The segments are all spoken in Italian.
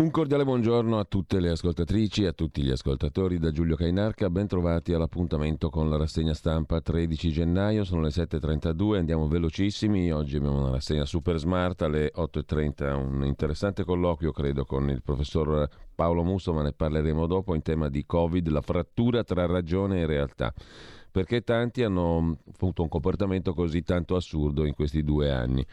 Un cordiale buongiorno a tutte le ascoltatrici e a tutti gli ascoltatori da Giulio Cainarca, ben trovati all'appuntamento con la rassegna stampa 13 gennaio, sono le 7.32, andiamo velocissimi, oggi abbiamo una rassegna super smart alle 8.30, un interessante colloquio credo con il professor Paolo Musso, ma ne parleremo dopo in tema di Covid, la frattura tra ragione e realtà perché tanti hanno avuto un comportamento così tanto assurdo in questi due anni.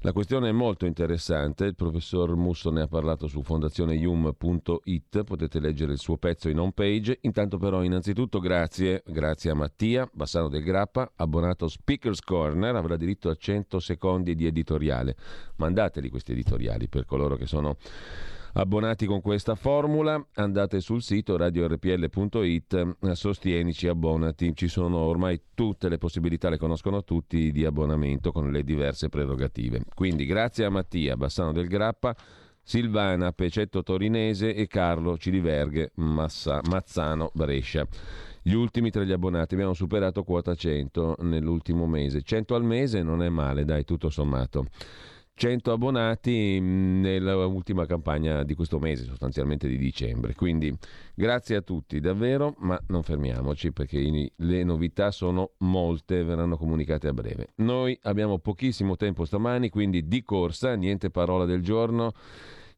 La questione è molto interessante, il professor Musso ne ha parlato su fondazioneium.it, potete leggere il suo pezzo in home page. Intanto però innanzitutto grazie, grazie a Mattia Bassano del Grappa, abbonato Speaker's Corner, avrà diritto a 100 secondi di editoriale. Mandateli questi editoriali per coloro che sono abbonati con questa formula, andate sul sito radiorpl.it, sostienici, abbonati, ci sono ormai tutte le possibilità, le conoscono tutti, di abbonamento con le diverse prerogative. Quindi grazie a Mattia Bassano del Grappa, Silvana Pecetto Torinese e Carlo Ciliverghe Massa, Mazzano Brescia. Gli ultimi tra gli abbonati abbiamo superato quota 100 nell'ultimo mese. 100 al mese non è male, dai, tutto sommato. 100 abbonati nell'ultima campagna di questo mese, sostanzialmente di dicembre. Quindi grazie a tutti davvero, ma non fermiamoci perché le novità sono molte, verranno comunicate a breve. Noi abbiamo pochissimo tempo stamani, quindi di corsa, niente parola del giorno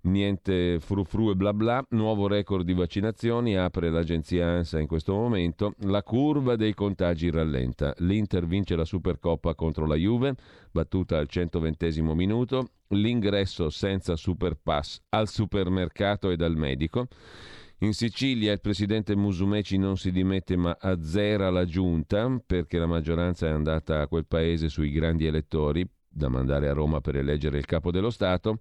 niente frufru e bla bla, nuovo record di vaccinazioni, apre l'agenzia ANSA in questo momento, la curva dei contagi rallenta, l'Inter vince la Supercoppa contro la Juve, battuta al 120 minuto, l'ingresso senza superpass al supermercato e dal medico, in Sicilia il presidente Musumeci non si dimette ma azzera la giunta perché la maggioranza è andata a quel paese sui grandi elettori da mandare a Roma per eleggere il capo dello Stato.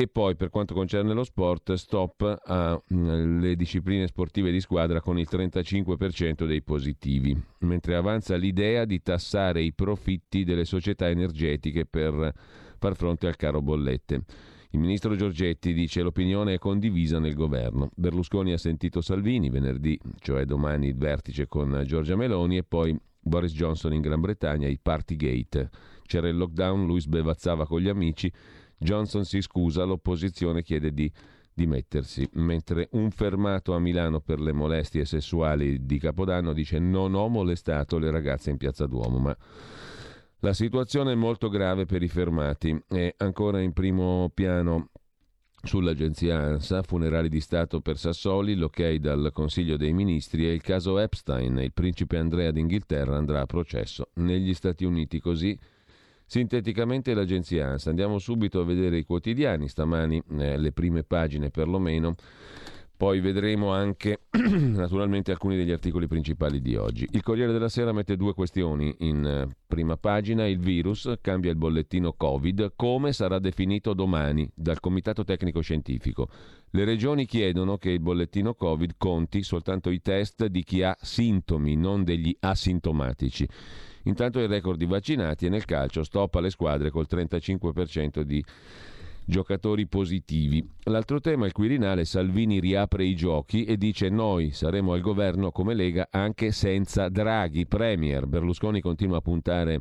E poi per quanto concerne lo sport, stop alle mm, discipline sportive di squadra con il 35% dei positivi, mentre avanza l'idea di tassare i profitti delle società energetiche per far fronte al caro bollette. Il ministro Giorgetti dice l'opinione è condivisa nel governo. Berlusconi ha sentito Salvini venerdì, cioè domani il vertice con Giorgia Meloni e poi Boris Johnson in Gran Bretagna, i Partygate. C'era il lockdown, lui sbevazzava con gli amici Johnson si scusa, l'opposizione chiede di dimettersi, mentre un fermato a Milano per le molestie sessuali di Capodanno dice non ho molestato le ragazze in Piazza Duomo, ma la situazione è molto grave per i fermati. È ancora in primo piano sull'agenzia ANSA, funerali di Stato per Sassoli, l'ok dal Consiglio dei Ministri e il caso Epstein. Il principe Andrea d'Inghilterra andrà a processo negli Stati Uniti così Sinteticamente l'agenzia ANSA. Andiamo subito a vedere i quotidiani, stamani eh, le prime pagine perlomeno. Poi vedremo anche naturalmente alcuni degli articoli principali di oggi. Il Corriere della Sera mette due questioni in eh, prima pagina. Il virus cambia il bollettino Covid. Come sarà definito domani dal Comitato Tecnico Scientifico? Le regioni chiedono che il bollettino Covid conti soltanto i test di chi ha sintomi, non degli asintomatici. Intanto il record di vaccinati e nel calcio stop alle squadre col 35% di giocatori positivi. L'altro tema, il Quirinale, Salvini riapre i giochi e dice noi saremo al governo come Lega anche senza Draghi, Premier. Berlusconi continua a puntare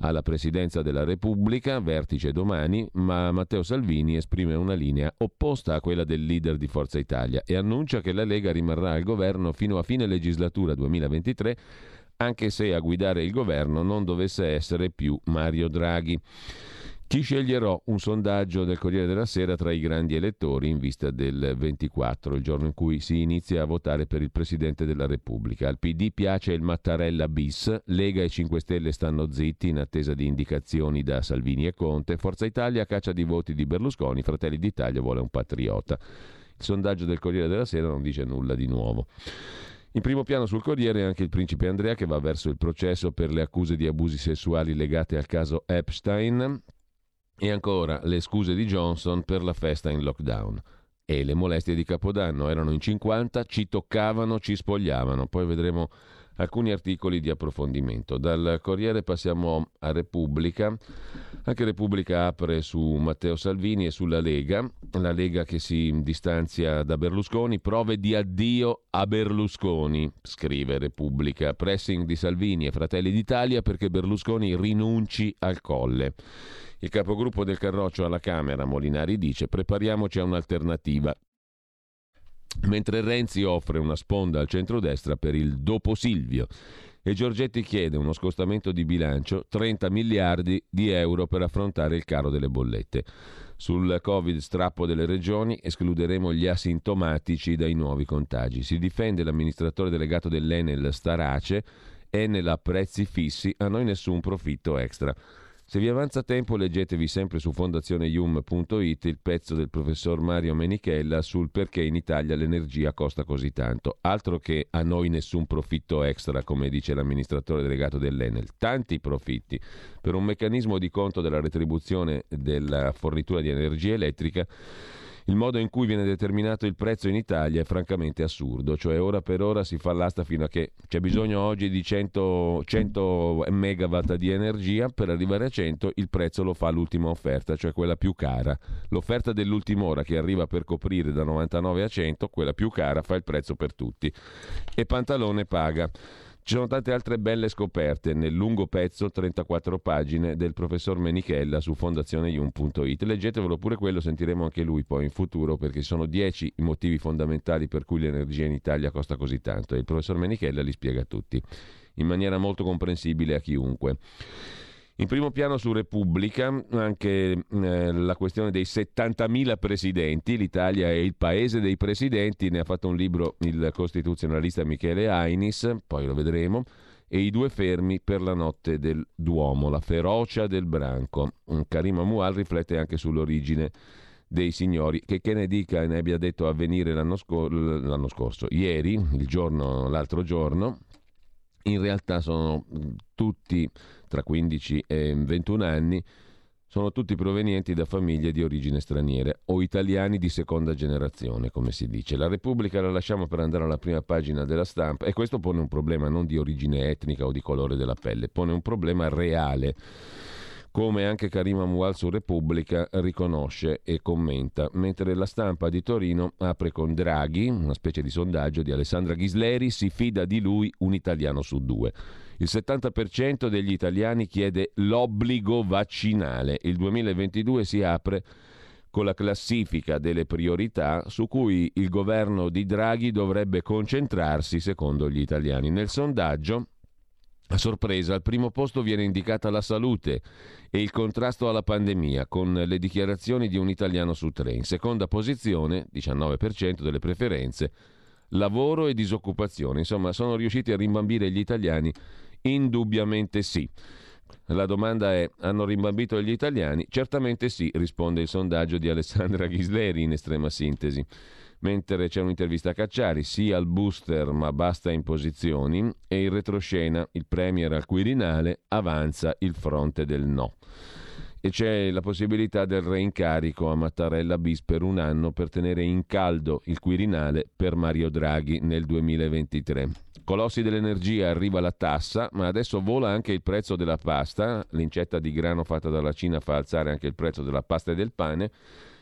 alla presidenza della Repubblica, vertice domani, ma Matteo Salvini esprime una linea opposta a quella del leader di Forza Italia e annuncia che la Lega rimarrà al governo fino a fine legislatura 2023 anche se a guidare il governo non dovesse essere più Mario Draghi. Chi sceglierò? Un sondaggio del Corriere della Sera tra i grandi elettori in vista del 24, il giorno in cui si inizia a votare per il Presidente della Repubblica. Al PD piace il Mattarella bis, Lega e 5 Stelle stanno zitti in attesa di indicazioni da Salvini e Conte, Forza Italia caccia di voti di Berlusconi, Fratelli d'Italia vuole un patriota. Il sondaggio del Corriere della Sera non dice nulla di nuovo. In primo piano sul Corriere anche il principe Andrea che va verso il processo per le accuse di abusi sessuali legate al caso Epstein e ancora le scuse di Johnson per la festa in lockdown. E le molestie di Capodanno erano in 50, ci toccavano, ci spogliavano. Poi vedremo alcuni articoli di approfondimento. Dal Corriere passiamo a Repubblica. Anche Repubblica apre su Matteo Salvini e sulla Lega, la Lega che si distanzia da Berlusconi, prove di addio a Berlusconi, scrive Repubblica, pressing di Salvini e Fratelli d'Italia perché Berlusconi rinunci al colle. Il capogruppo del Carroccio alla Camera, Molinari, dice prepariamoci a un'alternativa. Mentre Renzi offre una sponda al centrodestra per il dopo Silvio e Giorgetti chiede uno scostamento di bilancio 30 miliardi di euro per affrontare il caro delle bollette. Sul Covid strappo delle regioni escluderemo gli asintomatici dai nuovi contagi. Si difende l'amministratore delegato dell'Enel Starace, Enel a prezzi fissi, a noi nessun profitto extra. Se vi avanza tempo leggetevi sempre su fondazioneium.it il pezzo del professor Mario Menichella sul perché in Italia l'energia costa così tanto. Altro che a noi nessun profitto extra, come dice l'amministratore delegato dell'Enel. Tanti profitti per un meccanismo di conto della retribuzione della fornitura di energia elettrica il modo in cui viene determinato il prezzo in Italia è francamente assurdo, cioè ora per ora si fa l'asta fino a che c'è bisogno oggi di 100, 100 megawatt di energia, per arrivare a 100 il prezzo lo fa l'ultima offerta, cioè quella più cara. L'offerta dell'ultima ora che arriva per coprire da 99 a 100, quella più cara fa il prezzo per tutti. E Pantalone paga. Ci sono tante altre belle scoperte nel lungo pezzo, 34 pagine, del professor Menichella su fondazioneium.it. Leggetevelo pure quello, sentiremo anche lui poi in futuro, perché sono 10 i motivi fondamentali per cui l'energia in Italia costa così tanto e il professor Menichella li spiega tutti, in maniera molto comprensibile a chiunque. In primo piano su Repubblica anche eh, la questione dei 70.000 presidenti, l'Italia è il paese dei presidenti, ne ha fatto un libro il costituzionalista Michele Ainis, poi lo vedremo, e i due fermi per la notte del Duomo, la ferocia del branco. Karim Amual riflette anche sull'origine dei signori, che che ne dica e ne abbia detto avvenire l'anno, scor- l'anno scorso, ieri, giorno, l'altro giorno, in realtà sono tutti tra 15 e 21 anni, sono tutti provenienti da famiglie di origine straniera o italiani di seconda generazione, come si dice. La Repubblica la lasciamo per andare alla prima pagina della stampa e questo pone un problema non di origine etnica o di colore della pelle, pone un problema reale come anche Karima Mual su Repubblica riconosce e commenta, mentre la stampa di Torino apre con Draghi, una specie di sondaggio di Alessandra Ghisleri, si fida di lui un italiano su due. Il 70% degli italiani chiede l'obbligo vaccinale. Il 2022 si apre con la classifica delle priorità su cui il governo di Draghi dovrebbe concentrarsi secondo gli italiani. Nel sondaggio a sorpresa, al primo posto viene indicata la salute e il contrasto alla pandemia, con le dichiarazioni di un italiano su tre. In seconda posizione, 19% delle preferenze, lavoro e disoccupazione. Insomma, sono riusciti a rimbambire gli italiani? Indubbiamente sì. La domanda è: hanno rimbambito gli italiani? Certamente sì, risponde il sondaggio di Alessandra Ghisleri in estrema sintesi mentre c'è un'intervista a Cacciari, sì al booster ma basta imposizioni e in retroscena il Premier al Quirinale avanza il fronte del no. E c'è la possibilità del reincarico a Mattarella bis per un anno per tenere in caldo il Quirinale per Mario Draghi nel 2023. Colossi dell'energia arriva la tassa, ma adesso vola anche il prezzo della pasta. L'incetta di grano fatta dalla Cina fa alzare anche il prezzo della pasta e del pane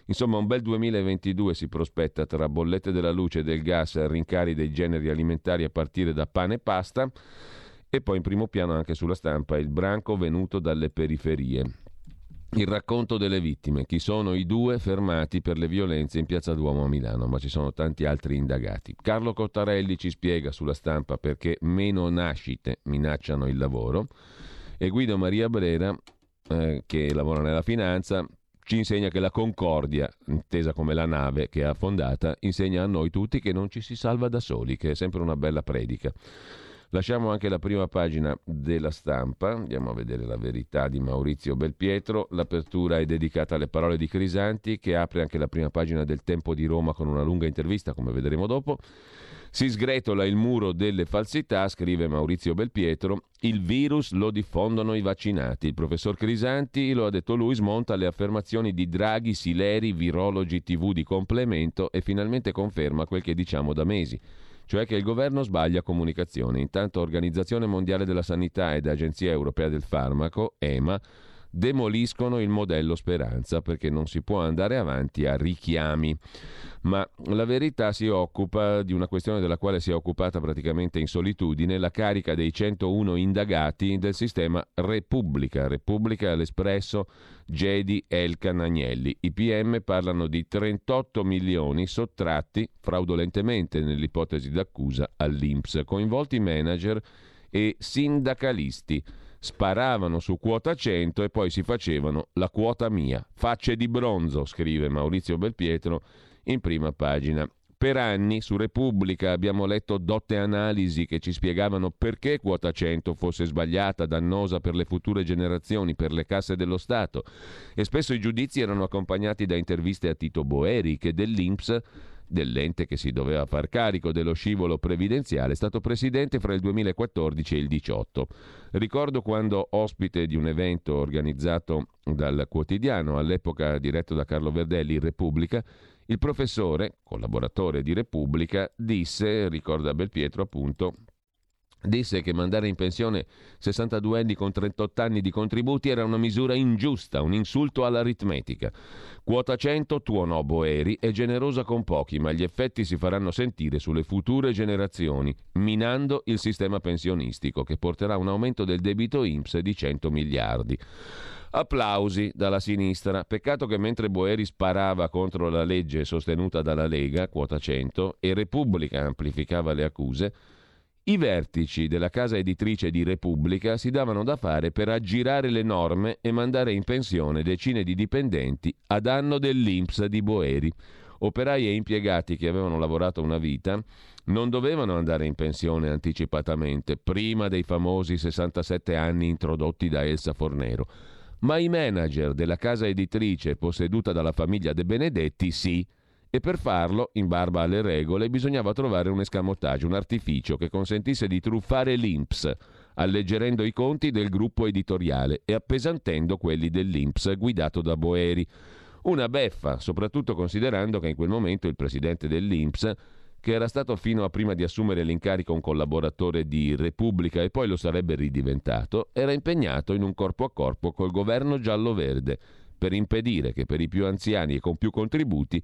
Insomma, un bel 2022 si prospetta tra bollette della luce e del gas, rincari dei generi alimentari a partire da pane e pasta e poi in primo piano anche sulla stampa il branco venuto dalle periferie. Il racconto delle vittime, chi sono i due fermati per le violenze in Piazza Duomo a Milano, ma ci sono tanti altri indagati. Carlo Cottarelli ci spiega sulla stampa perché meno nascite minacciano il lavoro e Guido Maria Brera, eh, che lavora nella finanza, ci insegna che la Concordia, intesa come la nave che è affondata, insegna a noi tutti che non ci si salva da soli, che è sempre una bella predica. Lasciamo anche la prima pagina della stampa, andiamo a vedere la verità di Maurizio Belpietro, l'apertura è dedicata alle parole di Crisanti che apre anche la prima pagina del Tempo di Roma con una lunga intervista, come vedremo dopo. Si sgretola il muro delle falsità, scrive Maurizio Belpietro, il virus lo diffondono i vaccinati. Il professor Crisanti, lo ha detto lui, smonta le affermazioni di Draghi, Sileri, virologi TV di complemento e finalmente conferma quel che diciamo da mesi, cioè che il governo sbaglia comunicazione. Intanto Organizzazione Mondiale della Sanità ed Agenzia Europea del Farmaco, EMA, demoliscono il modello speranza perché non si può andare avanti a richiami. Ma la verità si occupa di una questione della quale si è occupata praticamente in solitudine, la carica dei 101 indagati del sistema Repubblica. Repubblica all'espresso Gedi Elkan Agnelli. I PM parlano di 38 milioni sottratti fraudolentemente nell'ipotesi d'accusa all'Inps, coinvolti manager e sindacalisti sparavano su quota 100 e poi si facevano la quota mia. Facce di bronzo, scrive Maurizio Belpietro in prima pagina. Per anni su Repubblica abbiamo letto dotte analisi che ci spiegavano perché quota 100 fosse sbagliata, dannosa per le future generazioni, per le casse dello Stato. E spesso i giudizi erano accompagnati da interviste a Tito Boeri, che dell'Inps dell'ente che si doveva far carico dello scivolo previdenziale, è stato presidente fra il 2014 e il 2018. Ricordo quando ospite di un evento organizzato dal quotidiano, all'epoca diretto da Carlo Verdelli, Repubblica, il professore, collaboratore di Repubblica, disse, ricorda Belpietro appunto, disse che mandare in pensione 62 anni con 38 anni di contributi era una misura ingiusta, un insulto all'aritmetica. Quota 100 tuonò Boeri è generosa con pochi, ma gli effetti si faranno sentire sulle future generazioni, minando il sistema pensionistico che porterà un aumento del debito INPS di 100 miliardi. Applausi dalla sinistra. Peccato che mentre Boeri sparava contro la legge sostenuta dalla Lega, quota 100, e Repubblica amplificava le accuse, i vertici della casa editrice di Repubblica si davano da fare per aggirare le norme e mandare in pensione decine di dipendenti a danno dell'Inps di Boeri. Operai e impiegati che avevano lavorato una vita non dovevano andare in pensione anticipatamente, prima dei famosi 67 anni introdotti da Elsa Fornero. Ma i manager della casa editrice posseduta dalla famiglia De Benedetti sì, e per farlo, in barba alle regole, bisognava trovare un escamotage, un artificio che consentisse di truffare l'INPS, alleggerendo i conti del gruppo editoriale e appesantendo quelli dell'INPS guidato da Boeri. Una beffa, soprattutto considerando che in quel momento il presidente dell'INPS, che era stato fino a prima di assumere l'incarico un collaboratore di Repubblica e poi lo sarebbe ridiventato, era impegnato in un corpo a corpo col governo giallo-verde per impedire che per i più anziani e con più contributi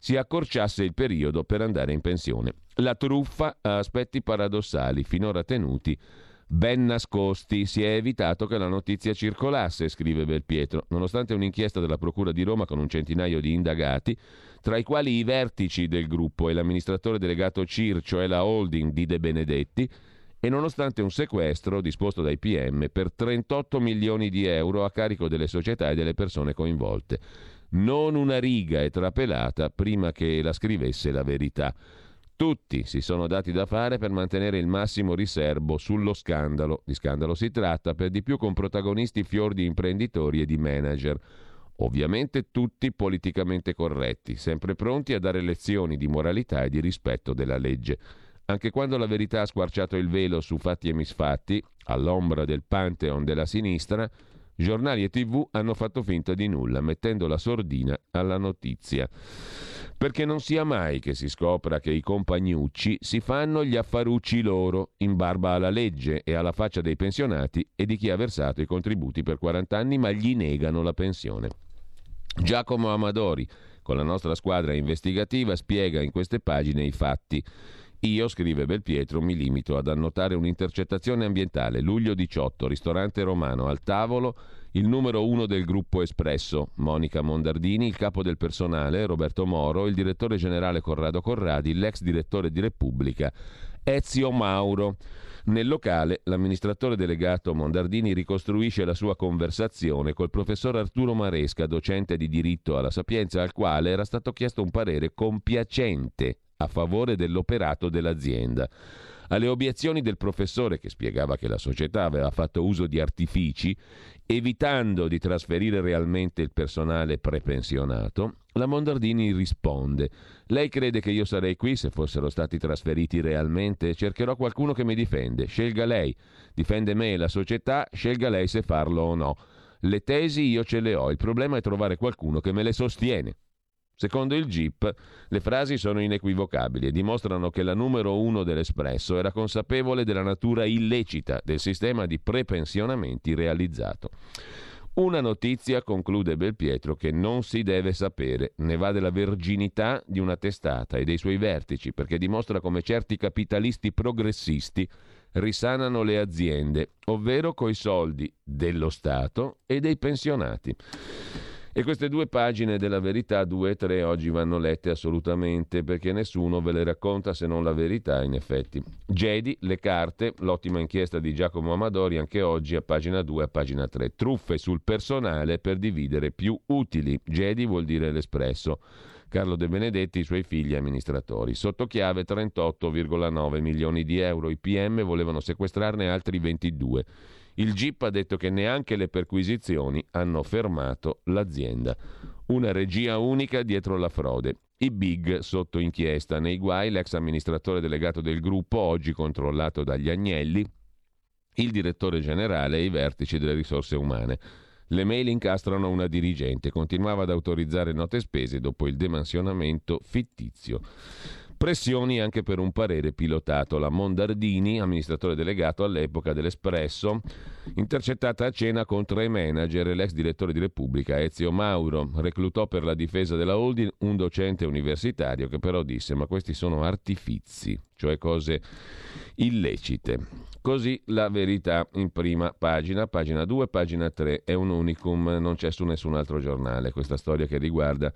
si accorciasse il periodo per andare in pensione. La truffa ha aspetti paradossali, finora tenuti ben nascosti. Si è evitato che la notizia circolasse, scrive Belpietro, nonostante un'inchiesta della Procura di Roma con un centinaio di indagati, tra i quali i vertici del gruppo e l'amministratore delegato Circio e la holding di De Benedetti, e nonostante un sequestro disposto dai PM per 38 milioni di euro a carico delle società e delle persone coinvolte. Non una riga è trapelata prima che la scrivesse la verità. Tutti si sono dati da fare per mantenere il massimo riservo sullo scandalo. Di scandalo si tratta, per di più con protagonisti fior di imprenditori e di manager. Ovviamente tutti politicamente corretti, sempre pronti a dare lezioni di moralità e di rispetto della legge. Anche quando la verità ha squarciato il velo su fatti e misfatti, all'ombra del pantheon della sinistra, Giornali e tv hanno fatto finta di nulla, mettendo la sordina alla notizia. Perché non sia mai che si scopra che i compagnucci si fanno gli affarucci loro, in barba alla legge e alla faccia dei pensionati e di chi ha versato i contributi per 40 anni ma gli negano la pensione. Giacomo Amadori, con la nostra squadra investigativa, spiega in queste pagine i fatti. Io, scrive Belpietro, mi limito ad annotare un'intercettazione ambientale. Luglio 18, ristorante romano, al tavolo il numero uno del gruppo Espresso, Monica Mondardini, il capo del personale, Roberto Moro, il direttore generale Corrado Corradi, l'ex direttore di Repubblica, Ezio Mauro. Nel locale, l'amministratore delegato Mondardini ricostruisce la sua conversazione col professor Arturo Maresca, docente di diritto alla Sapienza, al quale era stato chiesto un parere compiacente a favore dell'operato dell'azienda. Alle obiezioni del professore che spiegava che la società aveva fatto uso di artifici, evitando di trasferire realmente il personale prepensionato, la Mondardini risponde: Lei crede che io sarei qui se fossero stati trasferiti realmente? Cercherò qualcuno che mi difende. Scelga lei. Difende me e la società, scelga lei se farlo o no. Le tesi io ce le ho, il problema è trovare qualcuno che me le sostiene. Secondo il GIP, le frasi sono inequivocabili e dimostrano che la numero uno dell'Espresso era consapevole della natura illecita del sistema di prepensionamenti realizzato. Una notizia, conclude Belpietro, che non si deve sapere. Ne va della verginità di una testata e dei suoi vertici, perché dimostra come certi capitalisti progressisti risanano le aziende, ovvero coi soldi dello Stato e dei pensionati. E queste due pagine della verità, due e tre, oggi vanno lette assolutamente perché nessuno ve le racconta se non la verità, in effetti. Gedi, le carte, l'ottima inchiesta di Giacomo Amadori, anche oggi a pagina 2 a pagina 3. Truffe sul personale per dividere più utili. Gedi vuol dire l'espresso. Carlo De Benedetti, i suoi figli amministratori. Sotto chiave 38,9 milioni di euro. I PM volevano sequestrarne altri 22. Il GIP ha detto che neanche le perquisizioni hanno fermato l'azienda. Una regia unica dietro la frode. I big sotto inchiesta. Nei guai l'ex amministratore delegato del gruppo, oggi controllato dagli Agnelli, il direttore generale e i vertici delle risorse umane. Le mail incastrano una dirigente, continuava ad autorizzare note spese dopo il demansionamento fittizio. Pressioni anche per un parere pilotato. La Mondardini, amministratore delegato all'epoca dell'Espresso, intercettata a cena con tre manager e l'ex direttore di Repubblica Ezio Mauro. Reclutò per la difesa della holding un docente universitario che però disse ma questi sono artifizi, cioè cose illecite. Così la verità in prima pagina, pagina 2, pagina 3, è un unicum, non c'è su nessun altro giornale questa storia che riguarda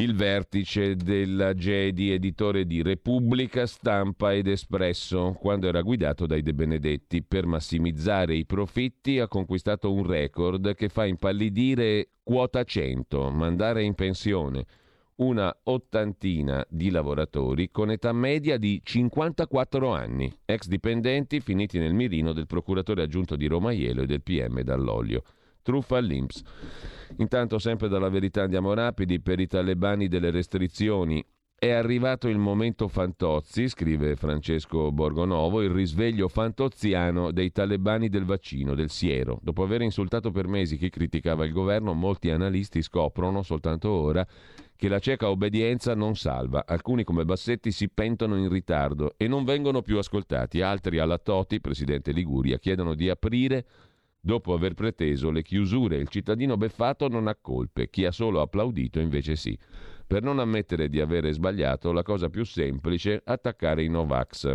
il vertice della Gedi, editore di Repubblica, Stampa ed Espresso, quando era guidato dai De Benedetti. Per massimizzare i profitti ha conquistato un record che fa impallidire quota 100, mandare in pensione una ottantina di lavoratori con età media di 54 anni, ex dipendenti finiti nel mirino del procuratore aggiunto di Roma Ielo e del PM Dall'Olio. Truffa all'Inps. Intanto, sempre dalla verità andiamo rapidi, per i talebani delle restrizioni è arrivato il momento Fantozzi, scrive Francesco Borgonovo, il risveglio fantoziano dei talebani del vaccino, del siero. Dopo aver insultato per mesi chi criticava il governo, molti analisti scoprono soltanto ora che la cieca obbedienza non salva. Alcuni come Bassetti si pentono in ritardo e non vengono più ascoltati. Altri alla Toti, presidente Liguria, chiedono di aprire Dopo aver preteso le chiusure, il cittadino beffato non ha colpe, chi ha solo applaudito invece sì. Per non ammettere di avere sbagliato, la cosa più semplice, attaccare i Novax.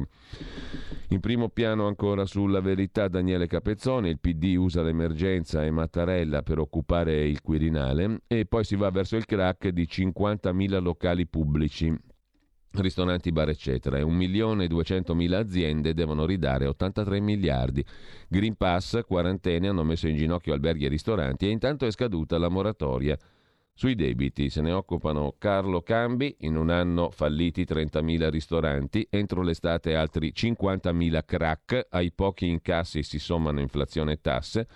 In primo piano ancora sulla verità Daniele Capezzone, il PD usa l'emergenza e Mattarella per occupare il Quirinale e poi si va verso il crack di 50.000 locali pubblici ristoranti, bar eccetera e 1.200.000 aziende devono ridare 83 miliardi. Green Pass, quarantene hanno messo in ginocchio alberghi e ristoranti e intanto è scaduta la moratoria sui debiti se ne occupano Carlo Cambi, in un anno falliti 30.000 ristoranti, entro l'estate altri 50.000 crack, ai pochi incassi si sommano inflazione e tasse,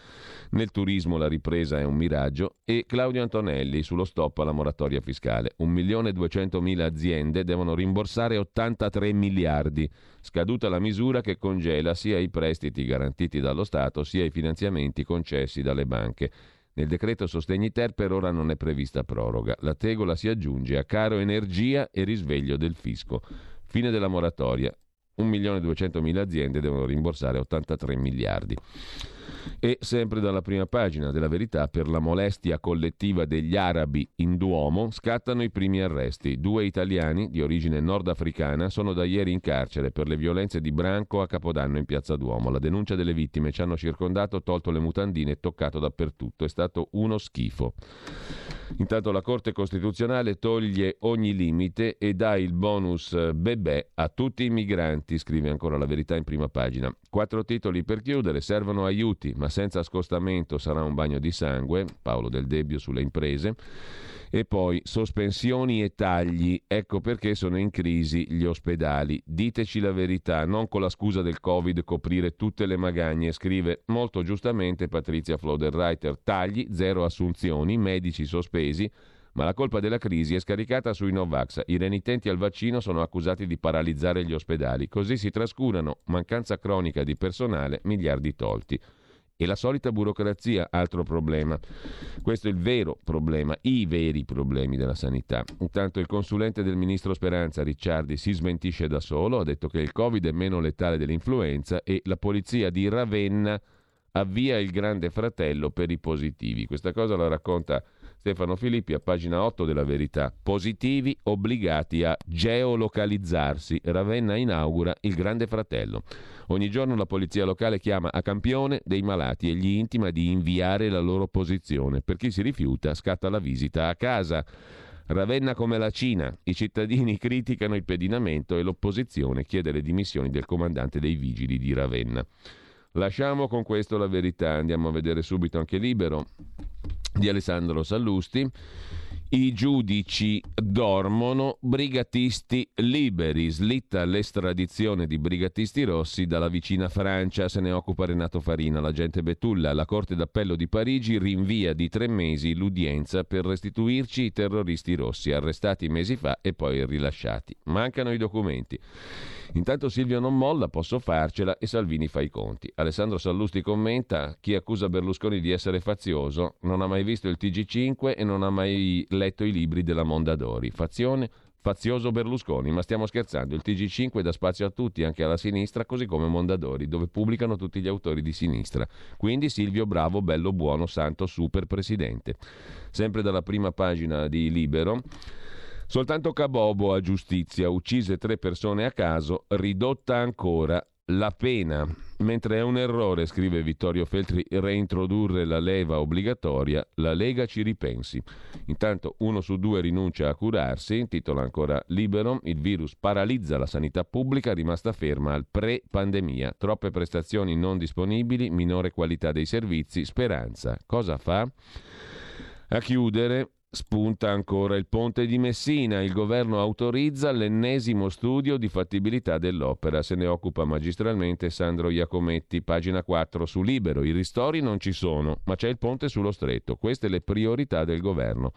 nel turismo la ripresa è un miraggio e Claudio Antonelli sullo stop alla moratoria fiscale. 1.200.000 aziende devono rimborsare 83 miliardi, scaduta la misura che congela sia i prestiti garantiti dallo Stato sia i finanziamenti concessi dalle banche. Nel decreto sostegni ter per ora non è prevista proroga. La tegola si aggiunge a caro energia e risveglio del fisco. Fine della moratoria. 1.200.000 aziende devono rimborsare 83 miliardi. E sempre dalla prima pagina della verità, per la molestia collettiva degli arabi in Duomo, scattano i primi arresti. Due italiani di origine nordafricana sono da ieri in carcere per le violenze di Branco a Capodanno in piazza Duomo. La denuncia delle vittime ci hanno circondato, tolto le mutandine e toccato dappertutto. È stato uno schifo. Intanto la Corte Costituzionale toglie ogni limite e dà il bonus bebè a tutti i migranti, scrive ancora la verità in prima pagina. Quattro titoli per chiudere, servono aiuti, ma senza scostamento sarà un bagno di sangue, Paolo Del Debbio sulle imprese. E poi sospensioni e tagli, ecco perché sono in crisi gli ospedali. Diteci la verità, non con la scusa del Covid coprire tutte le magagne, scrive molto giustamente Patrizia Floderreiter. Tagli, zero assunzioni, medici sospesi, ma la colpa della crisi è scaricata sui Novax. I renitenti al vaccino sono accusati di paralizzare gli ospedali, così si trascurano mancanza cronica di personale, miliardi tolti. E la solita burocrazia, altro problema. Questo è il vero problema, i veri problemi della sanità. Intanto il consulente del ministro Speranza, Ricciardi, si smentisce da solo, ha detto che il Covid è meno letale dell'influenza e la polizia di Ravenna avvia il grande fratello per i positivi. Questa cosa la racconta Stefano Filippi a pagina 8 della Verità. Positivi obbligati a geolocalizzarsi. Ravenna inaugura il grande fratello. Ogni giorno la polizia locale chiama a campione dei malati e gli intima di inviare la loro posizione. Per chi si rifiuta scatta la visita a casa. Ravenna come la Cina. I cittadini criticano il pedinamento e l'opposizione chiede le dimissioni del comandante dei vigili di Ravenna. Lasciamo con questo la verità, andiamo a vedere subito anche Libero di Alessandro Sallusti. I giudici dormono, brigatisti liberi. Slitta l'estradizione di brigatisti rossi dalla vicina Francia. Se ne occupa Renato Farina, l'agente Betulla. La Corte d'Appello di Parigi rinvia di tre mesi l'udienza per restituirci i terroristi rossi, arrestati mesi fa e poi rilasciati. Mancano i documenti. Intanto Silvio non molla, posso farcela e Salvini fa i conti. Alessandro Sallusti commenta: chi accusa Berlusconi di essere fazioso non ha mai visto il TG5 e non ha mai letto i libri della Mondadori. Fazione fazioso Berlusconi, ma stiamo scherzando, il TG5 dà spazio a tutti, anche alla sinistra, così come Mondadori, dove pubblicano tutti gli autori di sinistra. Quindi Silvio Bravo, bello, buono, santo, super presidente. Sempre dalla prima pagina di Libero. Soltanto Cabobo a giustizia, uccise tre persone a caso, ridotta ancora la pena. Mentre è un errore, scrive Vittorio Feltri, reintrodurre la leva obbligatoria, la Lega ci ripensi. Intanto uno su due rinuncia a curarsi, titola ancora Libero, il virus paralizza la sanità pubblica rimasta ferma al pre-pandemia. Troppe prestazioni non disponibili, minore qualità dei servizi, speranza. Cosa fa? A chiudere, Spunta ancora il ponte di Messina. Il governo autorizza l'ennesimo studio di fattibilità dell'opera. Se ne occupa magistralmente Sandro Iacometti, pagina 4 su Libero. I ristori non ci sono, ma c'è il ponte sullo stretto. Queste le priorità del governo.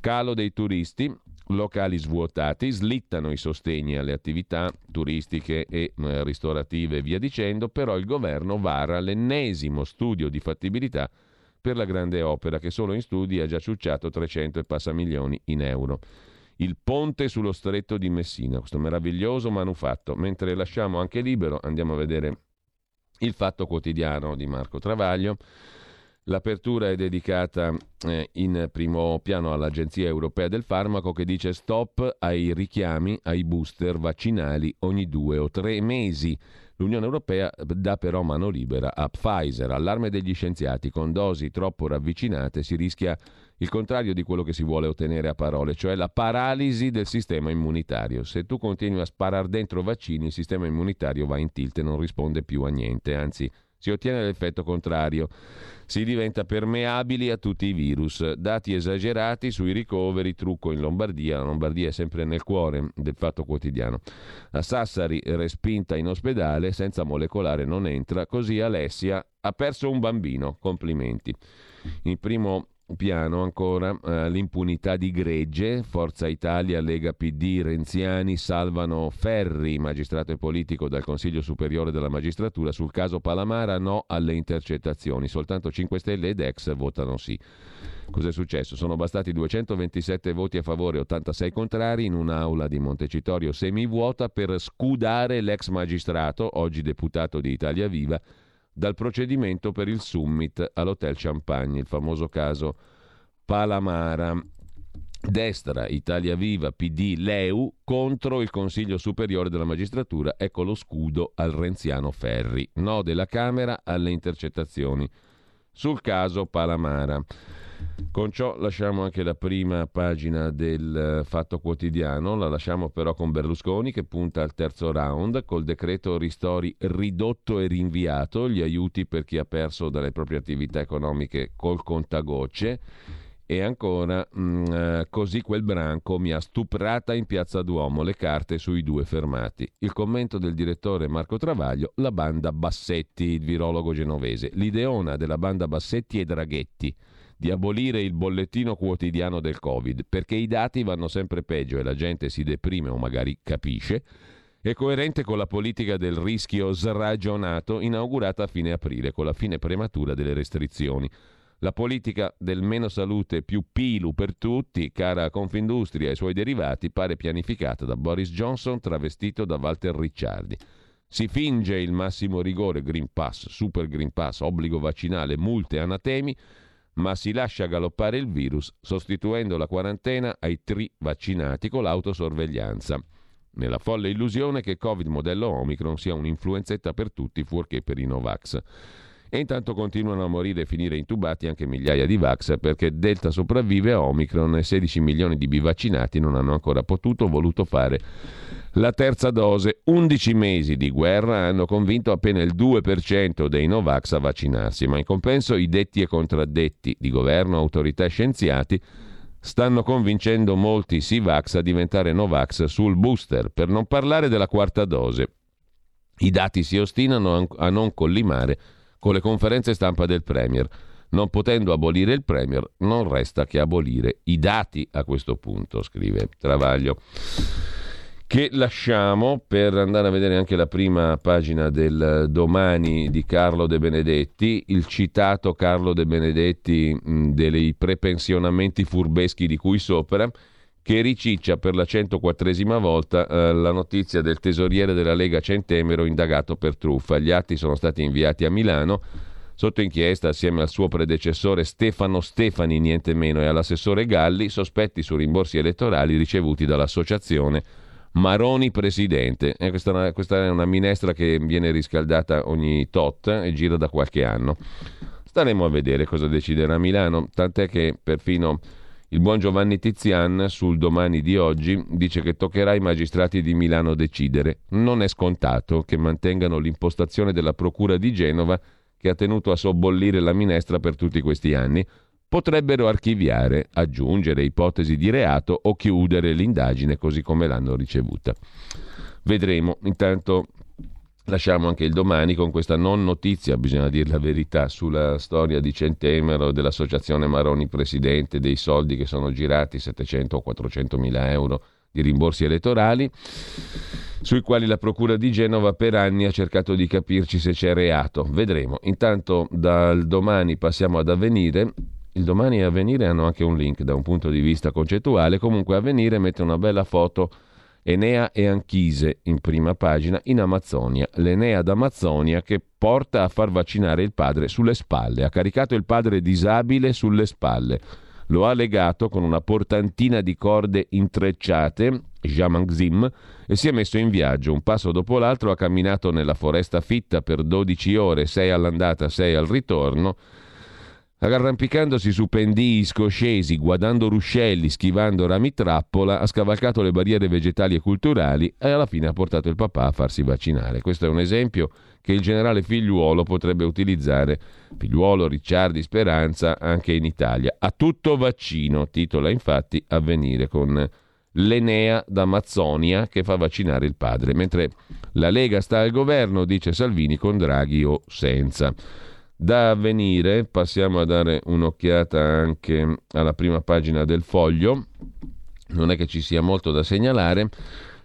Calo dei turisti, locali svuotati, slittano i sostegni alle attività turistiche e eh, ristorative e via dicendo, però il governo vara l'ennesimo studio di fattibilità per la grande opera che solo in studi ha già ciucciato 300 e passa milioni in euro. Il ponte sullo stretto di Messina, questo meraviglioso manufatto. Mentre lasciamo anche libero, andiamo a vedere il fatto quotidiano di Marco Travaglio. L'apertura è dedicata eh, in primo piano all'Agenzia Europea del Farmaco che dice stop ai richiami ai booster vaccinali ogni due o tre mesi. L'Unione Europea dà però mano libera a Pfizer. Allarme degli scienziati, con dosi troppo ravvicinate si rischia il contrario di quello che si vuole ottenere a parole, cioè la paralisi del sistema immunitario. Se tu continui a sparare dentro vaccini, il sistema immunitario va in tilt e non risponde più a niente, anzi si ottiene l'effetto contrario. Si diventa permeabili a tutti i virus. Dati esagerati sui ricoveri, trucco in Lombardia. La Lombardia è sempre nel cuore del fatto quotidiano. A Sassari, respinta in ospedale, senza molecolare non entra. Così Alessia ha perso un bambino. Complimenti. Il primo piano ancora eh, l'impunità di gregge, Forza Italia, Lega PD, Renziani salvano Ferri, magistrato e politico dal Consiglio Superiore della Magistratura sul caso Palamara, no alle intercettazioni, soltanto 5 Stelle ed ex votano sì. Cos'è successo? Sono bastati 227 voti a favore e 86 contrari in un'aula di Montecitorio semivuota per scudare l'ex magistrato, oggi deputato di Italia Viva, dal procedimento per il summit all'Hotel Champagne, il famoso caso Palamara. Destra, Italia Viva, PD, Leu contro il Consiglio Superiore della Magistratura. Ecco lo scudo al renziano Ferri. No della Camera alle intercettazioni. Sul caso Palamara. Con ciò lasciamo anche la prima pagina del eh, Fatto Quotidiano, la lasciamo però con Berlusconi che punta al terzo round col decreto ristori ridotto e rinviato, gli aiuti per chi ha perso dalle proprie attività economiche col contagocce. E ancora, mh, mm, eh, così quel branco mi ha stuprata in piazza Duomo, le carte sui due fermati. Il commento del direttore Marco Travaglio, la banda Bassetti, il virologo genovese. L'ideona della banda Bassetti e Draghetti di abolire il bollettino quotidiano del Covid, perché i dati vanno sempre peggio e la gente si deprime o magari capisce, è coerente con la politica del rischio sragionato inaugurata a fine aprile, con la fine prematura delle restrizioni. La politica del meno salute più pilu per tutti, cara Confindustria e i suoi derivati, pare pianificata da Boris Johnson travestito da Walter Ricciardi. Si finge il massimo rigore, Green Pass, Super Green Pass, obbligo vaccinale, multe, anatemi, ma si lascia galoppare il virus sostituendo la quarantena ai tri vaccinati con l'autosorveglianza. Nella folle illusione che Covid modello Omicron sia un'influenzetta per tutti fuorché per i Novax. E intanto continuano a morire e finire intubati anche migliaia di Vax perché Delta sopravvive a Omicron e 16 milioni di bivaccinati non hanno ancora potuto o voluto fare la terza dose. 11 mesi di guerra hanno convinto appena il 2% dei Novax a vaccinarsi, ma in compenso i detti e contraddetti di governo, autorità e scienziati stanno convincendo molti Sivax a diventare Novax sul booster, per non parlare della quarta dose. I dati si ostinano a non collimare con le conferenze stampa del Premier. Non potendo abolire il Premier, non resta che abolire i dati a questo punto, scrive Travaglio. Che lasciamo per andare a vedere anche la prima pagina del domani di Carlo De Benedetti, il citato Carlo De Benedetti mh, dei prepensionamenti furbeschi di cui sopra, che riciccia per la 104esima volta eh, la notizia del tesoriere della Lega Centemero indagato per truffa. Gli atti sono stati inviati a Milano sotto inchiesta assieme al suo predecessore Stefano Stefani, niente meno, e all'assessore Galli, sospetti su rimborsi elettorali ricevuti dall'associazione Maroni Presidente. Eh, questa, questa è una minestra che viene riscaldata ogni tot e gira da qualche anno. Staremo a vedere cosa deciderà Milano, tant'è che perfino il buon Giovanni Tizian sul domani di oggi dice che toccherà ai magistrati di Milano decidere. Non è scontato che mantengano l'impostazione della Procura di Genova che ha tenuto a sobbollire la minestra per tutti questi anni. Potrebbero archiviare, aggiungere ipotesi di reato o chiudere l'indagine così come l'hanno ricevuta. Vedremo. Intanto Lasciamo anche il domani con questa non notizia, bisogna dire la verità, sulla storia di Centemero, dell'associazione Maroni Presidente, dei soldi che sono girati, 700 o 400 mila euro di rimborsi elettorali, sui quali la Procura di Genova per anni ha cercato di capirci se c'è reato. Vedremo. Intanto dal domani passiamo ad avvenire. Il domani e avvenire hanno anche un link da un punto di vista concettuale, comunque avvenire mette una bella foto Enea e Anchise in prima pagina in Amazzonia. L'Enea d'Amazzonia che porta a far vaccinare il padre sulle spalle. Ha caricato il padre disabile sulle spalle. Lo ha legato con una portantina di corde intrecciate, Jamangzim, e si è messo in viaggio. Un passo dopo l'altro ha camminato nella foresta fitta per 12 ore, 6 all'andata, 6 al ritorno Arrampicandosi su pendii scoscesi, guardando ruscelli, schivando rami trappola, ha scavalcato le barriere vegetali e culturali e alla fine ha portato il papà a farsi vaccinare. Questo è un esempio che il generale Figliuolo potrebbe utilizzare, Figliuolo, Ricciardi, Speranza, anche in Italia. A tutto vaccino, titola infatti Avvenire con l'Enea d'Amazzonia che fa vaccinare il padre, mentre la Lega sta al governo, dice Salvini, con Draghi o senza. Da avvenire passiamo a dare un'occhiata anche alla prima pagina del foglio, non è che ci sia molto da segnalare,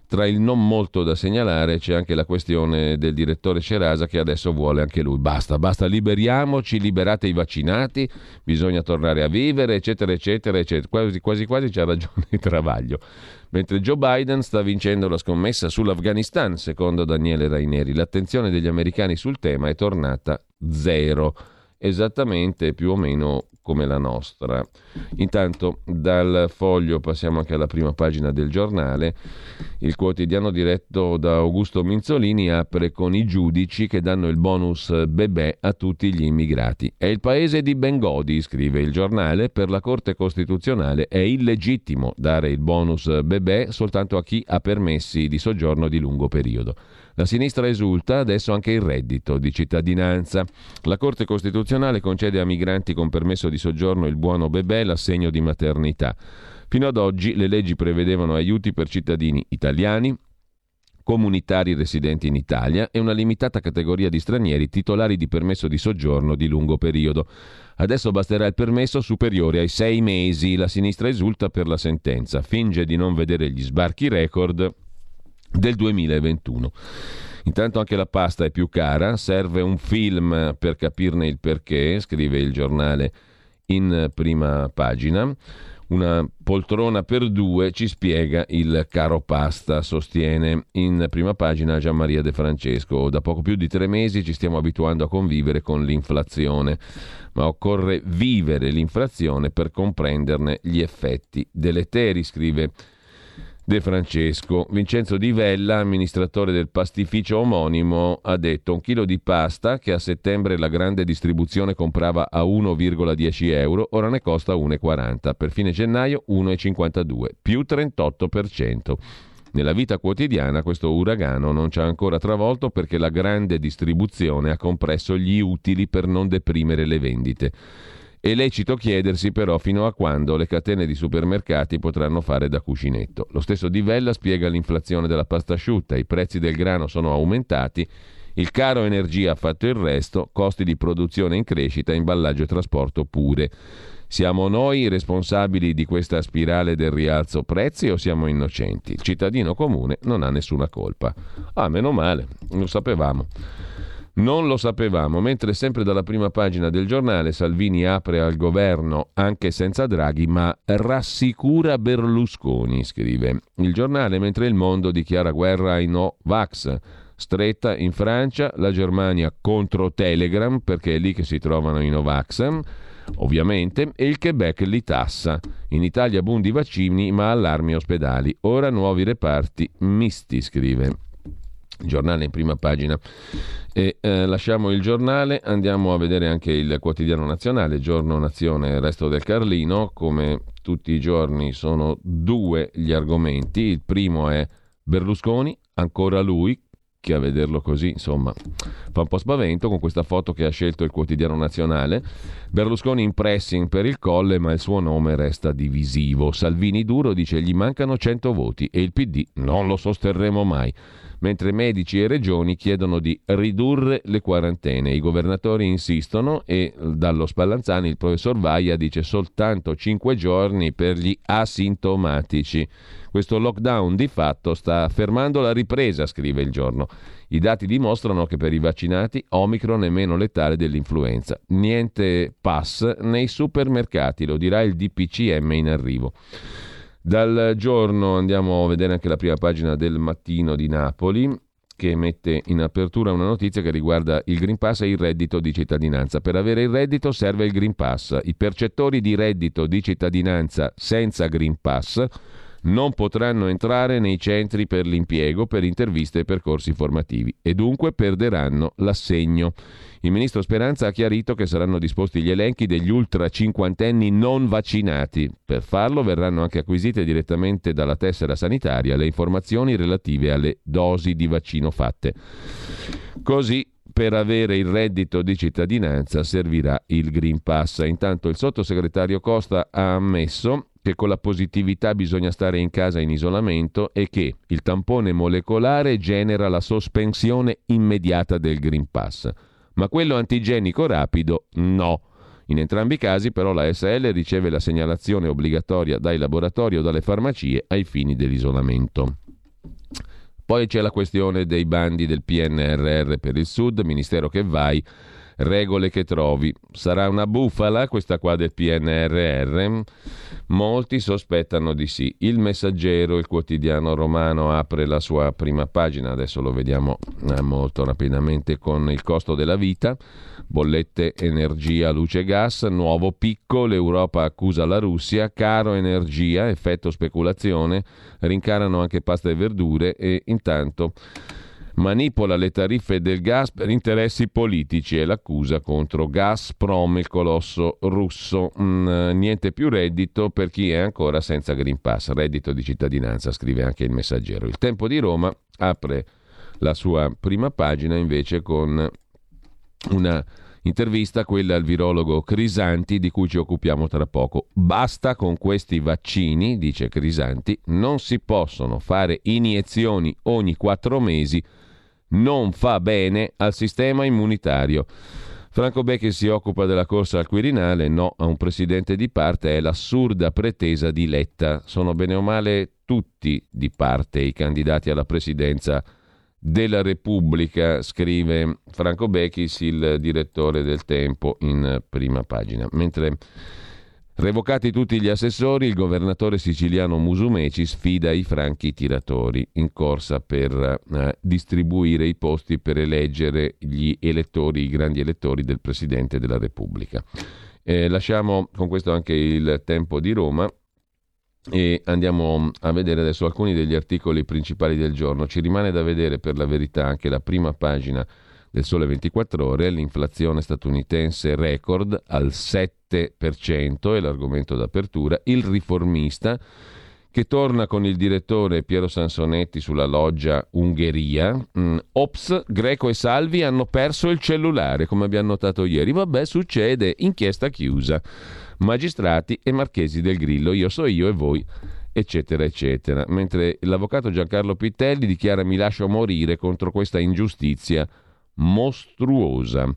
tra il non molto da segnalare c'è anche la questione del direttore Cerasa che adesso vuole anche lui. Basta, basta, liberiamoci, liberate i vaccinati, bisogna tornare a vivere, eccetera, eccetera, eccetera. Quasi quasi, quasi c'ha ragione il Travaglio. Mentre Joe Biden sta vincendo la scommessa sull'Afghanistan, secondo Daniele Raineri. L'attenzione degli americani sul tema è tornata zero, esattamente più o meno come la nostra. Intanto dal foglio passiamo anche alla prima pagina del giornale. Il quotidiano diretto da Augusto Minzolini apre con i giudici che danno il bonus bebè a tutti gli immigrati. È il paese di Bengodi, scrive il giornale, per la Corte Costituzionale è illegittimo dare il bonus bebè soltanto a chi ha permessi di soggiorno di lungo periodo. La sinistra esulta adesso anche il reddito di cittadinanza. La Corte Costituzionale concede a migranti con permesso di soggiorno il buono bebè l'assegno di maternità. Fino ad oggi le leggi prevedevano aiuti per cittadini italiani, comunitari residenti in Italia e una limitata categoria di stranieri titolari di permesso di soggiorno di lungo periodo. Adesso basterà il permesso superiore ai sei mesi. La sinistra esulta per la sentenza, finge di non vedere gli sbarchi record del 2021. Intanto anche la pasta è più cara, serve un film per capirne il perché, scrive il giornale in prima pagina. una poltrona per due, ci spiega il caro pasta, sostiene in prima pagina Gian Maria De Francesco. Da poco più di tre mesi ci stiamo abituando a convivere con l'inflazione, ma occorre vivere l'inflazione per comprenderne gli effetti deleteri, scrive De Francesco. Vincenzo Di Vella, amministratore del pastificio omonimo, ha detto un chilo di pasta che a settembre la grande distribuzione comprava a 1,10 euro, ora ne costa 1,40. Per fine gennaio 1,52, più 38%. Nella vita quotidiana questo uragano non ci ha ancora travolto perché la grande distribuzione ha compresso gli utili per non deprimere le vendite. È lecito chiedersi però fino a quando le catene di supermercati potranno fare da cuscinetto. Lo stesso Di Vella spiega l'inflazione della pasta asciutta, i prezzi del grano sono aumentati, il caro energia ha fatto il resto, costi di produzione in crescita, imballaggio e trasporto pure. Siamo noi responsabili di questa spirale del rialzo prezzi o siamo innocenti? Il cittadino comune non ha nessuna colpa. Ah, meno male, lo sapevamo. Non lo sapevamo, mentre sempre dalla prima pagina del giornale Salvini apre al governo anche senza Draghi, ma rassicura Berlusconi, scrive il giornale, mentre il mondo dichiara guerra ai no Vax. Stretta in Francia, la Germania contro Telegram, perché è lì che si trovano i Novax, ovviamente, e il Quebec li tassa. In Italia bundi vaccini, ma allarmi ospedali. Ora nuovi reparti misti, scrive giornale in prima pagina. E eh, lasciamo il giornale, andiamo a vedere anche il quotidiano nazionale, giorno nazione, resto del Carlino, come tutti i giorni sono due gli argomenti, il primo è Berlusconi, ancora lui, che a vederlo così, insomma, fa un po' spavento con questa foto che ha scelto il quotidiano nazionale. Berlusconi in pressing per il colle, ma il suo nome resta divisivo. Salvini duro dice gli mancano 100 voti e il PD non lo sosterremo mai mentre medici e regioni chiedono di ridurre le quarantene. I governatori insistono e dallo Spallanzani il professor Vaia dice soltanto 5 giorni per gli asintomatici. Questo lockdown di fatto sta fermando la ripresa, scrive il giorno. I dati dimostrano che per i vaccinati Omicron è meno letale dell'influenza. Niente pass nei supermercati, lo dirà il DPCM in arrivo. Dal giorno andiamo a vedere anche la prima pagina del mattino di Napoli che mette in apertura una notizia che riguarda il Green Pass e il reddito di cittadinanza. Per avere il reddito serve il Green Pass. I percettori di reddito di cittadinanza senza Green Pass non potranno entrare nei centri per l'impiego, per interviste e percorsi formativi e dunque perderanno l'assegno. Il ministro Speranza ha chiarito che saranno disposti gli elenchi degli ultra cinquantenni non vaccinati. Per farlo verranno anche acquisite direttamente dalla tessera sanitaria le informazioni relative alle dosi di vaccino fatte. Così per avere il reddito di cittadinanza servirà il Green Pass. Intanto il sottosegretario Costa ha ammesso che con la positività bisogna stare in casa in isolamento e che il tampone molecolare genera la sospensione immediata del Green Pass, ma quello antigenico rapido no. In entrambi i casi però la SL riceve la segnalazione obbligatoria dai laboratori o dalle farmacie ai fini dell'isolamento. Poi c'è la questione dei bandi del PNRR per il Sud, ministero che vai regole che trovi. Sarà una bufala questa qua del PNRR? Molti sospettano di sì. Il Messaggero, il quotidiano romano, apre la sua prima pagina, adesso lo vediamo eh, molto rapidamente con il costo della vita, bollette energia, luce gas, nuovo picco, l'Europa accusa la Russia, caro energia, effetto speculazione, rincarano anche pasta e verdure e intanto manipola le tariffe del gas per interessi politici è l'accusa contro Gazprom, il colosso russo. Mm, niente più reddito per chi è ancora senza Green Pass, reddito di cittadinanza, scrive anche il messaggero. Il Tempo di Roma apre la sua prima pagina invece con una intervista, quella al virologo Crisanti, di cui ci occupiamo tra poco. Basta con questi vaccini, dice Crisanti, non si possono fare iniezioni ogni quattro mesi non fa bene al sistema immunitario. Franco Becchi si occupa della corsa al Quirinale, no a un presidente di parte, è l'assurda pretesa di Letta. Sono bene o male tutti di parte i candidati alla presidenza della Repubblica, scrive Franco Becchis, il direttore del Tempo, in prima pagina. Mentre Revocati tutti gli assessori, il governatore siciliano Musumeci sfida i franchi tiratori in corsa per eh, distribuire i posti per eleggere gli elettori, i grandi elettori del Presidente della Repubblica. Eh, lasciamo con questo anche il tempo di Roma e andiamo a vedere adesso alcuni degli articoli principali del giorno. Ci rimane da vedere per la verità anche la prima pagina del Sole 24 Ore, l'inflazione statunitense record al 7%, è l'argomento d'apertura, il riformista che torna con il direttore Piero Sansonetti sulla loggia Ungheria. Mm, ops, Greco e Salvi hanno perso il cellulare, come abbiamo notato ieri. Vabbè, succede, inchiesta chiusa. Magistrati e marchesi del Grillo, io so io e voi eccetera, eccetera. Mentre l'avvocato Giancarlo Pittelli dichiara mi lascio morire contro questa ingiustizia mostruosa.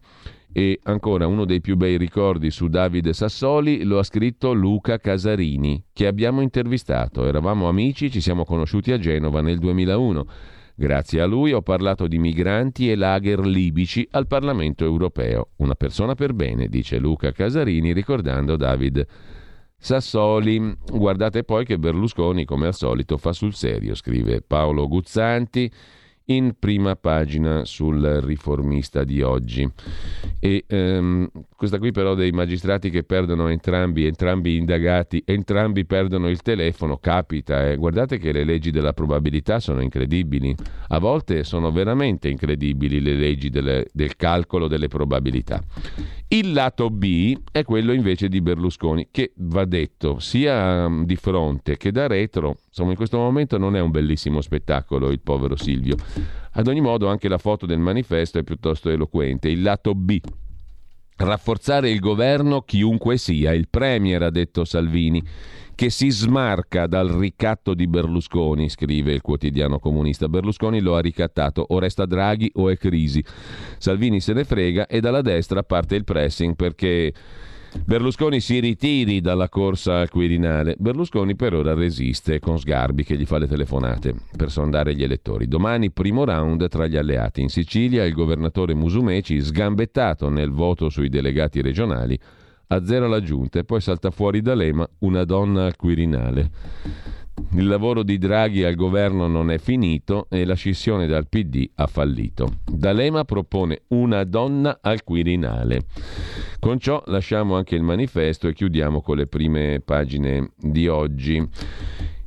E ancora uno dei più bei ricordi su Davide Sassoli lo ha scritto Luca Casarini, che abbiamo intervistato. Eravamo amici, ci siamo conosciuti a Genova nel 2001. Grazie a lui ho parlato di migranti e lager libici al Parlamento europeo. Una persona per bene, dice Luca Casarini ricordando Davide Sassoli. Guardate poi che Berlusconi, come al solito, fa sul serio, scrive Paolo Guzzanti in prima pagina sul riformista di oggi. E ehm, questa qui però dei magistrati che perdono entrambi, entrambi indagati, entrambi perdono il telefono, capita. Eh. Guardate che le leggi della probabilità sono incredibili. A volte sono veramente incredibili le leggi delle, del calcolo delle probabilità. Il lato B è quello invece di Berlusconi, che va detto sia mm, di fronte che da retro, insomma in questo momento non è un bellissimo spettacolo il povero Silvio. Ad ogni modo anche la foto del manifesto è piuttosto eloquente. Il lato B. Rafforzare il governo chiunque sia, il Premier ha detto Salvini che si smarca dal ricatto di Berlusconi, scrive il quotidiano comunista. Berlusconi lo ha ricattato, o resta Draghi o è crisi. Salvini se ne frega e dalla destra parte il pressing perché Berlusconi si ritiri dalla corsa al Quirinale. Berlusconi per ora resiste con Sgarbi che gli fa le telefonate per sondare gli elettori. Domani primo round tra gli alleati. In Sicilia il governatore Musumeci sgambettato nel voto sui delegati regionali azzera la giunta e poi salta fuori da Lema una donna al Quirinale. Il lavoro di Draghi al governo non è finito e la scissione dal PD ha fallito. D'Alema propone una donna al Quirinale. Con ciò lasciamo anche il manifesto e chiudiamo con le prime pagine di oggi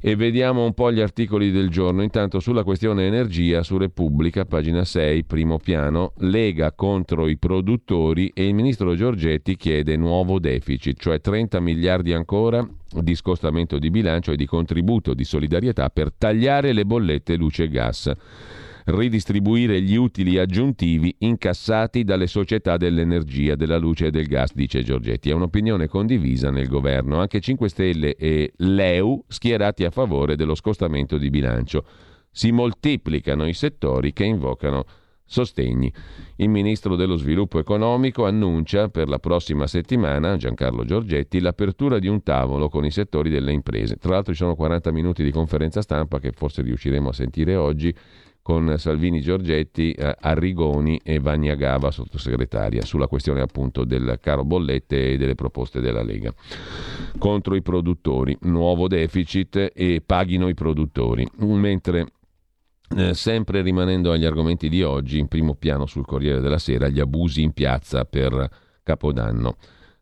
e vediamo un po' gli articoli del giorno. Intanto sulla questione energia su Repubblica, pagina 6, primo piano, Lega contro i produttori e il ministro Giorgetti chiede nuovo deficit, cioè 30 miliardi ancora di scostamento di bilancio e di contributo di solidarietà per tagliare le bollette luce e gas ridistribuire gli utili aggiuntivi incassati dalle società dell'energia, della luce e del gas, dice Giorgetti. È un'opinione condivisa nel governo. Anche 5 Stelle e l'EU schierati a favore dello scostamento di bilancio. Si moltiplicano i settori che invocano sostegni. Il ministro dello sviluppo economico annuncia per la prossima settimana, Giancarlo Giorgetti, l'apertura di un tavolo con i settori delle imprese. Tra l'altro ci sono 40 minuti di conferenza stampa che forse riusciremo a sentire oggi con Salvini Giorgetti, eh, Arrigoni e Vania Gava, sottosegretaria, sulla questione appunto del caro bollette e delle proposte della Lega. Contro i produttori, nuovo deficit e paghino i produttori. Mentre eh, sempre rimanendo agli argomenti di oggi, in primo piano sul Corriere della Sera, gli abusi in piazza per Capodanno.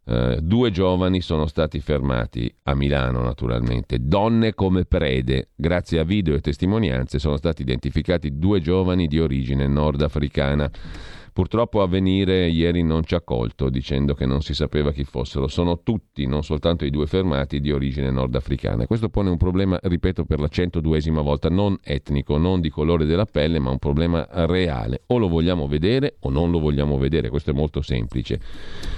Uh, due giovani sono stati fermati a Milano, naturalmente, donne come prede. Grazie a video e testimonianze sono stati identificati due giovani di origine nordafricana. Purtroppo Avvenire ieri non ci ha colto dicendo che non si sapeva chi fossero. Sono tutti, non soltanto i due fermati, di origine nordafricana. Questo pone un problema, ripeto, per la 102esima volta, non etnico, non di colore della pelle, ma un problema reale. O lo vogliamo vedere o non lo vogliamo vedere. Questo è molto semplice.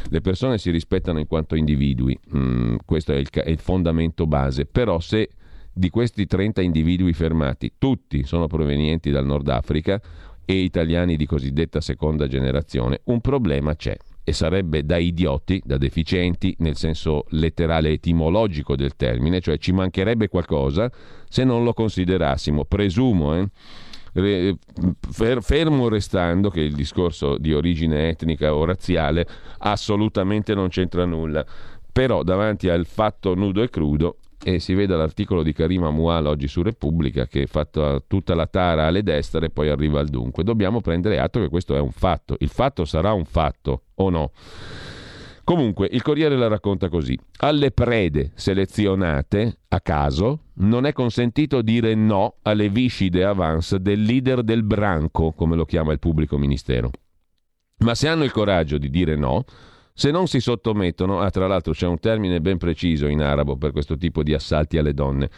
Le persone si rispettano in quanto individui, mm, questo è il, è il fondamento base. Però se di questi 30 individui fermati tutti sono provenienti dal Nord Africa, e italiani di cosiddetta seconda generazione, un problema c'è e sarebbe da idioti, da deficienti, nel senso letterale etimologico del termine, cioè ci mancherebbe qualcosa se non lo considerassimo, presumo, eh, fermo restando che il discorso di origine etnica o razziale assolutamente non c'entra nulla Però davanti al fatto nudo e crudo e si vede l'articolo di Karima Mual oggi su Repubblica che fa tutta la tara alle destre e poi arriva al dunque. Dobbiamo prendere atto che questo è un fatto. Il fatto sarà un fatto o no? Comunque, il Corriere la racconta così. Alle prede selezionate a caso non è consentito dire no alle viscide avance del leader del branco, come lo chiama il pubblico ministero. Ma se hanno il coraggio di dire no, se non si sottomettono, ah, tra l'altro c'è un termine ben preciso in arabo per questo tipo di assalti alle donne,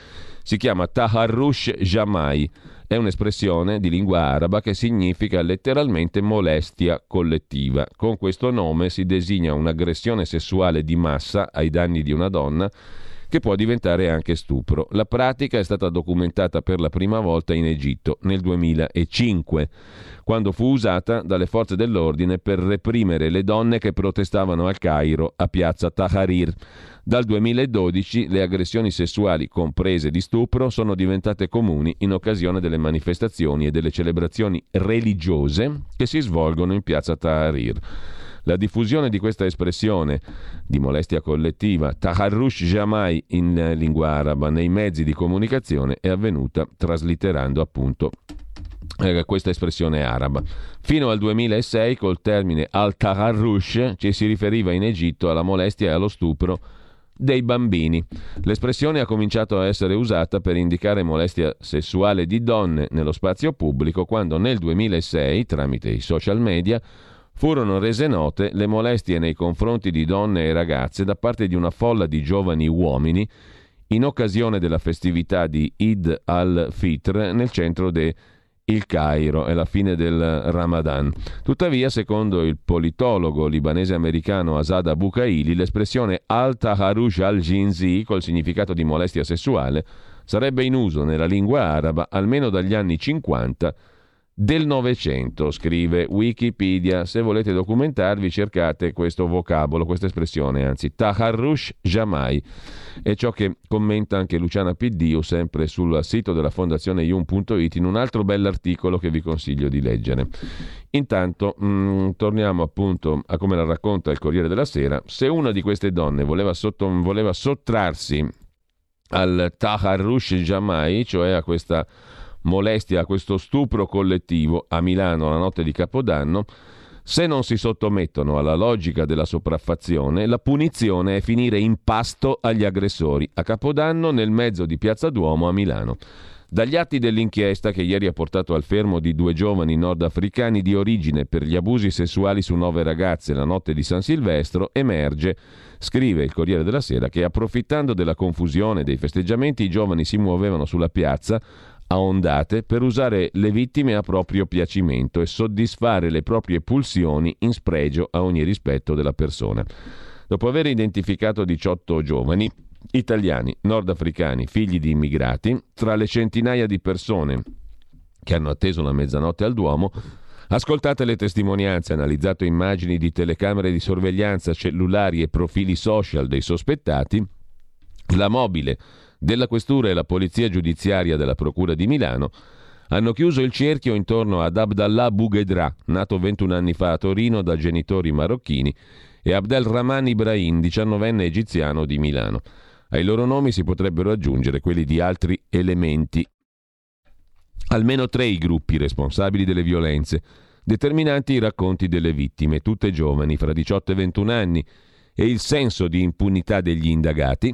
si chiama taharrush jamai, è un'espressione di lingua araba che significa letteralmente molestia collettiva. Con questo nome si designa un'aggressione sessuale di massa ai danni di una donna che può diventare anche stupro. La pratica è stata documentata per la prima volta in Egitto nel 2005, quando fu usata dalle forze dell'ordine per reprimere le donne che protestavano al Cairo a piazza Tahrir. Dal 2012 le aggressioni sessuali, comprese di stupro, sono diventate comuni in occasione delle manifestazioni e delle celebrazioni religiose che si svolgono in piazza Tahrir. La diffusione di questa espressione di molestia collettiva, taharrush jamai in lingua araba, nei mezzi di comunicazione è avvenuta traslitterando appunto eh, questa espressione araba. Fino al 2006 col termine al-taharrush ci si riferiva in Egitto alla molestia e allo stupro dei bambini. L'espressione ha cominciato a essere usata per indicare molestia sessuale di donne nello spazio pubblico quando nel 2006, tramite i social media, furono rese note le molestie nei confronti di donne e ragazze da parte di una folla di giovani uomini in occasione della festività di Eid al-Fitr nel centro del Cairo e la fine del Ramadan. Tuttavia, secondo il politologo libanese americano Asad Abu Kaili, l'espressione al-Taharush al-Jinzi, col significato di molestia sessuale, sarebbe in uso nella lingua araba almeno dagli anni 50 del Novecento, scrive Wikipedia. Se volete documentarvi cercate questo vocabolo, questa espressione, anzi, Taharrush Jamai. È ciò che commenta anche Luciana Piddio, sempre sul sito della fondazione yum.it, in un altro bell'articolo che vi consiglio di leggere. Intanto, mh, mm, torniamo appunto a come la racconta il Corriere della Sera. Se una di queste donne voleva, sotto, voleva sottrarsi al Taharrush Jamai, cioè a questa molestia a questo stupro collettivo a Milano la notte di Capodanno, se non si sottomettono alla logica della sopraffazione, la punizione è finire in pasto agli aggressori a Capodanno nel mezzo di Piazza Duomo a Milano. Dagli atti dell'inchiesta che ieri ha portato al fermo di due giovani nordafricani di origine per gli abusi sessuali su nove ragazze la notte di San Silvestro, emerge, scrive il Corriere della Sera, che approfittando della confusione dei festeggiamenti i giovani si muovevano sulla piazza a ondate per usare le vittime a proprio piacimento e soddisfare le proprie pulsioni in spregio a ogni rispetto della persona. Dopo aver identificato 18 giovani italiani, nordafricani, figli di immigrati, tra le centinaia di persone che hanno atteso la mezzanotte al Duomo, Ascoltate le testimonianze, analizzato immagini di telecamere di sorveglianza, cellulari e profili social dei sospettati, la mobile della Questura e la Polizia Giudiziaria della Procura di Milano hanno chiuso il cerchio intorno ad Abdallah Boughedra, nato 21 anni fa a Torino da genitori marocchini, e Abdelrahman Ibrahim, diciannovenne egiziano di Milano. Ai loro nomi si potrebbero aggiungere quelli di altri elementi. Almeno tre i gruppi responsabili delle violenze, determinanti i racconti delle vittime, tutte giovani, fra 18 e 21 anni, e il senso di impunità degli indagati,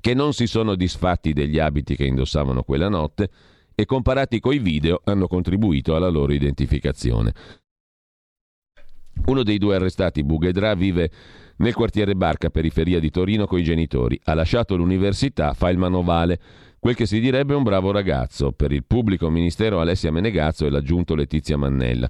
che non si sono disfatti degli abiti che indossavano quella notte e comparati coi video hanno contribuito alla loro identificazione. Uno dei due arrestati, Bughedra, vive nel quartiere Barca, periferia di Torino, coi genitori. Ha lasciato l'università, fa il manovale, quel che si direbbe un bravo ragazzo. Per il pubblico ministero Alessia Menegazzo e l'aggiunto Letizia Mannella.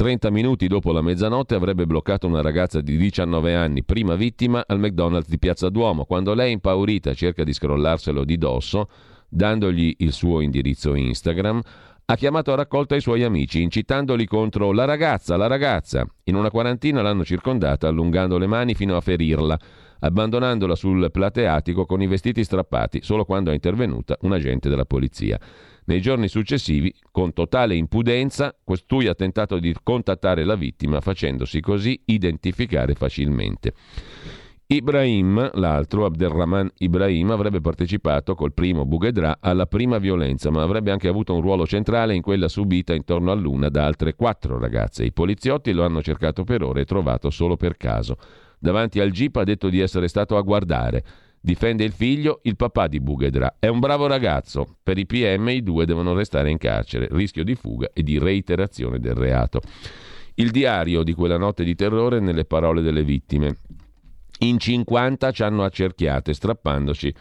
30 minuti dopo la mezzanotte avrebbe bloccato una ragazza di 19 anni, prima vittima, al McDonald's di Piazza Duomo. Quando lei, impaurita, cerca di scrollarselo di dosso, dandogli il suo indirizzo Instagram, ha chiamato a raccolta i suoi amici, incitandoli contro la ragazza, la ragazza. In una quarantina l'hanno circondata, allungando le mani fino a ferirla, abbandonandola sul plateatico con i vestiti strappati, solo quando è intervenuta un agente della polizia. Nei giorni successivi, con totale impudenza, costui ha tentato di contattare la vittima facendosi così identificare facilmente. Ibrahim, l'altro, Abdelrahman Ibrahim, avrebbe partecipato col primo Bughedra alla prima violenza, ma avrebbe anche avuto un ruolo centrale in quella subita intorno a Luna da altre quattro ragazze. I poliziotti lo hanno cercato per ore e trovato solo per caso. Davanti al jeep ha detto di essere stato a guardare. Difende il figlio, il papà di Bughedra. È un bravo ragazzo. Per i PM i due devono restare in carcere. Rischio di fuga e di reiterazione del reato. Il diario di quella notte di terrore nelle parole delle vittime. In 50 ci hanno accerchiate, strappandoci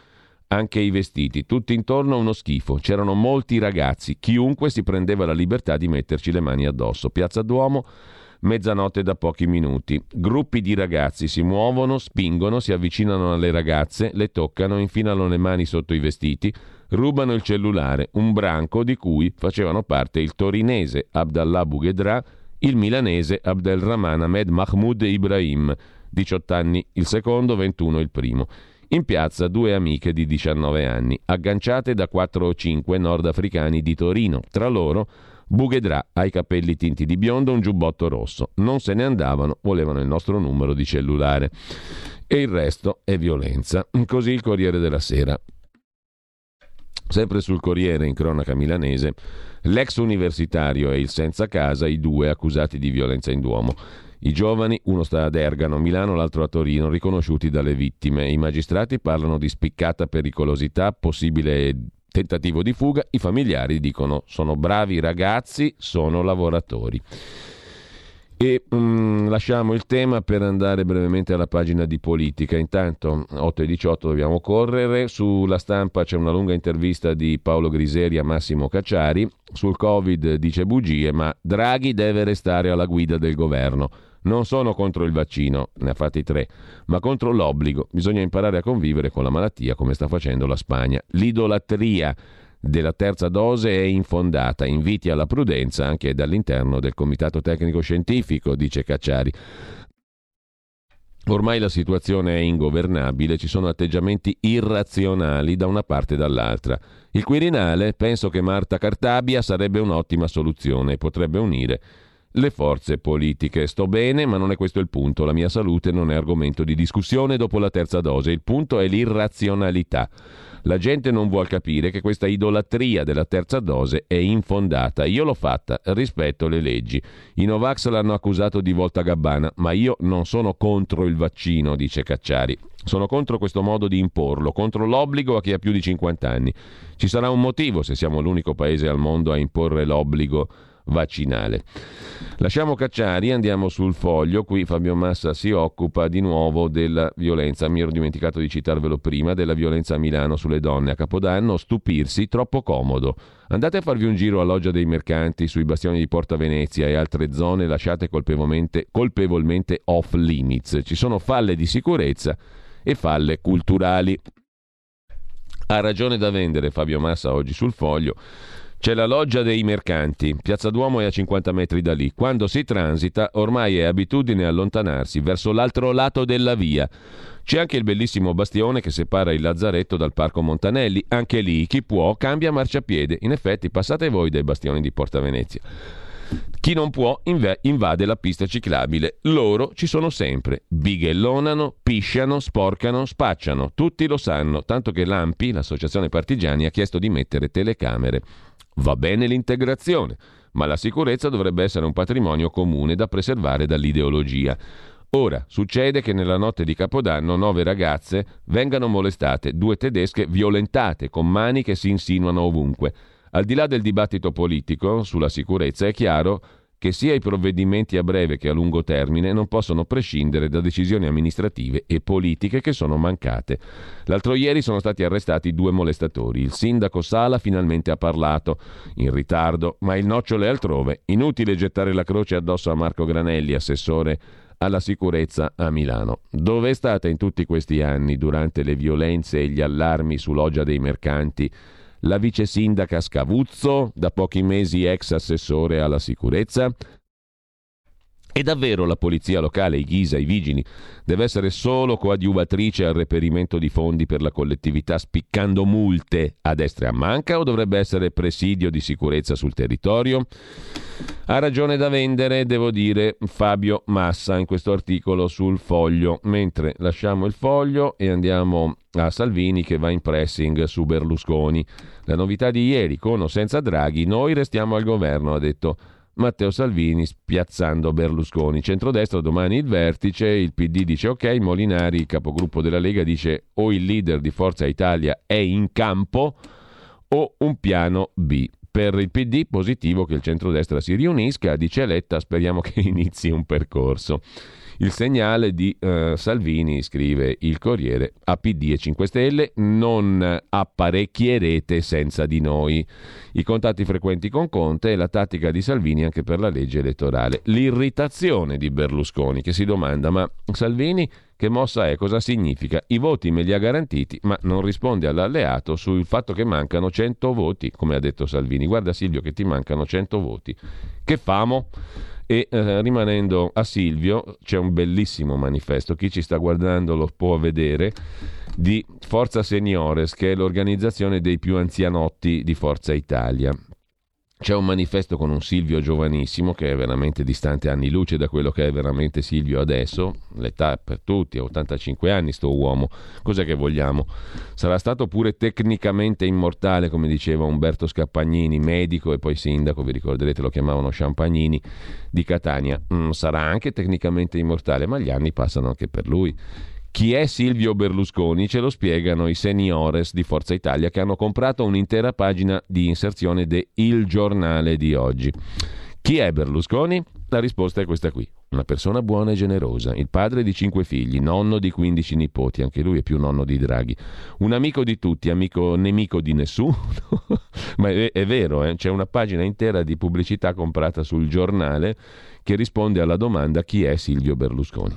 anche i vestiti, tutti intorno uno schifo. C'erano molti ragazzi, chiunque si prendeva la libertà di metterci le mani addosso. Piazza Duomo mezzanotte da pochi minuti. Gruppi di ragazzi si muovono, spingono, si avvicinano alle ragazze, le toccano, infilano le mani sotto i vestiti, rubano il cellulare, un branco di cui facevano parte il torinese Abdallah Bughedra, il milanese Abdelrahman Ahmed Mahmoud Ibrahim, 18 anni il secondo, 21 il primo. In piazza due amiche di 19 anni, agganciate da 4 o 5 nordafricani di Torino. Tra loro Bughedrà ha i capelli tinti di biondo, un giubbotto rosso. Non se ne andavano, volevano il nostro numero di cellulare. E il resto è violenza. Così il Corriere della Sera. Sempre sul Corriere, in cronaca milanese, l'ex universitario e il senza casa, i due accusati di violenza in Duomo. I giovani, uno sta ad Ergano, Milano, l'altro a Torino, riconosciuti dalle vittime. I magistrati parlano di spiccata pericolosità, possibile tentativo di fuga, i familiari dicono sono bravi ragazzi, sono lavoratori. E um, lasciamo il tema per andare brevemente alla pagina di politica. Intanto 8 e 18 dobbiamo correre. Sulla stampa c'è una lunga intervista di Paolo Griseri a Massimo Cacciari. Sul Covid dice bugie, ma Draghi deve restare alla guida del governo. Non sono contro il vaccino, ne ha fatti tre, ma contro l'obbligo. Bisogna imparare a convivere con la malattia come sta facendo la Spagna. L'idolatria della terza dose è infondata, inviti alla prudenza anche dall'interno del Comitato Tecnico Scientifico, dice Cacciari. Ormai la situazione è ingovernabile, ci sono atteggiamenti irrazionali da una parte e dall'altra. Il Quirinale, penso che Marta Cartabia sarebbe un'ottima soluzione e potrebbe unire le forze politiche. Sto bene, ma non è questo il punto. La mia salute non è argomento di discussione dopo la terza dose. Il punto è l'irrazionalità. La gente non vuol capire che questa idolatria della terza dose è infondata. Io l'ho fatta, rispetto le leggi. I Novax l'hanno accusato di volta gabbana, ma io non sono contro il vaccino, dice Cacciari. Sono contro questo modo di imporlo, contro l'obbligo a chi ha più di 50 anni. Ci sarà un motivo se siamo l'unico paese al mondo a imporre l'obbligo vaccinale. Lasciamo Cacciari, andiamo sul foglio. Qui Fabio Massa si occupa di nuovo della violenza. Mi ero dimenticato di citarvelo prima, della violenza a Milano sulle donne a Capodanno. Stupirsi, troppo comodo. Andate a farvi un giro a Loggia dei Mercanti, sui bastioni di Porta Venezia e altre zone lasciate colpevolmente, colpevolmente off limits. Ci sono falle di sicurezza e falle culturali. Ha ragione da vendere Fabio Massa oggi sul foglio c'è la loggia dei mercanti, Piazza Duomo è a 50 metri da lì. Quando si transita ormai è abitudine allontanarsi verso l'altro lato della via. C'è anche il bellissimo bastione che separa il Lazzaretto dal Parco Montanelli. Anche lì chi può cambia marciapiede. In effetti passate voi dai bastioni di Porta Venezia. Chi non può inv- invade la pista ciclabile. Loro ci sono sempre. Bighellonano, pisciano, sporcano, spacciano. Tutti lo sanno, tanto che l'AMPI, l'associazione partigiani, ha chiesto di mettere telecamere. Va bene l'integrazione, ma la sicurezza dovrebbe essere un patrimonio comune da preservare dall'ideologia. Ora, succede che nella notte di Capodanno nove ragazze vengano molestate, due tedesche violentate con mani che si insinuano ovunque. Al di là del dibattito politico sulla sicurezza è chiaro che sia i provvedimenti a breve che a lungo termine non possono prescindere da decisioni amministrative e politiche che sono mancate. L'altro ieri sono stati arrestati due molestatori. Il sindaco Sala finalmente ha parlato, in ritardo, ma il nocciolo è altrove. Inutile gettare la croce addosso a Marco Granelli, assessore alla sicurezza a Milano. Dove è stata in tutti questi anni, durante le violenze e gli allarmi su Loggia dei Mercanti, la vice sindaca Scavuzzo, da pochi mesi ex assessore alla sicurezza. E davvero la polizia locale, i Ghisa, i vigili, deve essere solo coadiuvatrice al reperimento di fondi per la collettività spiccando multe a destra e a manca o dovrebbe essere presidio di sicurezza sul territorio? Ha ragione da vendere, devo dire, Fabio Massa in questo articolo sul foglio. Mentre lasciamo il foglio e andiamo a Salvini che va in pressing su Berlusconi. La novità di ieri, con o senza Draghi, noi restiamo al governo, ha detto Matteo Salvini spiazzando Berlusconi. Centrodestra domani il vertice, il PD dice ok, Molinari, capogruppo della Lega, dice o il leader di Forza Italia è in campo o un piano B. Per il PD positivo che il centrodestra si riunisca, dice Letta, speriamo che inizi un percorso. Il segnale di uh, Salvini, scrive il Corriere, a PD e 5 Stelle, non apparecchierete senza di noi. I contatti frequenti con Conte e la tattica di Salvini anche per la legge elettorale. L'irritazione di Berlusconi che si domanda ma Salvini che mossa è? Cosa significa? I voti me li ha garantiti, ma non risponde all'alleato sul fatto che mancano 100 voti, come ha detto Salvini. Guarda Silvio che ti mancano 100 voti. Che famo? E eh, rimanendo a Silvio, c'è un bellissimo manifesto, chi ci sta guardando lo può vedere, di Forza Seniores, che è l'organizzazione dei più anzianotti di Forza Italia. C'è un manifesto con un Silvio giovanissimo che è veramente distante anni luce da quello che è veramente Silvio adesso, l'età per tutti, ha 85 anni sto uomo, cos'è che vogliamo? Sarà stato pure tecnicamente immortale, come diceva Umberto Scappagnini, medico e poi sindaco, vi ricorderete lo chiamavano Champagnini, di Catania. Mm, sarà anche tecnicamente immortale, ma gli anni passano anche per lui. Chi è Silvio Berlusconi? Ce lo spiegano i seniores di Forza Italia che hanno comprato un'intera pagina di inserzione de Il Giornale di oggi. Chi è Berlusconi? La risposta è questa qui. Una persona buona e generosa, il padre di cinque figli, nonno di 15 nipoti, anche lui è più nonno di Draghi, un amico di tutti, amico nemico di nessuno, ma è, è vero, eh? c'è una pagina intera di pubblicità comprata sul giornale che risponde alla domanda chi è Silvio Berlusconi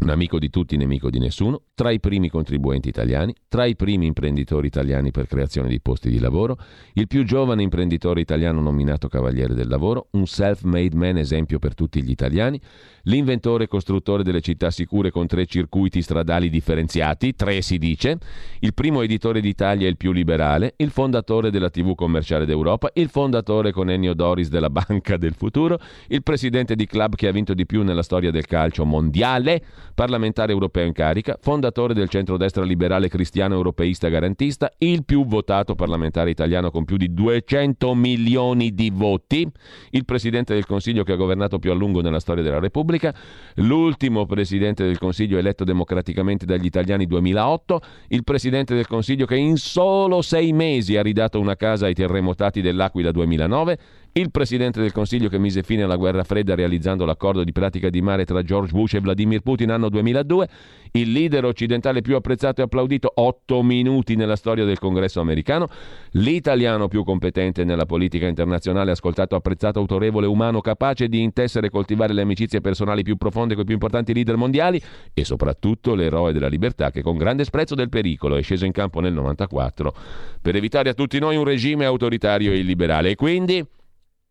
un amico di tutti, nemico di nessuno, tra i primi contribuenti italiani, tra i primi imprenditori italiani per creazione di posti di lavoro, il più giovane imprenditore italiano nominato Cavaliere del Lavoro, un self-made man esempio per tutti gli italiani, l'inventore e costruttore delle città sicure con tre circuiti stradali differenziati, tre si dice, il primo editore d'Italia e il più liberale, il fondatore della TV commerciale d'Europa, il fondatore con Ennio Doris della Banca del Futuro, il presidente di club che ha vinto di più nella storia del calcio mondiale, parlamentare europeo in carica, fondatore del centrodestra liberale cristiano europeista garantista, il più votato parlamentare italiano con più di 200 milioni di voti, il presidente del Consiglio che ha governato più a lungo nella storia della Repubblica, l'ultimo presidente del Consiglio eletto democraticamente dagli italiani 2008, il presidente del Consiglio che in solo sei mesi ha ridato una casa ai terremotati dell'Aquila 2009, il presidente del Consiglio che mise fine alla guerra fredda realizzando l'accordo di pratica di mare tra George Bush e Vladimir Putin anno 2002, il leader occidentale più apprezzato e applaudito 8 minuti nella storia del congresso americano, l'italiano più competente nella politica internazionale, ascoltato, apprezzato, autorevole, umano, capace di intessere e coltivare le amicizie personali più profonde con i più importanti leader mondiali e soprattutto l'eroe della libertà che con grande sprezzo del pericolo è sceso in campo nel 94 per evitare a tutti noi un regime autoritario e illiberale. E quindi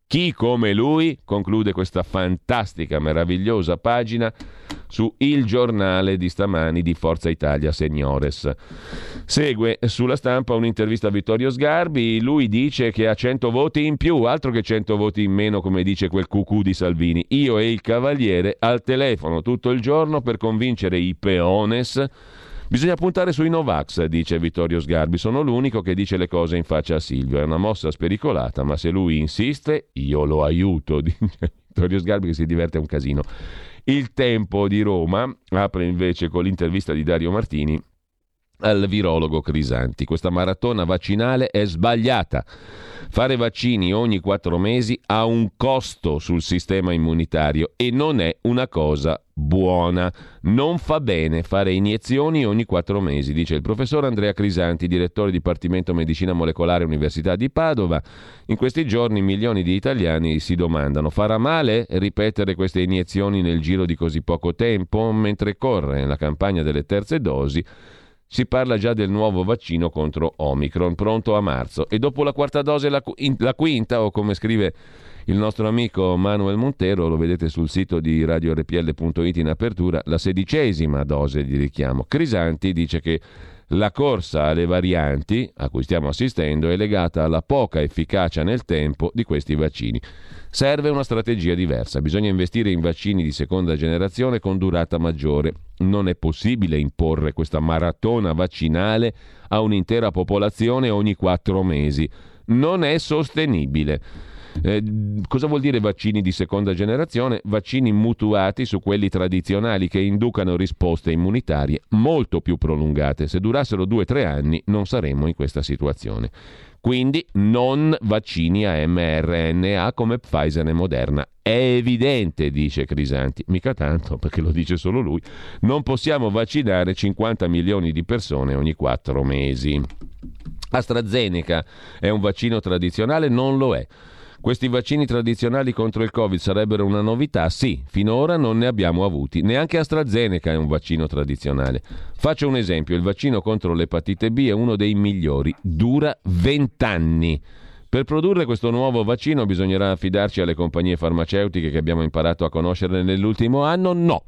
chi come lui conclude questa fantastica, meravigliosa pagina su Il giornale di stamani di Forza Italia Seniores. Segue sulla stampa un'intervista a Vittorio Sgarbi, lui dice che ha 100 voti in più, altro che 100 voti in meno come dice quel cucù di Salvini. Io e il Cavaliere al telefono tutto il giorno per convincere i peones Bisogna puntare sui Novax, dice Vittorio Sgarbi. Sono l'unico che dice le cose in faccia a Silvio. È una mossa spericolata, ma se lui insiste, io lo aiuto, dice Vittorio Sgarbi che si diverte un casino. Il tempo di Roma apre invece con l'intervista di Dario Martini al virologo Crisanti. Questa maratona vaccinale è sbagliata. Fare vaccini ogni quattro mesi ha un costo sul sistema immunitario e non è una cosa buona. Non fa bene fare iniezioni ogni quattro mesi, dice il professor Andrea Crisanti, direttore Dipartimento Medicina Molecolare Università di Padova. In questi giorni milioni di italiani si domandano: farà male ripetere queste iniezioni nel giro di così poco tempo? Mentre corre la campagna delle terze dosi, si parla già del nuovo vaccino contro Omicron, pronto a marzo. E dopo la quarta dose la, la quinta, o come scrive il nostro amico Manuel Montero, lo vedete sul sito di radiorpl.it in apertura, la sedicesima dose di richiamo. Crisanti dice che la corsa alle varianti a cui stiamo assistendo è legata alla poca efficacia nel tempo di questi vaccini. Serve una strategia diversa, bisogna investire in vaccini di seconda generazione con durata maggiore. Non è possibile imporre questa maratona vaccinale a un'intera popolazione ogni quattro mesi. Non è sostenibile. Eh, cosa vuol dire vaccini di seconda generazione? Vaccini mutuati su quelli tradizionali che inducano risposte immunitarie molto più prolungate. Se durassero due o tre anni non saremmo in questa situazione. Quindi non vaccini a mRNA come Pfizer e Moderna. È evidente, dice Crisanti, mica tanto perché lo dice solo lui, non possiamo vaccinare 50 milioni di persone ogni quattro mesi. AstraZeneca è un vaccino tradizionale? Non lo è. Questi vaccini tradizionali contro il Covid sarebbero una novità? Sì, finora non ne abbiamo avuti. Neanche AstraZeneca è un vaccino tradizionale. Faccio un esempio, il vaccino contro l'epatite B è uno dei migliori, dura 20 anni. Per produrre questo nuovo vaccino bisognerà affidarci alle compagnie farmaceutiche che abbiamo imparato a conoscere nell'ultimo anno? No.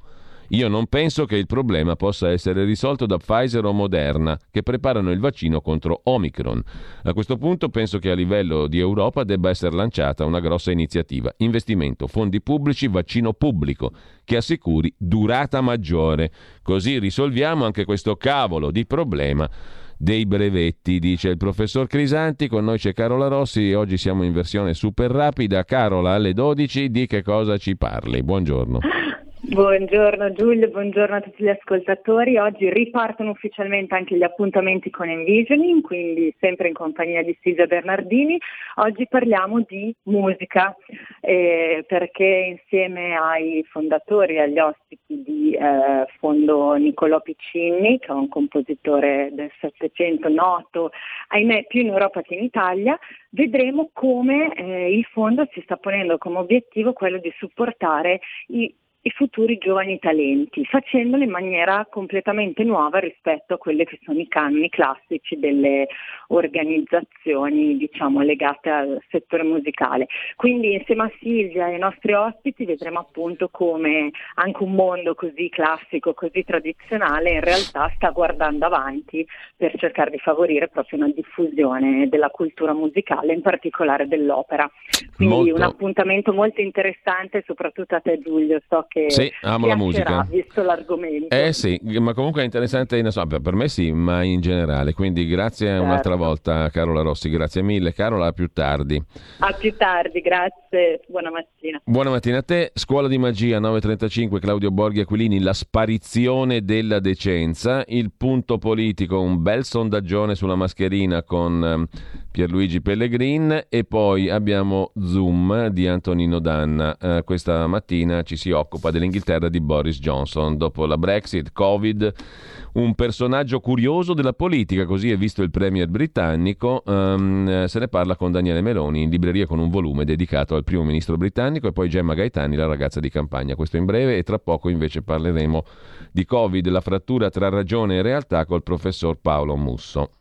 Io non penso che il problema possa essere risolto da Pfizer o Moderna, che preparano il vaccino contro Omicron. A questo punto penso che a livello di Europa debba essere lanciata una grossa iniziativa. Investimento, fondi pubblici, vaccino pubblico, che assicuri durata maggiore. Così risolviamo anche questo cavolo di problema dei brevetti, dice il professor Crisanti. Con noi c'è Carola Rossi, oggi siamo in versione super rapida. Carola, alle 12 di che cosa ci parli? Buongiorno. Buongiorno Giulio, buongiorno a tutti gli ascoltatori. Oggi ripartono ufficialmente anche gli appuntamenti con Envisioning, quindi sempre in compagnia di Silvia Bernardini. Oggi parliamo di musica eh, perché insieme ai fondatori e agli ospiti di eh, Fondo Niccolò Piccini, che è un compositore del Settecento noto, ahimè più in Europa che in Italia, vedremo come eh, il fondo si sta ponendo come obiettivo quello di supportare i i futuri giovani talenti, facendolo in maniera completamente nuova rispetto a quelli che sono i canoni classici delle organizzazioni diciamo, legate al settore musicale. Quindi insieme a Silvia e ai nostri ospiti vedremo appunto come anche un mondo così classico, così tradizionale in realtà sta guardando avanti per cercare di favorire proprio una diffusione della cultura musicale, in particolare dell'opera. Quindi molto. un appuntamento molto interessante soprattutto a te Giulio, so che sì, amo la musica. visto l'argomento. Eh sì, ma comunque è interessante, so, per me sì, ma in generale. Quindi grazie certo. un'altra volta Carola Rossi, grazie mille. Carola, a più tardi. A più tardi, grazie. Buona mattina. Buona mattina a te. Scuola di magia 935 Claudio Borghi Aquilini, la sparizione della decenza, il punto politico, un bel sondaggione sulla mascherina con ehm, Pierluigi Pellegrin e poi abbiamo Zoom di Antonino Danna. Eh, questa mattina ci si occupa dell'Inghilterra di Boris Johnson. Dopo la Brexit, Covid, un personaggio curioso della politica, così è visto il premier britannico. Um, se ne parla con Daniele Meloni in libreria con un volume dedicato al primo ministro britannico e poi Gemma Gaetani, la ragazza di campagna. Questo in breve e tra poco invece parleremo di Covid, la frattura tra ragione e realtà col professor Paolo Musso.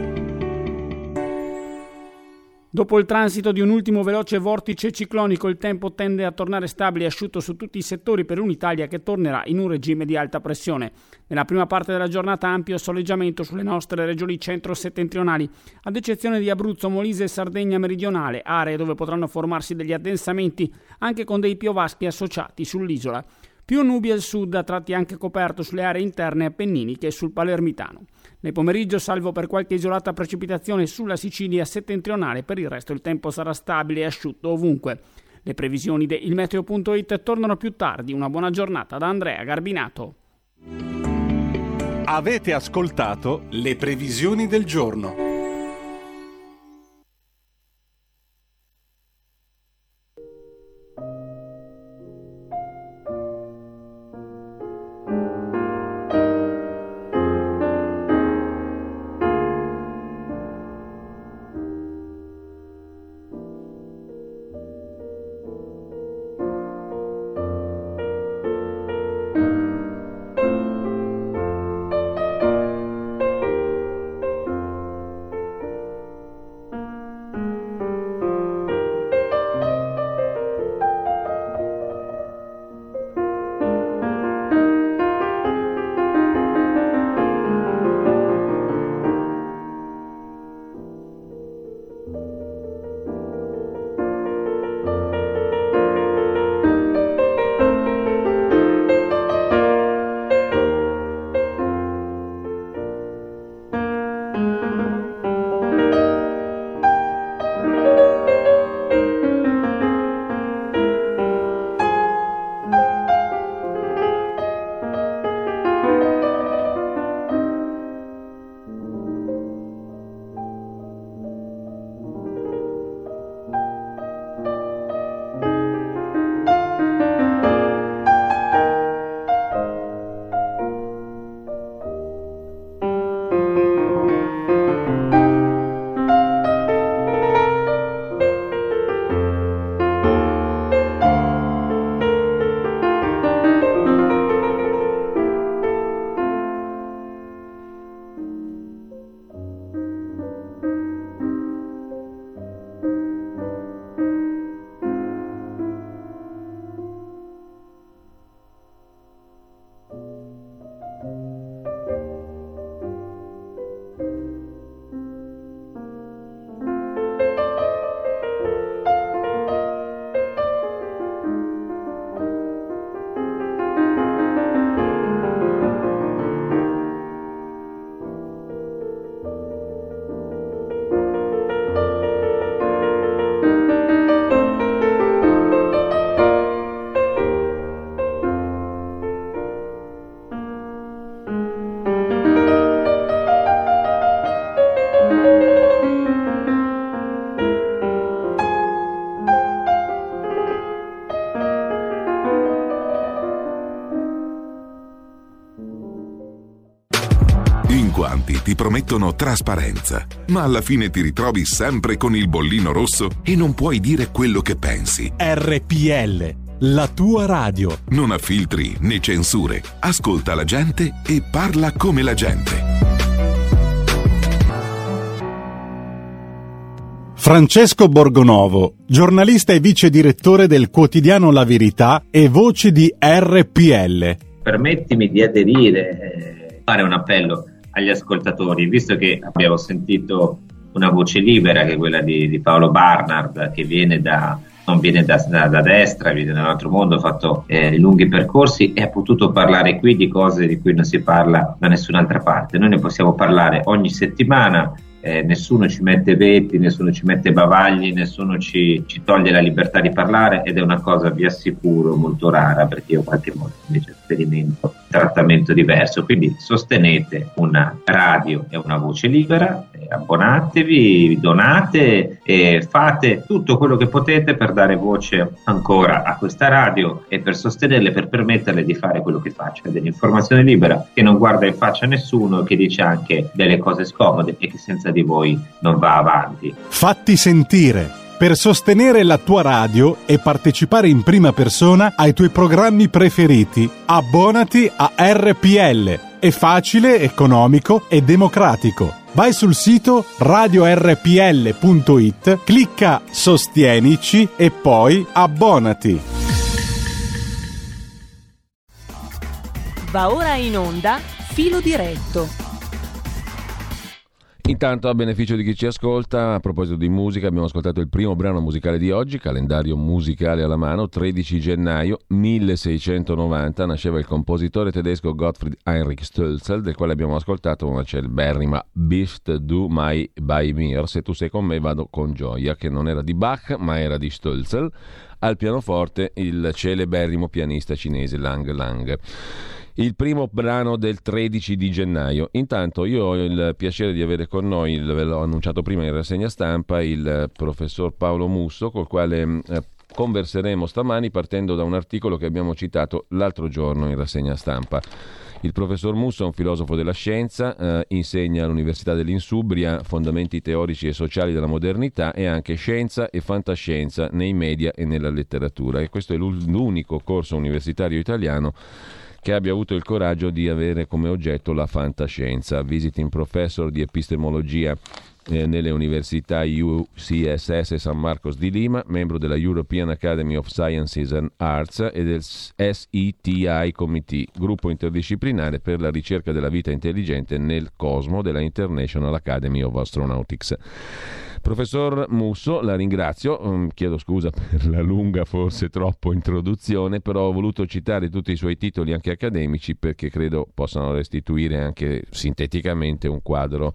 Dopo il transito di un ultimo veloce vortice ciclonico, il tempo tende a tornare stabile e asciutto su tutti i settori per un'Italia che tornerà in un regime di alta pressione. Nella prima parte della giornata ampio soleggiamento sulle nostre regioni centro-settentrionali, ad eccezione di Abruzzo, Molise e Sardegna meridionale, aree dove potranno formarsi degli addensamenti anche con dei piovaschi associati sull'isola. Più nubi al sud, a tratti anche coperto sulle aree interne appenniniche e sul Palermitano. Nel pomeriggio, salvo per qualche isolata precipitazione sulla Sicilia settentrionale, per il resto il tempo sarà stabile e asciutto ovunque. Le previsioni di ilmeteo.it tornano più tardi. Una buona giornata da Andrea Garbinato. Avete ascoltato le previsioni del giorno. Ti promettono trasparenza, ma alla fine ti ritrovi sempre con il bollino rosso e non puoi dire quello che pensi. RPL, la tua radio. Non ha filtri né censure. Ascolta la gente e parla come la gente. Francesco Borgonovo, giornalista e vice direttore del quotidiano La Verità e voce di RPL. Permettimi di aderire, eh, fare un appello agli ascoltatori, visto che abbiamo sentito una voce libera che è quella di, di Paolo Barnard che viene da, non viene da, da, da, destra, viene da un altro mondo, ha fatto eh, lunghi percorsi e ha potuto parlare qui di cose di cui non si parla da nessun'altra parte. Noi ne possiamo parlare ogni settimana eh, nessuno ci mette veti, nessuno ci mette bavagli, nessuno ci, ci, toglie la libertà di parlare ed è una cosa, vi assicuro, molto rara perché io qualche volta invece sperimento trattamento diverso. Quindi sostenete una radio e una voce libera, abbonatevi, donate e fate tutto quello che potete per dare voce ancora a questa radio e per sostenerle, per permetterle di fare quello che fa, cioè dell'informazione libera che non guarda in faccia a nessuno, che dice anche delle cose scomode e che senza di voi non va avanti. Fatti sentire per sostenere la tua radio e partecipare in prima persona ai tuoi programmi preferiti. Abbonati a RPL. È facile, economico e democratico. Vai sul sito radiorpl.it, clicca Sostienici e poi abbonati. Va ora in onda Filo diretto Intanto, a beneficio di chi ci ascolta, a proposito di musica, abbiamo ascoltato il primo brano musicale di oggi, calendario musicale alla mano, 13 gennaio 1690, nasceva il compositore tedesco Gottfried Heinrich Stölzel, del quale abbiamo ascoltato una celeberrima Bist du mai bei mir, se tu sei con me vado con gioia, che non era di Bach ma era di Stölzel, al pianoforte il celeberrimo pianista cinese Lang Lang il primo brano del 13 di gennaio. Intanto io ho il piacere di avere con noi, ve l'ho annunciato prima in rassegna stampa, il professor Paolo Musso, col quale eh, converseremo stamani partendo da un articolo che abbiamo citato l'altro giorno in rassegna stampa. Il professor Musso è un filosofo della scienza, eh, insegna all'Università dell'Insubria fondamenti teorici e sociali della modernità e anche scienza e fantascienza nei media e nella letteratura. E questo è l'unico corso universitario italiano che abbia avuto il coraggio di avere come oggetto la fantascienza. Visiting professor di epistemologia eh, nelle università UCSS San Marcos di Lima, membro della European Academy of Sciences and Arts e del SETI Committee, gruppo interdisciplinare per la ricerca della vita intelligente nel cosmo della International Academy of Astronautics. Professor Musso, la ringrazio, um, chiedo scusa per la lunga, forse troppo introduzione, però ho voluto citare tutti i suoi titoli anche accademici perché credo possano restituire anche sinteticamente un quadro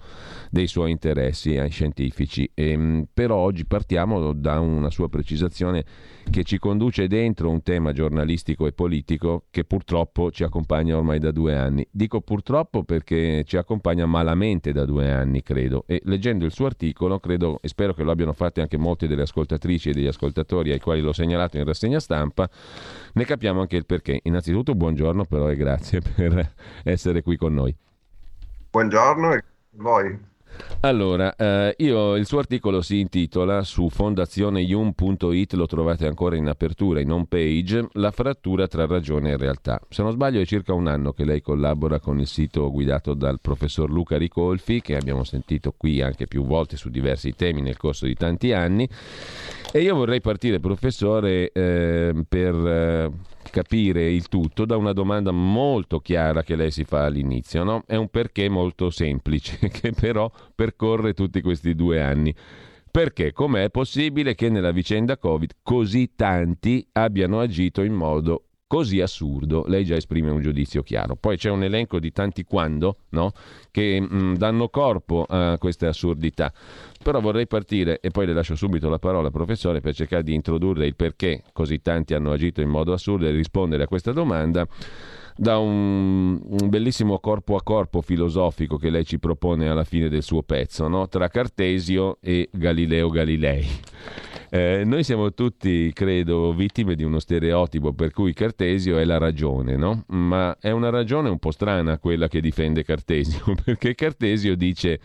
dei suoi interessi ai scientifici. E, um, però oggi partiamo da una sua precisazione che ci conduce dentro un tema giornalistico e politico che purtroppo ci accompagna ormai da due anni. Dico purtroppo perché ci accompagna malamente da due anni, credo, e leggendo il suo articolo, credo e spero che lo abbiano fatto anche molte delle ascoltatrici e degli ascoltatori ai quali l'ho segnalato in rassegna stampa, ne capiamo anche il perché. Innanzitutto buongiorno però e grazie per essere qui con noi. Buongiorno e voi. Allora, eh, io, il suo articolo si intitola su fondazioneyum.it, lo trovate ancora in apertura, in home page, La frattura tra ragione e realtà. Se non sbaglio è circa un anno che lei collabora con il sito guidato dal professor Luca Ricolfi, che abbiamo sentito qui anche più volte su diversi temi nel corso di tanti anni. E io vorrei partire, professore, eh, per... Capire il tutto da una domanda molto chiara che lei si fa all'inizio, no? È un perché molto semplice che però percorre tutti questi due anni. Perché com'è possibile che nella vicenda Covid così tanti abbiano agito in modo così assurdo, lei già esprime un giudizio chiaro. Poi c'è un elenco di tanti quando no? che mh, mm, danno corpo a queste assurdità. Però vorrei partire, e poi le lascio subito la parola, professore, per cercare di introdurre il perché così tanti hanno agito in modo assurdo e rispondere a questa domanda da un, un, bellissimo corpo a corpo filosofico che lei ci propone alla fine del suo pezzo, no? tra Cartesio e Galileo Galilei. Eh, noi siamo tutti, credo, vittime di uno stereotipo per cui Cartesio è la ragione, no? Ma è una ragione un po' strana quella che difende Cartesio, perché Cartesio dice,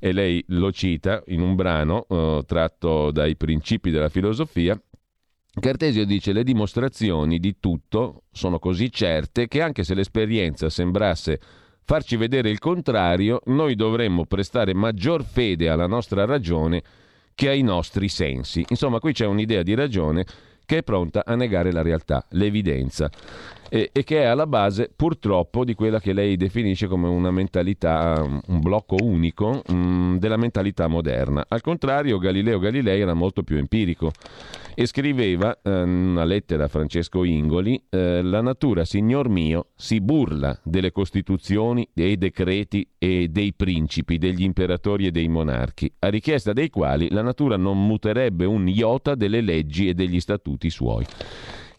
e lei lo cita in un brano eh, tratto dai principi della filosofia, Cartesio dice le dimostrazioni di tutto sono così certe che anche se l'esperienza sembrasse farci vedere il contrario, noi dovremmo prestare maggior fede alla nostra ragione che ai nostri sensi. Insomma, qui c'è un'idea di ragione che è pronta a negare la realtà, l'evidenza, e, e, che è alla base purtroppo di quella che lei definisce come una mentalità, un blocco unico um, della mentalità moderna. Al contrario, Galileo Galilei era molto più empirico e scriveva eh, una lettera a Francesco Ingoli, eh, la natura, signor mio, si burla delle costituzioni, dei decreti e dei principi, degli imperatori e dei monarchi, a richiesta dei quali la natura non muterebbe un iota delle leggi e degli statuti suoi.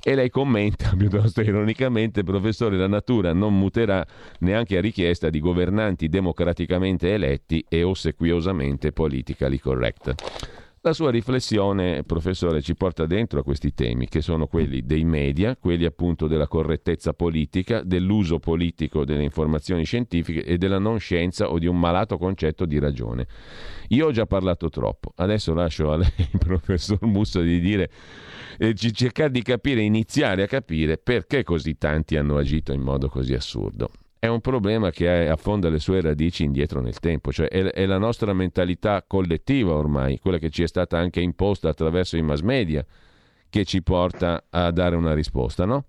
E lei commenta piuttosto ironicamente, professore, la natura non muterà neanche a richiesta di governanti democraticamente eletti e ossequiosamente politically correct. La sua riflessione, professore, ci porta dentro a questi temi, che sono quelli dei media, quelli appunto della correttezza politica, dell'uso politico delle informazioni scientifiche e della non scienza o di un malato concetto di ragione. Io ho già parlato troppo, adesso lascio a lei, professor Musso, di dire e cercare di capire, iniziare a capire perché così tanti hanno agito in modo così assurdo è un problema che affonda le sue radici indietro nel tempo, cioè è, è, la nostra mentalità collettiva ormai, quella che ci è stata anche imposta attraverso i mass media, che ci porta a dare una risposta, no?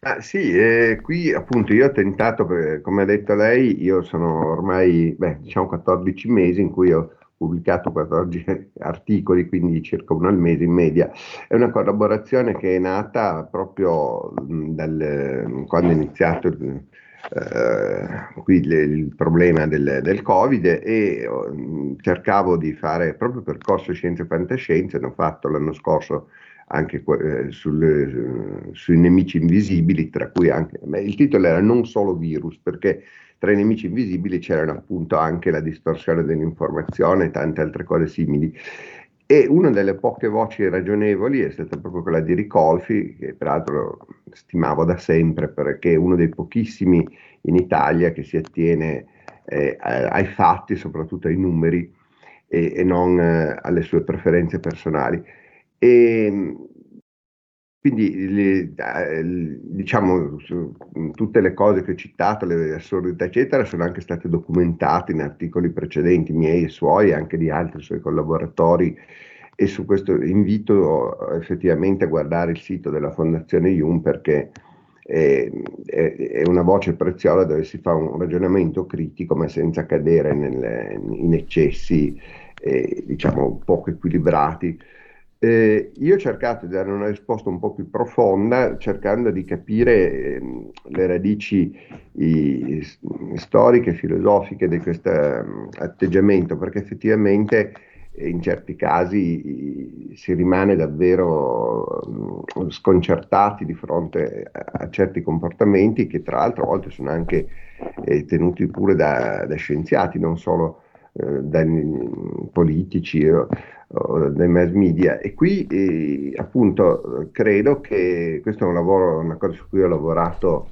Ah, sì, eh, qui appunto io ho tentato, come ha detto lei, io sono ormai, beh, diciamo 14 mesi in cui ho pubblicato 14 articoli, quindi circa uno al mese in media. È una collaborazione che è nata proprio dal, quando è iniziato il, eh, qui il, il problema del, del, Covid e uh, cercavo di fare proprio percorso scienze e fantascienze, l'ho fatto l'anno scorso anche eh, sul, sui nemici invisibili, tra cui anche, beh, il titolo era non solo virus, perché tra i nemici invisibili c'erano appunto anche la distorsione dell'informazione e tante altre cose simili. E una delle poche voci ragionevoli è stata proprio quella di Ricolfi, che peraltro stimavo da sempre perché è uno dei pochissimi in Italia che si attiene eh, ai fatti, soprattutto ai numeri, e, e non eh, alle sue preferenze personali. E, quindi le, diciamo tutte le cose che ho citato, le assurdità eccetera, sono anche state documentate in articoli precedenti miei e suoi, anche di altri suoi collaboratori e su questo invito effettivamente a guardare il sito della Fondazione IUM perché è, è, è una voce preziosa dove si fa un ragionamento critico ma senza cadere nelle, in eccessi eh, diciamo poco equilibrati. Eh, io ho cercato di dare una risposta un po' più profonda, cercando di capire eh, le radici i, storiche, filosofiche di questo um, atteggiamento, perché effettivamente eh, in certi casi si rimane davvero um, sconcertati di fronte a, a, certi comportamenti che tra l'altro a volte sono anche eh, tenuti pure da, da, scienziati, non solo eh, dai mm, politici dai mass media e qui eh, appunto credo che questo è un lavoro, una cosa su cui ho lavorato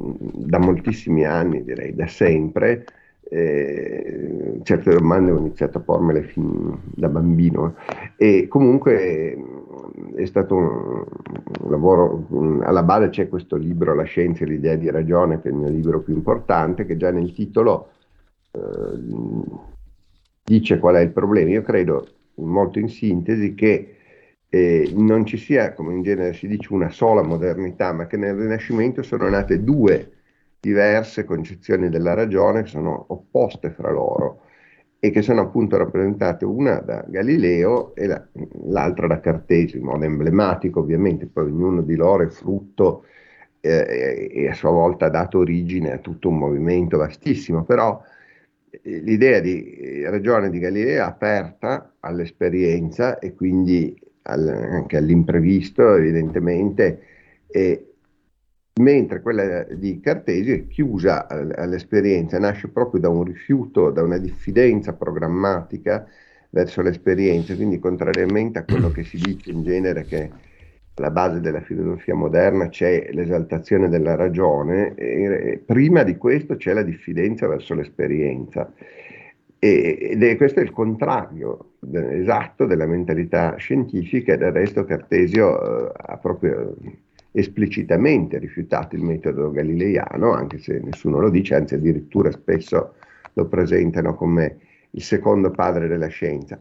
mh, da moltissimi anni, direi da sempre. Eh, certe domande ho iniziato a pormele fin da bambino e comunque è stato un, un lavoro, un, alla base c'è questo libro La scienza e l'idea di ragione che è il mio libro più importante che già nel titolo eh, dice qual è il problema. Io credo molto in sintesi, che eh, non ci sia, come in genere si dice, una sola modernità, ma che nel Rinascimento sono nate due diverse concezioni della ragione che sono opposte fra loro e che sono appunto rappresentate una da Galileo e la, l'altra da Cartesio, in modo emblematico ovviamente, poi ognuno di loro è frutto eh, e a sua volta ha dato origine a tutto un movimento vastissimo, però l'idea di eh, ragione di Galileo è aperta all'esperienza e quindi al, anche all'imprevisto evidentemente, e, mentre quella di Cartesio è chiusa all'esperienza, nasce proprio da un rifiuto, da una diffidenza programmatica verso l'esperienza, quindi contrariamente a quello che si dice in genere che alla base della filosofia moderna c'è l'esaltazione della ragione, e prima di questo c'è la diffidenza verso l'esperienza. ed è questo è il contrario esatto della mentalità scientifica e del resto Cartesio eh, ha proprio esplicitamente rifiutato il metodo galileiano, anche se nessuno lo dice, anzi addirittura spesso lo presentano come il secondo padre della scienza.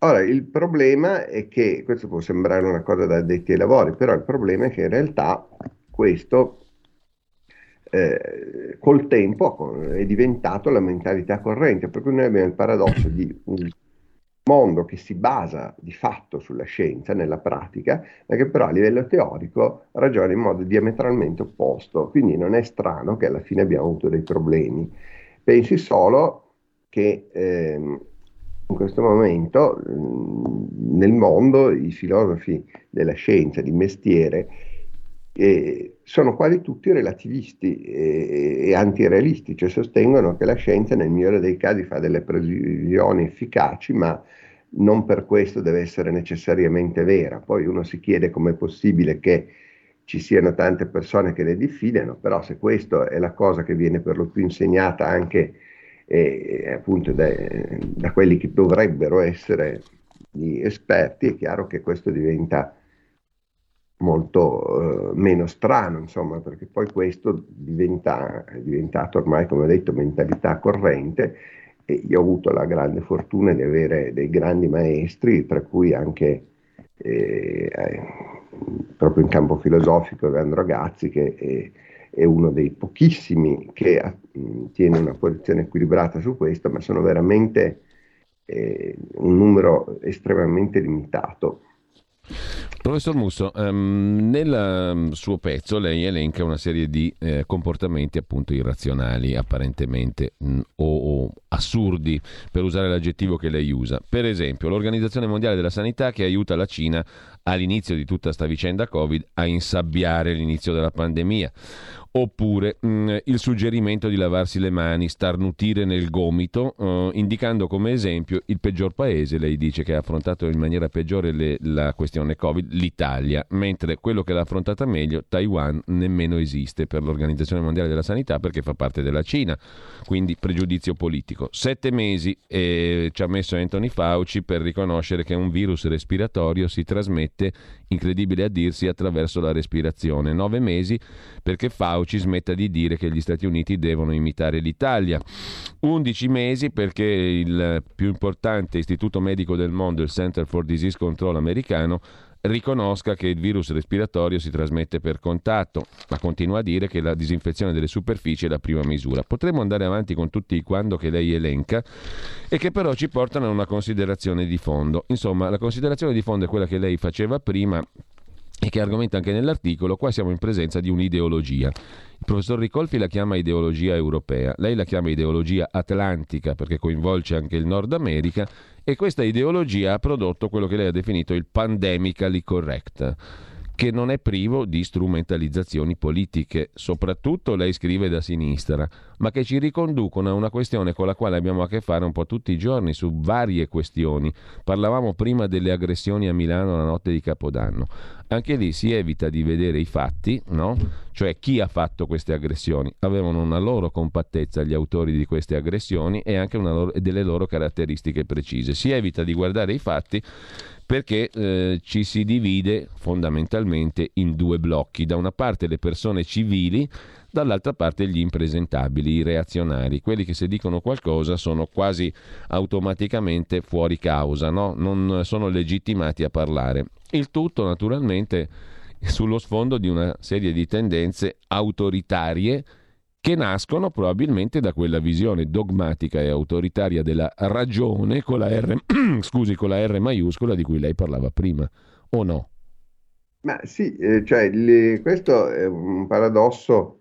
Ora, il problema è che, questo può sembrare una cosa da addetti ai lavori, però il problema è che in realtà questo eh, col tempo è diventato la mentalità corrente, per cui noi abbiamo il paradosso di un mondo che si basa di fatto sulla scienza, nella pratica, ma che però a livello teorico ragiona in modo diametralmente opposto. Quindi non è strano che alla fine abbiamo avuto dei problemi. Pensi solo che ehm, in questo momento mm, nel mondo i filosofi della scienza, di mestiere, eh, sono quasi tutti relativisti e, e antirealisti, cioè sostengono che la scienza nel migliore dei casi fa delle previsioni efficaci, ma non per questo deve essere necessariamente vera. Poi uno si chiede com'è possibile che ci siano tante persone che le diffidano, però se questa è la cosa che viene per lo più insegnata anche e appunto da, da, quelli che dovrebbero essere gli esperti, è chiaro che questo diventa molto eh, meno strano, insomma, perché poi questo diventa, è diventato ormai, come ho detto, mentalità corrente e io ho avuto la grande fortuna di avere dei grandi maestri, tra cui anche eh, eh, proprio in campo filosofico Evandro Ragazzi, che è, uno dei pochissimi che mh, tiene una posizione equilibrata su questo, ma sono veramente eh, un numero estremamente limitato. Professor Musso, um, nel um, suo pezzo lei elenca una serie di eh, comportamenti appunto irrazionali, apparentemente mh, mm, o, o, assurdi, per usare l'aggettivo che lei usa. Per esempio, l'Organizzazione Mondiale della Sanità che aiuta la Cina all'inizio di tutta questa vicenda Covid a insabbiare l'inizio della pandemia oppure mh, mm, il suggerimento di lavarsi le mani, starnutire nel gomito, uh, indicando come esempio il peggior paese, lei dice che ha affrontato in maniera peggiore le, la questione Covid, l'Italia, mentre quello che l'ha affrontata meglio, Taiwan, nemmeno esiste per l'Organizzazione Mondiale della Sanità perché fa parte della Cina, quindi pregiudizio politico. Sette mesi eh, ci ha messo Anthony Fauci per riconoscere che un virus respiratorio si trasmette, incredibile a dirsi, attraverso la respirazione. Nove mesi perché Fauci ci smetta di dire che gli Stati Uniti devono imitare l'Italia. 11 mesi perché il più importante istituto medico del mondo, il Center for Disease Control americano, riconosca che il virus respiratorio si trasmette per contatto, ma continua a dire che la disinfezione delle superfici è la prima misura. Potremmo andare avanti con tutti i quando che lei elenca e che però ci portano a una considerazione di fondo. Insomma, la considerazione di fondo è quella che lei faceva prima e che argomenta anche nell'articolo, qua siamo in presenza di un'ideologia. Il professor Ricolfi la chiama ideologia europea, lei la chiama ideologia atlantica perché coinvolge anche il Nord America e questa ideologia ha prodotto quello che lei ha definito il pandemically correct che non è privo di strumentalizzazioni politiche, soprattutto lei scrive da sinistra, ma che ci riconducono a una questione con la quale abbiamo a che fare un po' tutti i giorni su varie questioni. Parlavamo prima delle aggressioni a Milano la notte di Capodanno. Anche lì si evita di vedere i fatti, no? Cioè chi ha fatto queste aggressioni. Avevano una loro compattezza gli autori di queste aggressioni e anche loro, delle loro caratteristiche precise. Si evita di guardare i fatti perché eh, ci si divide fondamentalmente in due blocchi. Da una parte le persone civili, dall'altra parte gli impresentabili, i reazionari, quelli che se dicono qualcosa sono quasi automaticamente fuori causa, no? non sono legittimati a parlare. Il tutto naturalmente sullo sfondo di una serie di tendenze autoritarie che nascono probabilmente da quella visione dogmatica e autoritaria della ragione con la R, scusi, con la R maiuscola di cui lei parlava prima, o no? Ma sì, eh, cioè, le, questo è un paradosso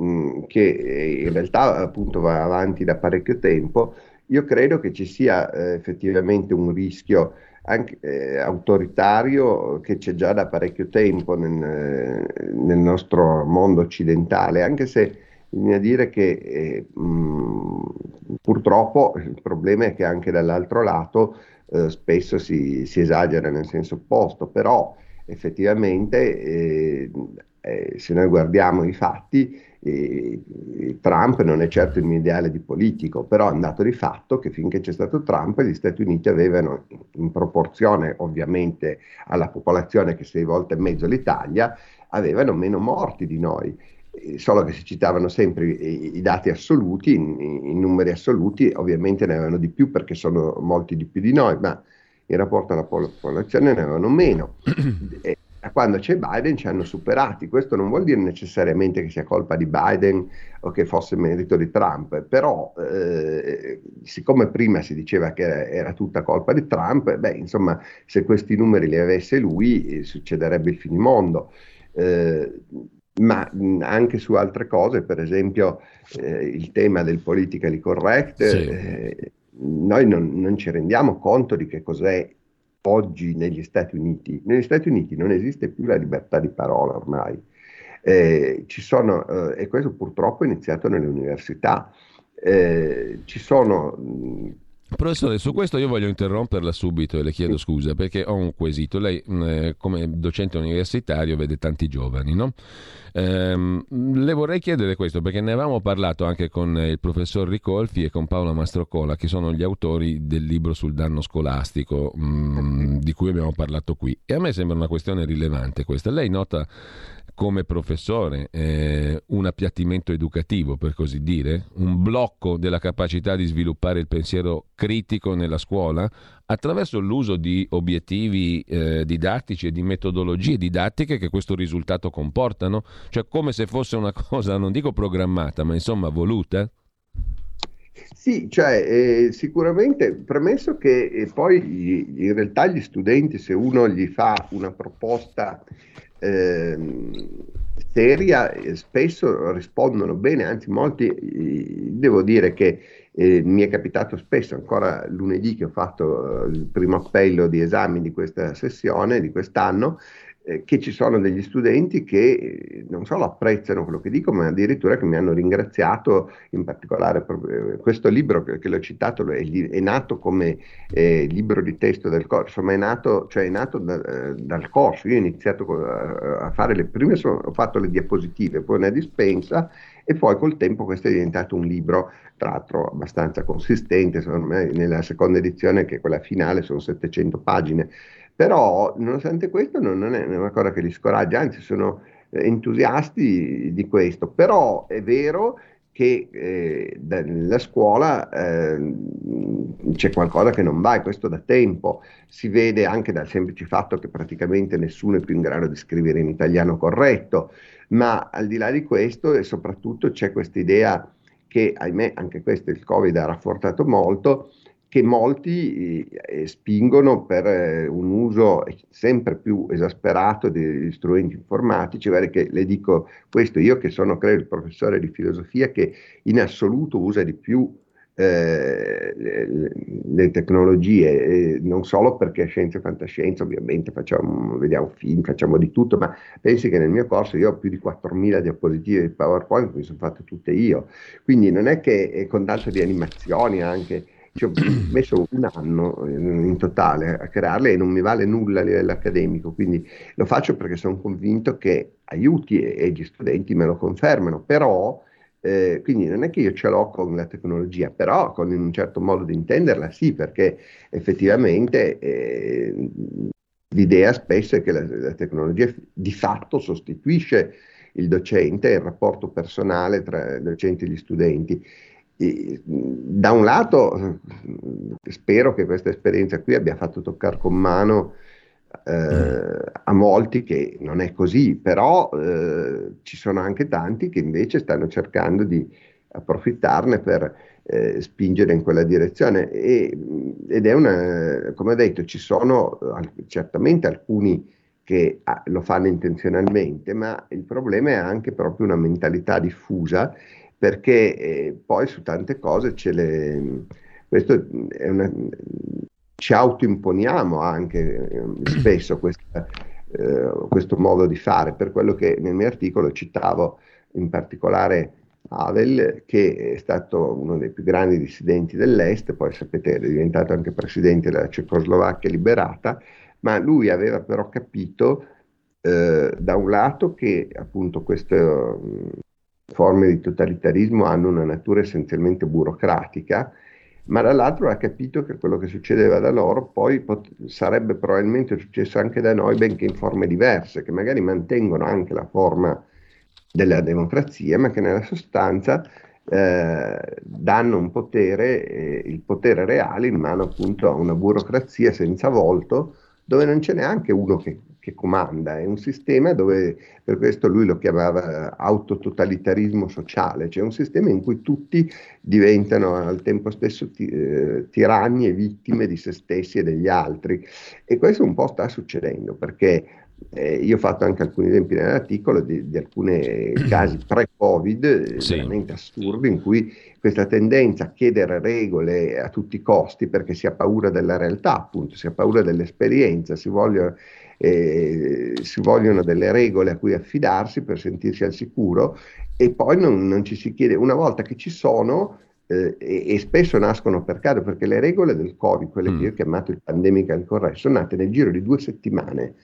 mm, che in realtà appunto va avanti da parecchio tempo. Io credo che ci sia eh, effettivamente un rischio anche, eh, autoritario che c'è già da parecchio tempo nel, nel nostro mondo occidentale, anche se bisogna dire che eh, mh, purtroppo il problema è che anche dall'altro lato eh, spesso si, si, esagera nel senso opposto, però effettivamente eh, eh se noi guardiamo i fatti, eh, Trump non è certo il mio ideale di politico, però è un dato di fatto che finché c'è stato Trump gli Stati Uniti avevano, in proporzione ovviamente alla popolazione che sei volte e mezzo l'Italia, avevano meno morti di noi solo che si citavano sempre i, i dati assoluti, i, numeri assoluti, ovviamente ne avevano di più perché sono molti di più di noi, ma in rapporto alla popolazione ne avevano meno. E quando c'è Biden ci hanno superati. Questo non vuol dire necessariamente che sia colpa di Biden o che fosse merito di Trump, però eh, siccome prima si diceva che era, era, tutta colpa di Trump, beh, insomma, se questi numeri li avesse lui, eh, succederebbe il finimondo. Eh, ma anche su altre cose, per esempio eh, il tema del politically correct, sì. eh, noi non, non, ci rendiamo conto di che cos'è oggi negli Stati Uniti. Negli Stati Uniti non esiste più la libertà di parola ormai. Eh, ci sono, eh, e questo purtroppo è iniziato nelle università. Eh, ci sono Professore, su questo io voglio interromperla subito e le chiedo scusa perché ho un quesito. Lei eh, come docente universitario vede tanti giovani, no? Ehm, le vorrei chiedere questo perché ne avevamo parlato anche con il professor Ricolfi e con Paola Mastrocola che sono gli autori del libro sul danno scolastico mh, mm, di cui abbiamo parlato qui e a me sembra una questione rilevante questa. Lei nota come professore, eh, un appiattimento educativo per così dire, un blocco della capacità di sviluppare il pensiero critico nella scuola attraverso l'uso di obiettivi eh, didattici e di metodologie didattiche che questo risultato comportano, cioè come se fosse una cosa, non dico programmata, ma insomma voluta? Sì, cioè eh, sicuramente premesso che eh, poi in realtà gli studenti, se uno gli fa una proposta eh, seria, spesso rispondono bene, anzi molti, devo dire che eh, mi è capitato spesso, ancora lunedì che ho fatto eh, il primo appello di esami di questa sessione, di quest'anno, eh, che ci sono degli studenti che eh, non solo apprezzano quello che dico, ma addirittura che mi hanno ringraziato, in particolare eh, questo libro che, che l'ho citato è, è nato come eh, libro di testo del corso, ma è nato, cioè è nato da, dal corso. Io ho iniziato a fare le prime, sono, ho fatto le diapositive, poi una dispensa e poi col tempo questo è diventato un libro, tra l'altro abbastanza consistente, secondo me nella seconda edizione, che è quella finale, sono 700 pagine. Però, nonostante questo, non, è una cosa che li scoraggia, anzi, sono entusiasti di questo, però è vero che eh, nella scuola eh, c'è qualcosa che non va e questo da tempo. Si vede anche dal semplice fatto che praticamente nessuno è più in grado di scrivere in italiano corretto, ma al di là di questo e soprattutto c'è questa idea che ahimè anche questo il Covid ha rafforzato molto, che molti eh, spingono per eh, un uso sempre più esasperato degli strumenti informatici, vale che le dico questo io che sono credo il professore di filosofia che in assoluto usa di più eh, le, le, tecnologie, eh, non solo perché scienza e fantascienza, ovviamente facciamo, vediamo film, facciamo di tutto, ma pensi che nel mio corso io ho più di 4.000 diapositive di PowerPoint, mi sono fatte tutte io, quindi non è che eh, con tanto di animazioni anche ci ho messo un anno in totale a crearle e non mi vale nulla a livello accademico, quindi lo faccio perché sono convinto che aiuti e, e gli studenti me lo confermano, però eh, quindi non è che io ce l'ho con la tecnologia, però con un certo modo di intenderla sì, perché effettivamente eh, l'idea spesso è che la, la tecnologia di fatto sostituisce il docente il rapporto personale tra docenti e gli studenti da un lato spero che questa esperienza qui abbia fatto toccare con mano eh, a molti che non è così, però eh, ci sono anche tanti che invece stanno cercando di approfittarne per eh, spingere in quella direzione. E, ed è una, come ho detto, ci sono certamente alcuni che ah, lo fanno intenzionalmente, ma il problema è anche proprio una mentalità diffusa perché eh, poi su tante cose ce le, questo è una, ci autoimponiamo anche eh, spesso questa, eh, questo modo di fare, per quello che nel mio articolo citavo in particolare Havel, che è stato uno dei più grandi dissidenti dell'Est, poi sapete è diventato anche presidente della Cecoslovacchia liberata, ma lui aveva però capito eh, da un lato che appunto queste forme di totalitarismo hanno una natura essenzialmente burocratica, ma dall'altro ha capito che quello che succedeva da loro poi pot- sarebbe probabilmente successo anche da noi, benché in forme diverse, che magari mantengono anche la forma della democrazia, ma che nella sostanza eh, danno un potere, eh, il potere reale in mano appunto a una burocrazia senza volto, dove non c'è neanche uno che che comanda, è un sistema dove, per questo lui lo chiamava autototalitarismo sociale, cioè un sistema in cui tutti diventano al tempo stesso ti, eh, tiranni e vittime di se stessi e degli altri. E questo un po' sta succedendo perché eh, io ho fatto anche alcuni esempi nell'articolo di, di alcuni casi pre-Covid sì. veramente assurdi in cui questa tendenza a chiedere regole a tutti i costi perché si ha paura della realtà, appunto, si ha paura dell'esperienza, si vogliono eh, si vogliono delle regole a cui affidarsi per sentirsi al sicuro e poi non, non ci si chiede, una volta che ci sono, eh, e, e, spesso nascono per caso, perché le regole del Covid, quelle mm. che io ho chiamato il pandemic corretto, sono nate nel giro di due settimane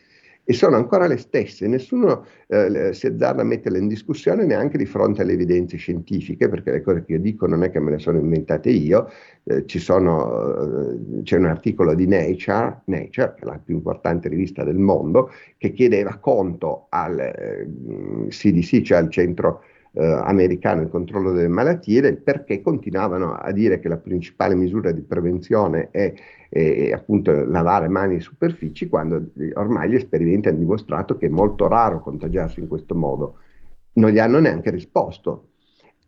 e sono ancora le stesse, nessuno eh, si azzarda a metterle in discussione neanche di fronte alle evidenze scientifiche, perché le cose che io dico non è che me le sono inventate io, eh, sono, eh, c'è un articolo di Nature, Nature, che è la più importante rivista del mondo, che chiedeva conto al CDC, eh, cioè al centro eh, americano il controllo delle malattie, perché continuavano a dire che la principale misura di prevenzione è, è appunto lavare mani e superfici, quando ormai gli esperimenti hanno dimostrato che è molto raro contagiarsi in questo modo. Non gli hanno neanche risposto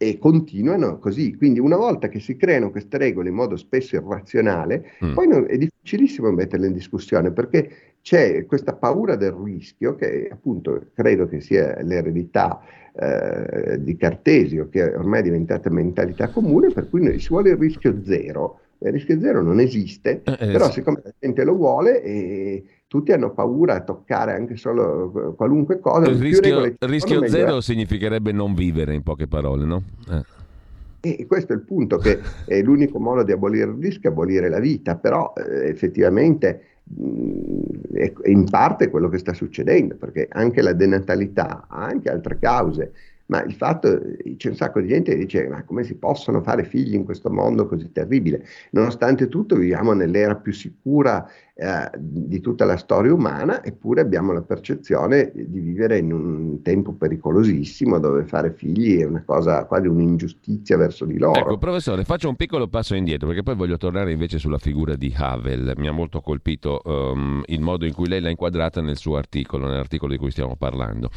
e continuano così. Quindi una volta che si creano queste regole in modo spesso irrazionale, mm. poi non, è difficilissimo metterle in discussione perché c'è questa paura del rischio che appunto credo che sia l'eredità eh, di Cartesio, che ormai è diventata mentalità comune, per cui si vuole il rischio zero. Il rischio zero non esiste, eh, però sì. siccome la gente lo vuole e tutti hanno paura a toccare anche solo eh, qualunque cosa. Il rischio, rischio zero significherebbe non vivere, in poche parole, no? Eh. E questo è il punto, che è l'unico modo di abolire il rischio, abolire la vita, però eh, effettivamente è in parte quello che sta succedendo, perché anche la denatalità ha anche altre cause, ma il fatto, c'è un sacco di gente che dice, ma come si possono fare figli in questo mondo così terribile? Nonostante tutto viviamo nell'era più sicura eh, di tutta la storia umana, eppure abbiamo la percezione di vivere in un tempo pericolosissimo dove fare figli è una cosa quasi un'ingiustizia verso di loro. Ecco, professore, faccio un piccolo passo indietro perché poi voglio tornare invece sulla figura di Havel. Mi ha molto colpito um, il modo in cui lei l'ha inquadrata nel suo articolo, nell'articolo di cui stiamo parlando.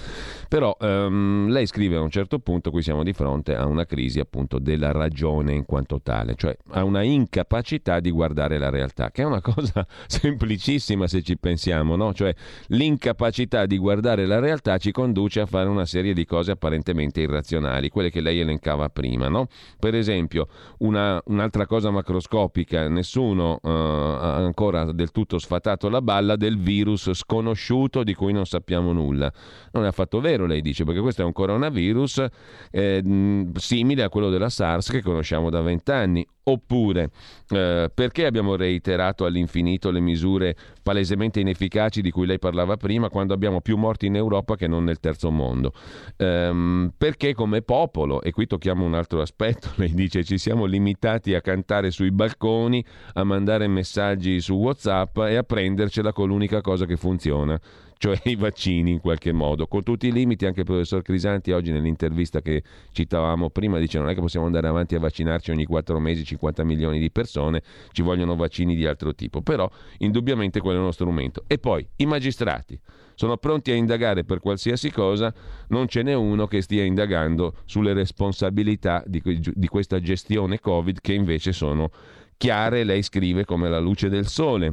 Però um, lei scrive a un certo punto, qui siamo di fronte a una crisi appunto della ragione in quanto tale, cioè a una incapacità di guardare la realtà, che è una cosa semplicissima se ci pensiamo, no? Cioè l'incapacità di guardare la realtà ci conduce a fare una serie di cose apparentemente irrazionali, quelle che lei elencava prima, no? Per esempio, una, un'altra cosa macroscopica, nessuno uh, ha ancora del tutto sfatato la balla del virus sconosciuto di cui non sappiamo nulla. Non è affatto vero, lei dice, perché questo è un coronavirus eh, simile a quello della SARS che conosciamo da vent'anni. Oppure eh, perché abbiamo reiterato all'infinito le misure palesemente inefficaci di cui lei parlava prima quando abbiamo più morti in Europa che non nel terzo mondo? Ehm, perché come popolo, e qui tocchiamo un altro aspetto, lei dice ci siamo limitati a cantare sui balconi, a mandare messaggi su Whatsapp e a prendercela con l'unica cosa che funziona cioè i vaccini in qualche modo, con tutti i limiti, anche il professor Crisanti oggi nell'intervista che citavamo prima dice non è che possiamo andare avanti a vaccinarci ogni 4 mesi 50 milioni di persone, ci vogliono vaccini di altro tipo, però indubbiamente quello è uno strumento. E poi i magistrati sono pronti a indagare per qualsiasi cosa, non ce n'è uno che stia indagando sulle responsabilità di, di questa gestione Covid che invece sono chiare, lei scrive come la luce del sole.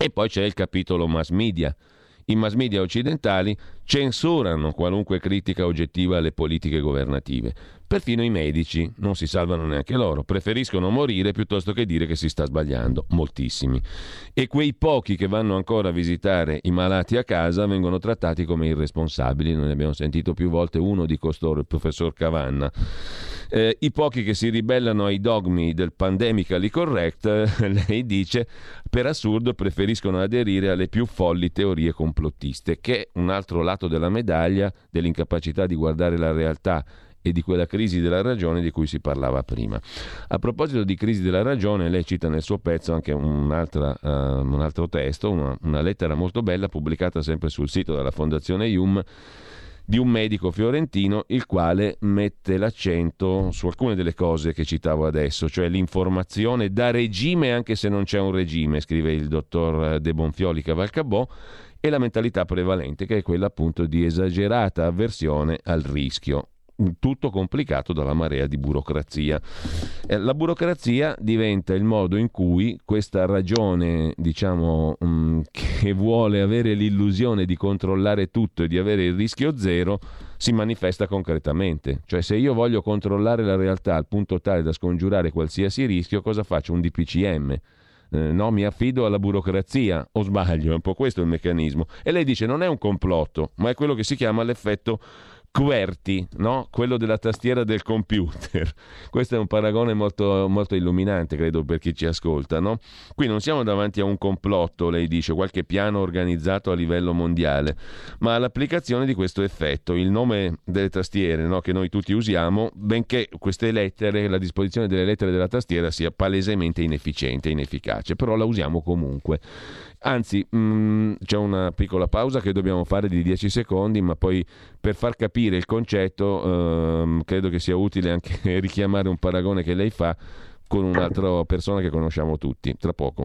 E poi c'è il capitolo mass media i mass media occidentali censurano qualunque critica oggettiva alle politiche governative. Perfino i medici non si salvano neanche loro, preferiscono morire piuttosto che dire che si sta sbagliando, moltissimi. E quei pochi che vanno ancora a visitare i malati a casa vengono trattati come irresponsabili, noi abbiamo sentito più volte uno di costoro, il professor Cavanna. Eh, I pochi che si ribellano ai dogmi del pandemically correct, lei dice, per assurdo preferiscono aderire alle più folli teorie complottiste, che è un altro lato della medaglia dell'incapacità di guardare la realtà e di quella crisi della ragione di cui si parlava prima. A proposito di crisi della ragione, lei cita nel suo pezzo anche uh, un altro testo, una, una lettera molto bella pubblicata sempre sul sito della Fondazione IUM di un medico fiorentino il quale mette l'accento su alcune delle cose che citavo adesso, cioè l'informazione da regime anche se non c'è un regime, scrive il dottor De Bonfioli Cavalcabò, e la mentalità prevalente che è quella appunto di esagerata avversione al rischio tutto complicato dalla marea di burocrazia. Eh, la burocrazia diventa il modo in cui questa ragione, diciamo, mm, che vuole avere l'illusione di controllare tutto e di avere il rischio zero, si manifesta concretamente. Cioè se io voglio controllare la realtà al punto tale da scongiurare qualsiasi rischio, cosa faccio? Un DPCM. Eh, no, mi affido alla burocrazia, o sbaglio, è un po' questo il meccanismo. E lei dice non è un complotto, ma è quello che si chiama l'effetto QWERTY, no? quello della tastiera del computer. Questo è un paragone molto, molto illuminante, credo, per chi ci ascolta. No? Qui non siamo davanti a un complotto, lei dice, qualche piano organizzato a livello mondiale, ma all'applicazione di questo effetto. Il nome delle tastiere no? che noi tutti usiamo, benché queste lettere, la disposizione delle lettere della tastiera sia palesemente inefficiente, inefficace, però la usiamo comunque. Anzi, mh, mm, c'è una piccola pausa che dobbiamo fare di 10 secondi, ma poi per far capire il concetto ehm, credo che sia utile anche richiamare un paragone che lei fa con un'altra persona che conosciamo tutti. Tra poco.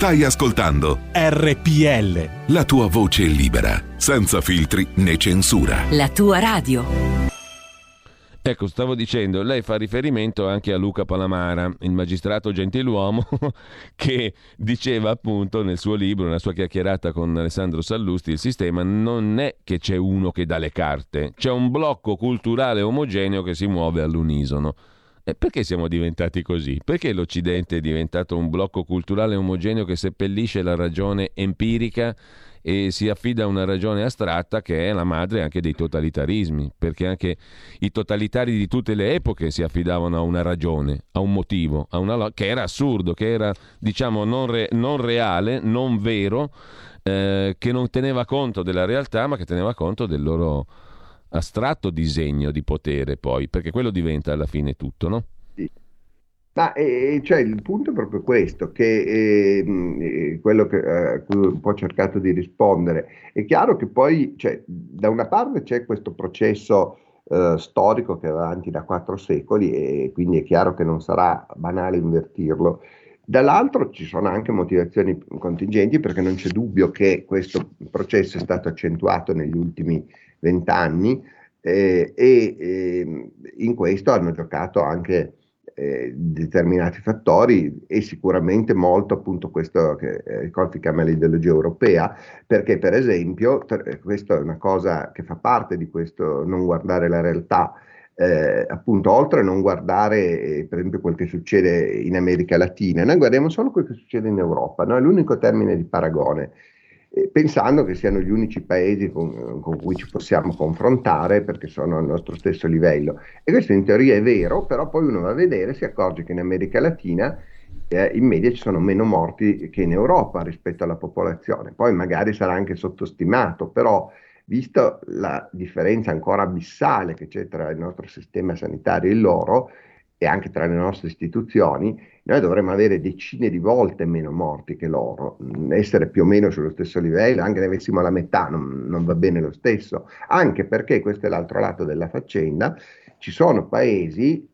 Stai ascoltando RPL. La tua voce libera, senza filtri né censura. La tua radio. Ecco, stavo dicendo, lei fa riferimento anche a Luca Palamara, il magistrato gentiluomo, che diceva appunto nel suo libro, nella sua chiacchierata con Alessandro Sallusti, il sistema non è che c'è uno che dà le carte, c'è un blocco culturale omogeneo che si muove all'unisono. E perché siamo diventati così? Perché l'Occidente è diventato un blocco culturale omogeneo che seppellisce la ragione empirica e si affida a una ragione astratta che è la madre anche dei totalitarismi, perché anche i totalitari di tutte le epoche si affidavano a una ragione, a un motivo, a una, che era assurdo, che era diciamo non, re, non reale, non vero, eh, che non teneva conto della realtà, ma che teneva conto del loro astratto disegno di potere poi, perché quello diventa alla fine tutto, no? Ma eh, cioè, il punto è proprio questo, che ehm, eh, quello che, eh, ho un po' cercato di rispondere. È chiaro che poi, cioè, da una parte c'è questo processo eh, storico che va avanti da quattro secoli e quindi è chiaro che non sarà banale invertirlo. Dall'altro ci sono anche motivazioni contingenti perché non c'è dubbio che questo processo è stato accentuato negli ultimi vent'anni eh, e eh, in questo hanno giocato anche eh, determinati fattori e sicuramente molto appunto questo che eh, Colfi chiama l'ideologia europea, perché per esempio, per, questa è una cosa che fa parte di questo non guardare la realtà, eh, appunto oltre a non guardare eh, per esempio quel che succede in America Latina, noi guardiamo solo quel che succede in Europa, no? è l'unico termine di paragone pensando che siano gli unici paesi con, con, cui ci possiamo confrontare perché sono al nostro stesso livello. E questo in teoria è vero, però poi uno va a vedere si accorge che in America Latina eh, in media ci sono meno morti che in Europa rispetto alla popolazione. Poi magari sarà anche sottostimato, però visto la differenza ancora abissale che c'è tra il nostro sistema sanitario e il loro, e anche tra le nostre istituzioni, noi dovremmo avere decine di volte meno morti che loro, essere più o meno sullo stesso livello, anche se avessimo la metà non, non va bene lo stesso, anche perché questo è l'altro lato della faccenda, ci sono paesi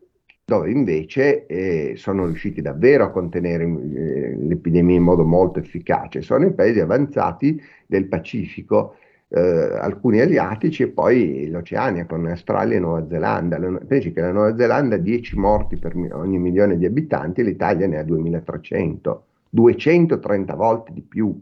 dove invece eh, sono riusciti davvero a contenere eh, l'epidemia in modo molto efficace, sono i paesi avanzati del Pacifico, eh, alcuni asiatici e poi l'Oceania con Australia e Nuova Zelanda. Pensi che la Nuova Zelanda ha 10 morti per ogni milione di abitanti, l'Italia ne ha 2300, 230 volte di più.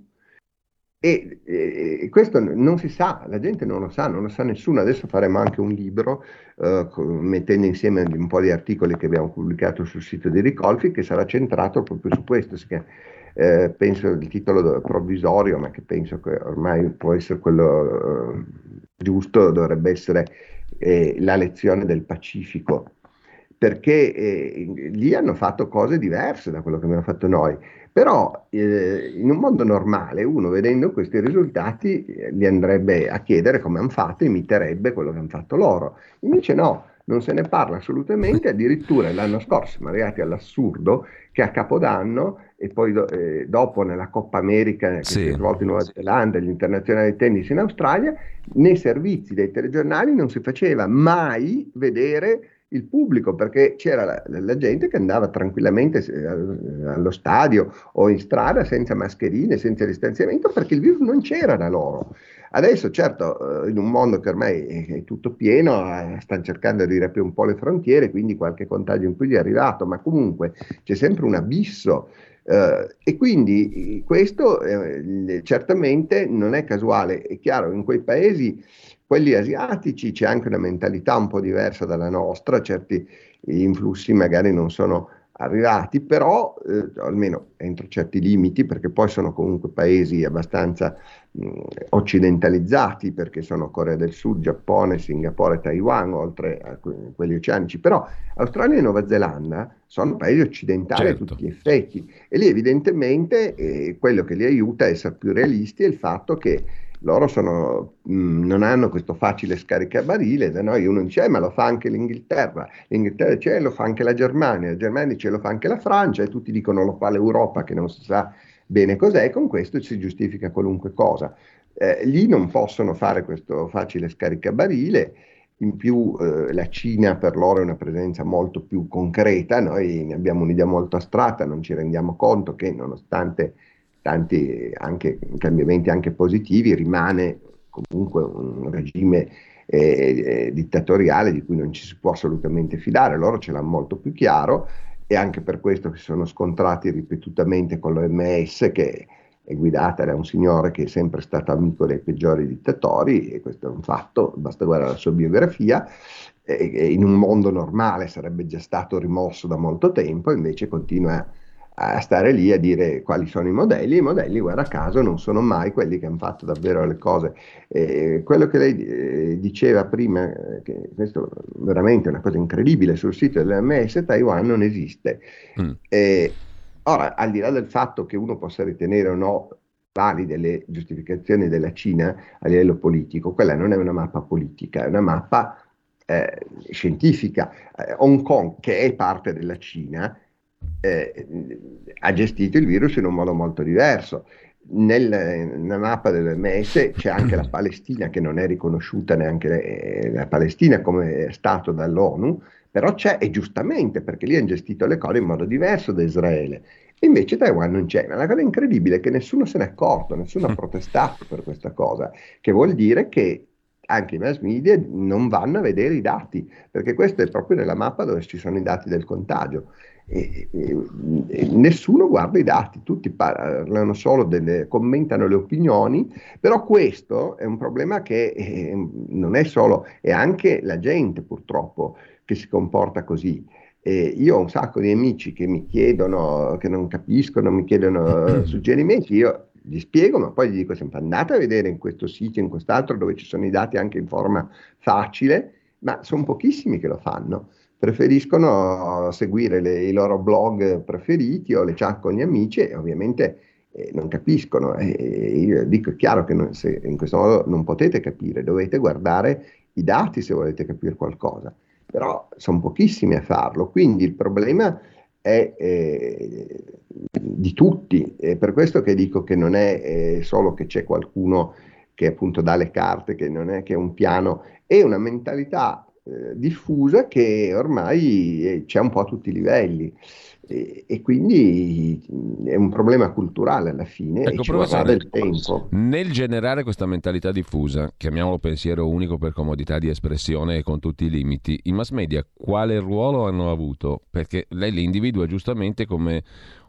E, e, questo non si sa, la gente non lo sa, non lo sa nessuno. Adesso faremo anche un libro eh, mettendo insieme un po' di articoli che abbiamo pubblicato sul sito di Ricolfi che sarà centrato proprio su questo. Si chiama eh, penso il titolo provvisorio, ma che penso che ormai può essere quello eh, giusto, dovrebbe essere eh, la lezione del Pacifico, perché eh, lì hanno fatto cose diverse da quello che abbiamo fatto noi. Però eh, in un mondo normale uno vedendo questi risultati eh, gli andrebbe a chiedere come hanno fatto, imiterebbe quello che hanno fatto loro. Invece no, non se ne parla assolutamente, addirittura l'anno scorso siamo arrivati all'assurdo che a Capodanno e poi do, eh, dopo nella Coppa America che sì. si è svolta in Nuova Zelanda, gli internazionali di tennis in Australia, nei servizi dei telegiornali non si faceva mai vedere il pubblico perché c'era la, la gente che andava tranquillamente allo stadio o in strada senza mascherine, senza distanziamento perché il virus non c'era da loro. Adesso, certo, eh, in un mondo che ormai è tutto pieno, eh, stanno cercando di riaprire un po' le frontiere, quindi qualche contagio in più gli è arrivato, ma comunque c'è sempre un abisso. Uh, e quindi questo eh, certamente non è casuale. È chiaro, in quei paesi, quelli asiatici, c'è anche una mentalità un po' diversa dalla nostra, certi influssi magari non sono arrivati, però eh, almeno entro certi limiti, perché poi sono comunque paesi abbastanza mh, occidentalizzati, perché sono Corea del Sud, Giappone, Singapore, Taiwan, oltre a que- quelli oceanici, però Australia e Nuova Zelanda sono paesi occidentali certo. a tutti gli effetti e lì evidentemente eh, quello che li aiuta a essere più realisti è il fatto che loro sono, mh, mm, non hanno questo facile scaricabarile, da noi uno dice eh, ma lo fa anche l'Inghilterra, l'Inghilterra dice eh, lo fa anche la Germania, la Germania dice lo fa anche la Francia. E tutti dicono lo fa l'Europa che non si sa bene cos'è. E con questo si giustifica qualunque cosa. Eh, lì non possono fare questo facile scaricabarile, in più eh, la Cina per loro è una presenza molto più concreta, noi ne abbiamo un'idea molto astratta, non ci rendiamo conto che nonostante tanti anche, cambiamenti anche positivi, rimane comunque un regime eh, eh, dittatoriale di cui non ci si può assolutamente fidare, loro ce l'hanno molto più chiaro e anche per questo si sono scontrati ripetutamente con l'OMS che è guidata da un signore che è sempre stato amico dei peggiori dittatori, e questo è un fatto, basta guardare la sua biografia, e in un mondo normale sarebbe già stato rimosso da molto tempo, invece continua a stare lì a dire quali sono i modelli, i modelli, guarda caso, non sono mai quelli che hanno fatto davvero le cose. Eh, quello che lei eh, diceva prima, che questo è veramente una cosa incredibile, sul sito dell'MS Taiwan non esiste. Mm. Eh, ora, al di là del fatto che uno possa ritenere o no valide le giustificazioni della Cina a livello politico, quella non è una mappa politica, è una mappa eh, scientifica. Eh, Hong Kong, che è parte della Cina, eh, ha gestito il virus in un modo molto diverso. Nel, nella mappa dell'OMS c'è anche la Palestina che non è riconosciuta neanche eh, la Palestina come Stato dall'ONU, però c'è e giustamente perché lì hanno gestito le cose in modo diverso da Israele. E invece Taiwan non c'è. Ma la cosa incredibile è che nessuno se n'è accorto, nessuno ha protestato per questa cosa, che vuol dire che anche i mass media non vanno a vedere i dati, perché questo è proprio nella mappa dove ci sono i dati del contagio. E, e, e nessuno guarda i dati, tutti parlano solo delle, commentano le opinioni, però questo è un problema che eh, non è solo, è anche la gente purtroppo che si comporta così. Eh, io ho un sacco di amici che mi chiedono, che non capiscono, mi chiedono suggerimenti, io gli spiego, ma poi gli dico sempre andate a vedere in questo sito, in quest'altro, dove ci sono i dati anche in forma facile, ma sono pochissimi che lo fanno. Preferiscono seguire le, i loro blog preferiti o le chat con gli amici e ovviamente eh, non capiscono. E, io dico è chiaro che non, in questo modo non potete capire, dovete guardare i dati se volete capire qualcosa, però sono pochissimi a farlo. Quindi il problema è eh, di tutti, è per questo che dico che non è eh, solo che c'è qualcuno che appunto dà le carte, che non è che è un piano, è una mentalità eh, diffusa che ormai eh, c'è un po' a tutti i livelli. E, e, quindi è un problema culturale alla fine ecco, e ci vorrà del tempo. Nel generare questa mentalità diffusa, chiamiamolo pensiero unico per comodità di espressione e con tutti i limiti, i mass media quale ruolo hanno avuto? Perché lei li individua giustamente come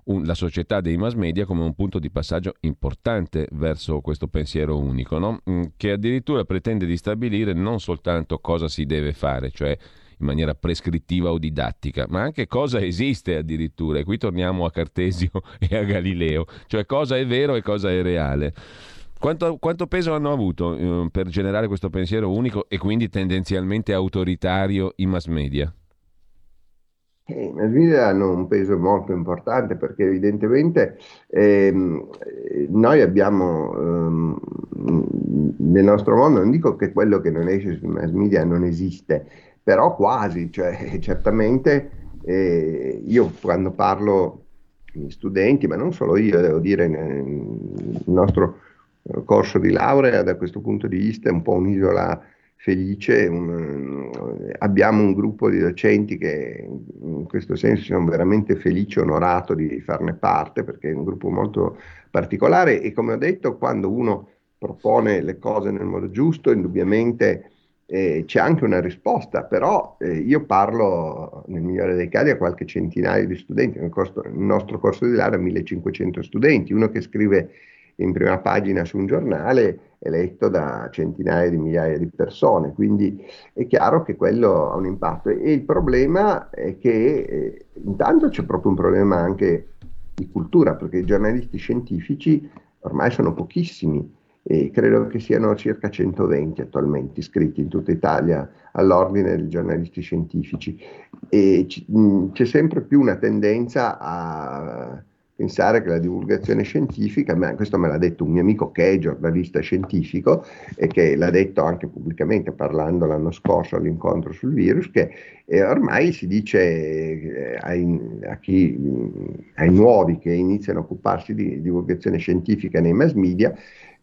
un, la società dei mass media come un punto di passaggio importante verso questo pensiero unico, no? Mm, che addirittura pretende di stabilire non soltanto cosa si deve fare, cioè in maniera prescrittiva o didattica, ma anche cosa esiste addirittura. E qui torniamo a Cartesio e a Galileo, cioè cosa è vero e cosa è reale. Quanto, quanto peso hanno avuto eh, per generare questo pensiero unico e quindi tendenzialmente autoritario i mass media? Eh, I mass media hanno un peso molto importante perché evidentemente ehm, noi abbiamo ehm, nel nostro mondo, non dico che quello che non esce sui mass media non esiste, però quasi, cioè certamente eh, io quando parlo con gli studenti, ma non solo io, devo dire, nel nostro corso di laurea da questo punto di vista è un po' un'isola felice, un, abbiamo un gruppo di docenti che in questo senso sono veramente felici e onorato di farne parte perché è un gruppo molto particolare. E come ho detto quando uno propone le cose nel modo giusto indubbiamente eh, c'è anche una risposta, però eh, io parlo nel migliore dei casi a qualche centinaio di studenti, nel, corso, nel nostro corso di laurea 1500 studenti, uno che scrive in prima pagina su un giornale è letto da centinaia di migliaia di persone, quindi è chiaro che quello ha un impatto. E il problema è che eh, intanto c'è proprio un problema anche di cultura, perché i giornalisti scientifici ormai sono pochissimi e credo che siano circa 120 attualmente iscritti in tutta Italia all'ordine dei giornalisti scientifici. E c- mh, c'è sempre più una tendenza a pensare che la divulgazione scientifica, ma questo me l'ha detto un mio amico che è giornalista scientifico e che l'ha detto anche pubblicamente parlando l'anno scorso all'incontro sul virus, che eh, ormai si dice eh, ai, chi, ai nuovi che iniziano a occuparsi di divulgazione scientifica nei mass media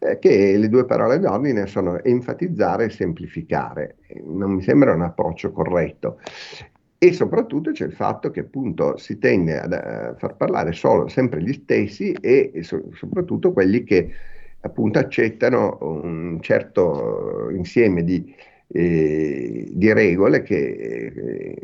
eh, che le due parole d'ordine sono enfatizzare e semplificare. Non mi sembra un approccio corretto. E soprattutto c'è il fatto che appunto si tende a far parlare solo sempre gli stessi e, e so, soprattutto quelli che appunto accettano un certo insieme di, eh, di regole che, eh,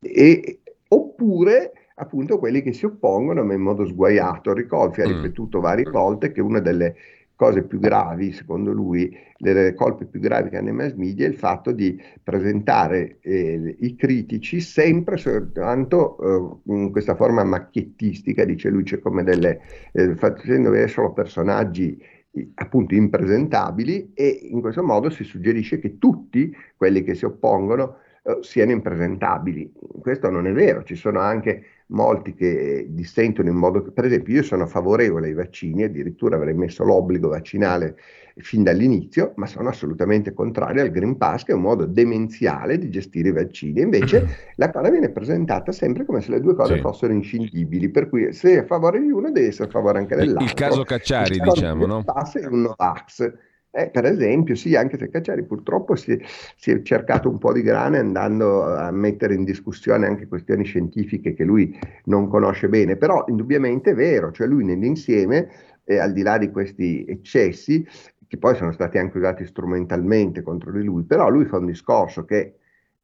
e, oppure appunto quelli che si oppongono ma in modo sguaiato. Ricolfi ha mm. ripetuto varie volte che una delle cose più gravi, secondo lui, le colpe più gravi che hanno i mass media è il fatto di presentare eh, i critici sempre soltanto eh, in questa forma macchiettistica, dice lui, cioè come delle, eh, facendo vedere solo personaggi appunto impresentabili e in questo modo si suggerisce che tutti quelli che si oppongono eh, siano impresentabili. Questo non è vero, ci sono anche molti che dissentono in modo che, per esempio, io sono favorevole ai vaccini, addirittura avrei messo l'obbligo vaccinale fin dall'inizio, ma sono assolutamente contrario al Green Pass, che è un modo demenziale di gestire i vaccini. Invece la cosa viene presentata sempre come se le due cose sì. fossero inscindibili, per cui se è a favore di uno deve essere a favore anche dell'altro. Il caso Cacciari, il diciamo, no? Il Pass è un Novax eh, per esempio, sì, anche se Cacciari purtroppo si, si, è cercato un po' di grane andando a mettere in discussione anche questioni scientifiche che lui non conosce bene, però indubbiamente è vero, cioè lui nell'insieme, eh, al di là di questi eccessi, che poi sono stati anche usati strumentalmente contro di lui, però lui fa un discorso che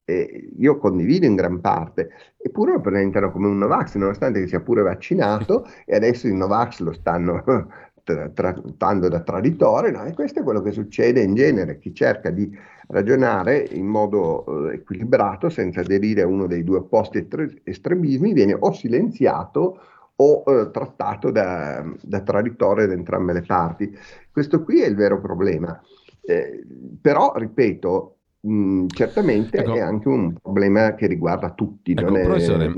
eh, io condivido in gran parte, eppure lo presentano come un Novax, nonostante sia pure vaccinato, e adesso il Novax lo stanno trattando da traditore, no? e questo è quello che succede in genere, chi cerca di ragionare in modo eh, equilibrato senza aderire a uno dei due opposti estre- estremismi viene o silenziato o eh, trattato da, da, traditore da entrambe le parti. Questo qui è il vero problema. Eh, però, ripeto, Mm, certamente ecco. è anche un problema che riguarda tutti. Ecco, è... professore,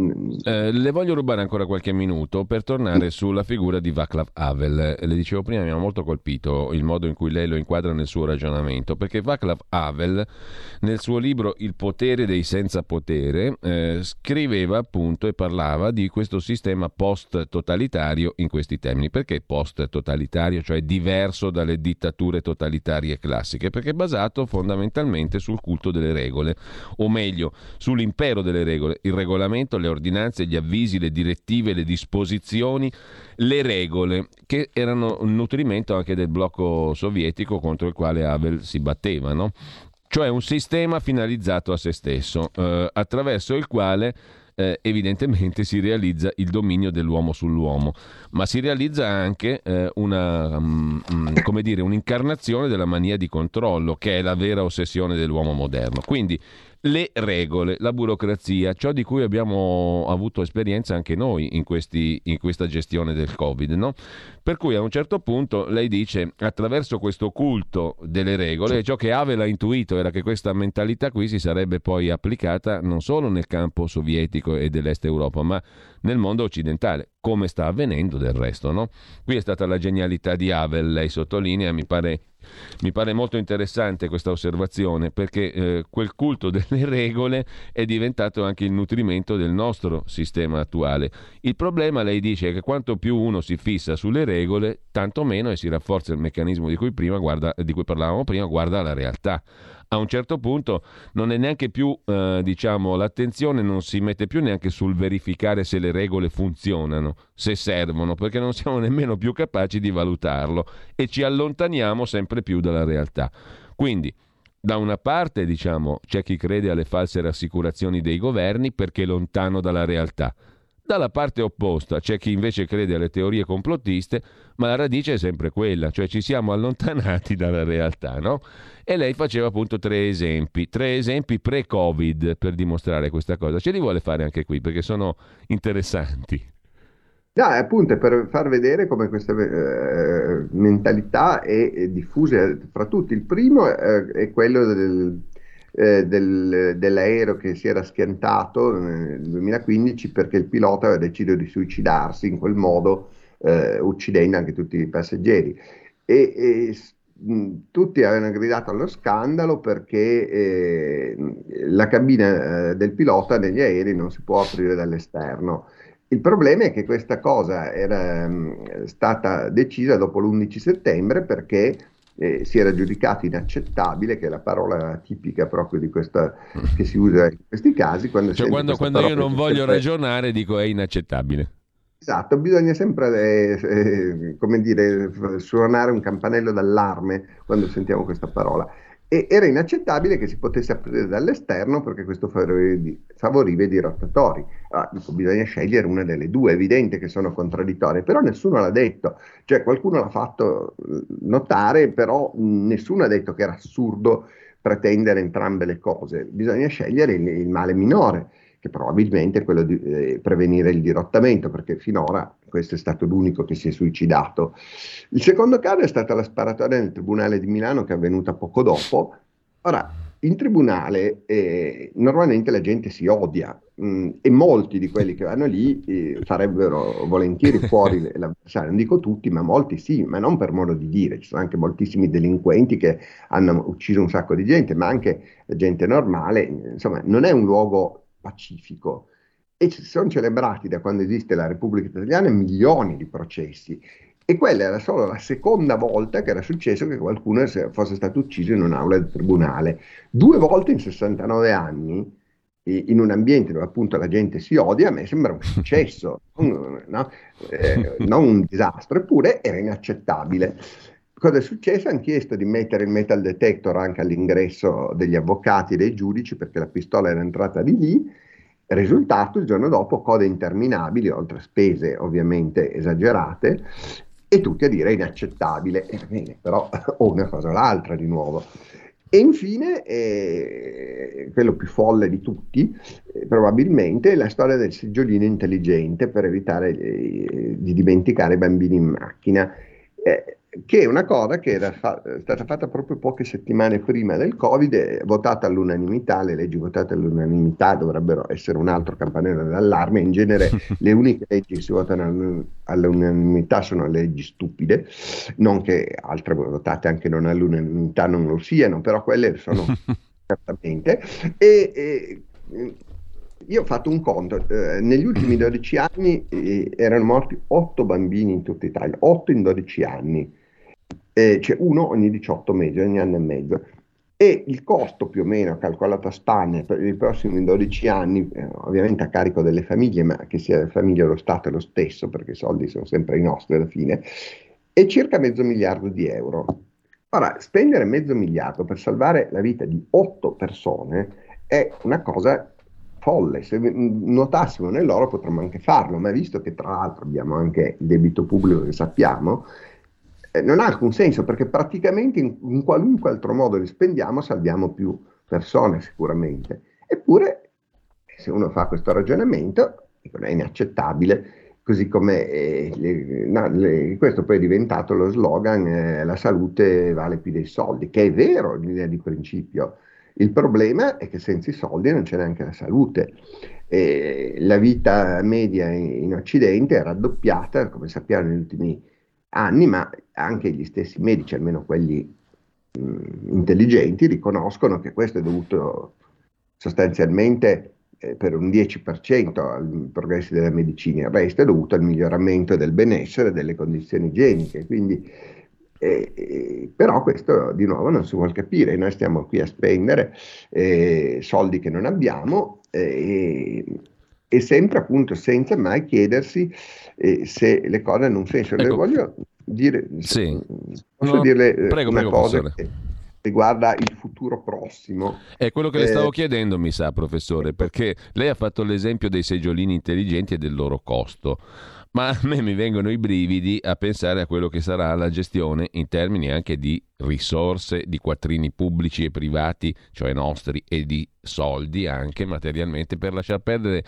eh, le voglio rubare ancora qualche minuto per tornare mm. sulla figura di Václav Havel. Le dicevo prima, mi ha molto colpito il modo in cui lei lo inquadra nel suo ragionamento, perché Václav Havel, nel suo libro Il potere dei senza potere, eh, scriveva appunto e parlava di questo sistema post-totalitario in questi termini. Perché post-totalitario, cioè diverso dalle dittature totalitarie classiche? Perché è basato fondamentalmente su sul culto delle regole, o meglio, sull'impero delle regole, il regolamento, le ordinanze, gli avvisi, le direttive, le disposizioni, le regole, che erano un nutrimento anche del blocco sovietico contro il quale Havel si batteva, no? cioè un sistema finalizzato a se stesso, eh, attraverso il quale eh, evidentemente si realizza il dominio dell'uomo sull'uomo, ma si realizza anche eh, una, um, um, dire, un'incarnazione della mania di controllo, che è la vera ossessione dell'uomo moderno. Quindi le regole, la burocrazia, ciò di cui abbiamo avuto esperienza anche noi in, questi, in questa gestione del Covid. No? Per cui a un certo punto lei dice, attraverso questo culto delle regole, ciò che Havel ha intuito era che questa mentalità qui si sarebbe poi applicata non solo nel campo sovietico e dell'est Europa, ma nel mondo occidentale, come sta avvenendo del resto. No? Qui è stata la genialità di Havel, lei sottolinea, mi pare mi pare molto interessante questa osservazione perché eh, quel culto delle regole è diventato anche il nutrimento del nostro sistema attuale. Il problema, lei dice, è che quanto più uno si fissa sulle regole, tanto meno e si rafforza il meccanismo di cui, prima, guarda, di cui parlavamo prima, guarda la realtà a un certo punto non è neanche più, eh, diciamo, l'attenzione non si mette più neanche sul verificare se le regole funzionano, se servono, perché non siamo nemmeno più capaci di valutarlo e ci allontaniamo sempre più dalla realtà. Quindi, da una parte, diciamo, c'è chi crede alle false rassicurazioni dei governi perché è lontano dalla realtà. Dalla parte opposta c'è chi invece crede alle teorie complottiste, ma la radice è sempre quella, cioè ci siamo allontanati dalla realtà, no? E lei faceva appunto tre esempi, tre esempi pre-Covid per dimostrare questa cosa. Ce li vuole fare anche qui perché sono interessanti. No, appunto per far vedere come questa eh, mentalità è, è, diffusa fra tutti. Il primo eh, è quello del eh, del, dell'aereo che si era schiantato nel 2015 perché il pilota aveva deciso di suicidarsi in quel modo, eh, uccidendo anche tutti i passeggeri. E, e mh, tutti avevano gridato allo scandalo perché eh, la cabina eh, del pilota negli aerei non si può aprire dall'esterno. Il problema è che questa cosa era mh, stata decisa dopo l'11 settembre perché eh, si era giudicato inaccettabile, che è la parola tipica proprio di questa che si usa in questi casi. Quando, cioè quando, quando io non voglio sempre... ragionare dico è inaccettabile. Esatto, bisogna sempre, eh, eh, come dire, suonare un campanello d'allarme quando sentiamo questa parola. E era inaccettabile che si potesse aprire dall'esterno perché questo favoriva i dirottatori. Allora, dico, bisogna scegliere una delle due, è evidente che sono contraddittorie, però nessuno l'ha detto, cioè qualcuno l'ha fatto eh, notare, però nessuno ha detto che era assurdo pretendere entrambe le cose, bisogna scegliere il, il male minore che probabilmente è quello di eh, prevenire il dirottamento, perché finora questo è stato l'unico che si è suicidato. Il secondo caso è stata la sparatoria nel Tribunale di Milano che è avvenuta poco dopo. Ora, in tribunale eh, normalmente la gente si odia mh, mm, e molti di quelli che vanno lì eh, farebbero volentieri fuori l'avversario, non dico tutti, ma molti sì, ma non per modo di dire, ci sono anche moltissimi delinquenti che hanno ucciso un sacco di gente, ma anche gente normale, insomma non è un luogo pacifico e si sono celebrati da quando esiste la Repubblica Italiana milioni di processi e quella era solo la seconda volta che era successo che qualcuno fosse stato ucciso in un'aula di tribunale. Due volte in 69 anni, in un ambiente dove appunto la gente si odia, a me sembra un successo, no? eh, non un disastro, eppure era inaccettabile. Cosa è successo? Hanno chiesto di mettere il metal detector anche all'ingresso degli avvocati e dei giudici perché la pistola era entrata di lì. Risultato, il giorno dopo, code interminabili, oltre spese ovviamente esagerate, e tutti a dire inaccettabile. Eh, bene, però o una cosa o l'altra di nuovo. E infine, eh, quello più folle di tutti, eh, probabilmente, è la storia del seggiolino intelligente per evitare eh, di dimenticare i bambini in macchina. Eh, che è una cosa che era fa- stata fatta proprio poche settimane prima del Covid, votata all'unanimità, le leggi votate all'unanimità dovrebbero essere un altro campanello d'allarme, in genere le uniche leggi che si votano all'unanimità sono leggi stupide, non che altre votate anche non all'unanimità non lo siano, però quelle sono certamente. E, e, io ho fatto un conto, eh, negli ultimi 12 anni eh, erano morti 8 bambini in tutta Italia, 8 in 12 anni eh, cioè uno ogni 18 mesi, ogni anno e mezzo. E il costo più o meno calcolato a Spagna per i prossimi 12 anni, eh, ovviamente a carico delle famiglie, ma che sia la famiglia o lo Stato è lo stesso, perché i soldi sono sempre i nostri alla fine, è circa mezzo miliardo di euro. Ora, spendere mezzo miliardo per salvare la vita di 8 persone è una cosa folle. Se nuotassimo nell'oro potremmo anche farlo, ma visto che tra l'altro abbiamo anche il debito pubblico che sappiamo, non ha alcun senso perché praticamente in, in, qualunque altro modo li spendiamo salviamo più persone sicuramente. Eppure, se uno fa questo ragionamento, è inaccettabile, così come eh, le, no, le, questo poi è diventato lo slogan eh, la salute vale più dei soldi, che è vero l'idea di principio. Il problema è che senza i soldi non c'è neanche la salute. Eh, la vita media in, in Occidente è raddoppiata, come sappiamo negli ultimi anni, ma anche gli stessi medici, almeno quelli mh, intelligenti, riconoscono che questo è dovuto sostanzialmente eh, per un 10% ai progressi della medicina, il resto è dovuto al miglioramento del benessere delle condizioni igieniche. Quindi, eh, eh, però questo di nuovo non si vuole capire, noi stiamo qui a spendere eh, soldi che non abbiamo eh, e sempre appunto senza mai chiedersi eh, se le cose hanno un senso. Ecco. Le voglio dire, sì. posso no, dirle eh, prego, una prego, cosa che riguarda il futuro prossimo. È quello che le stavo eh, chiedendo, mi sa, professore, perché lei ha fatto l'esempio dei seggiolini intelligenti e del loro costo. Ma a me mi vengono i brividi a pensare a quello che sarà la gestione in termini anche di risorse, di quattrini pubblici e privati, cioè nostri, e di soldi anche materialmente per lasciar perdere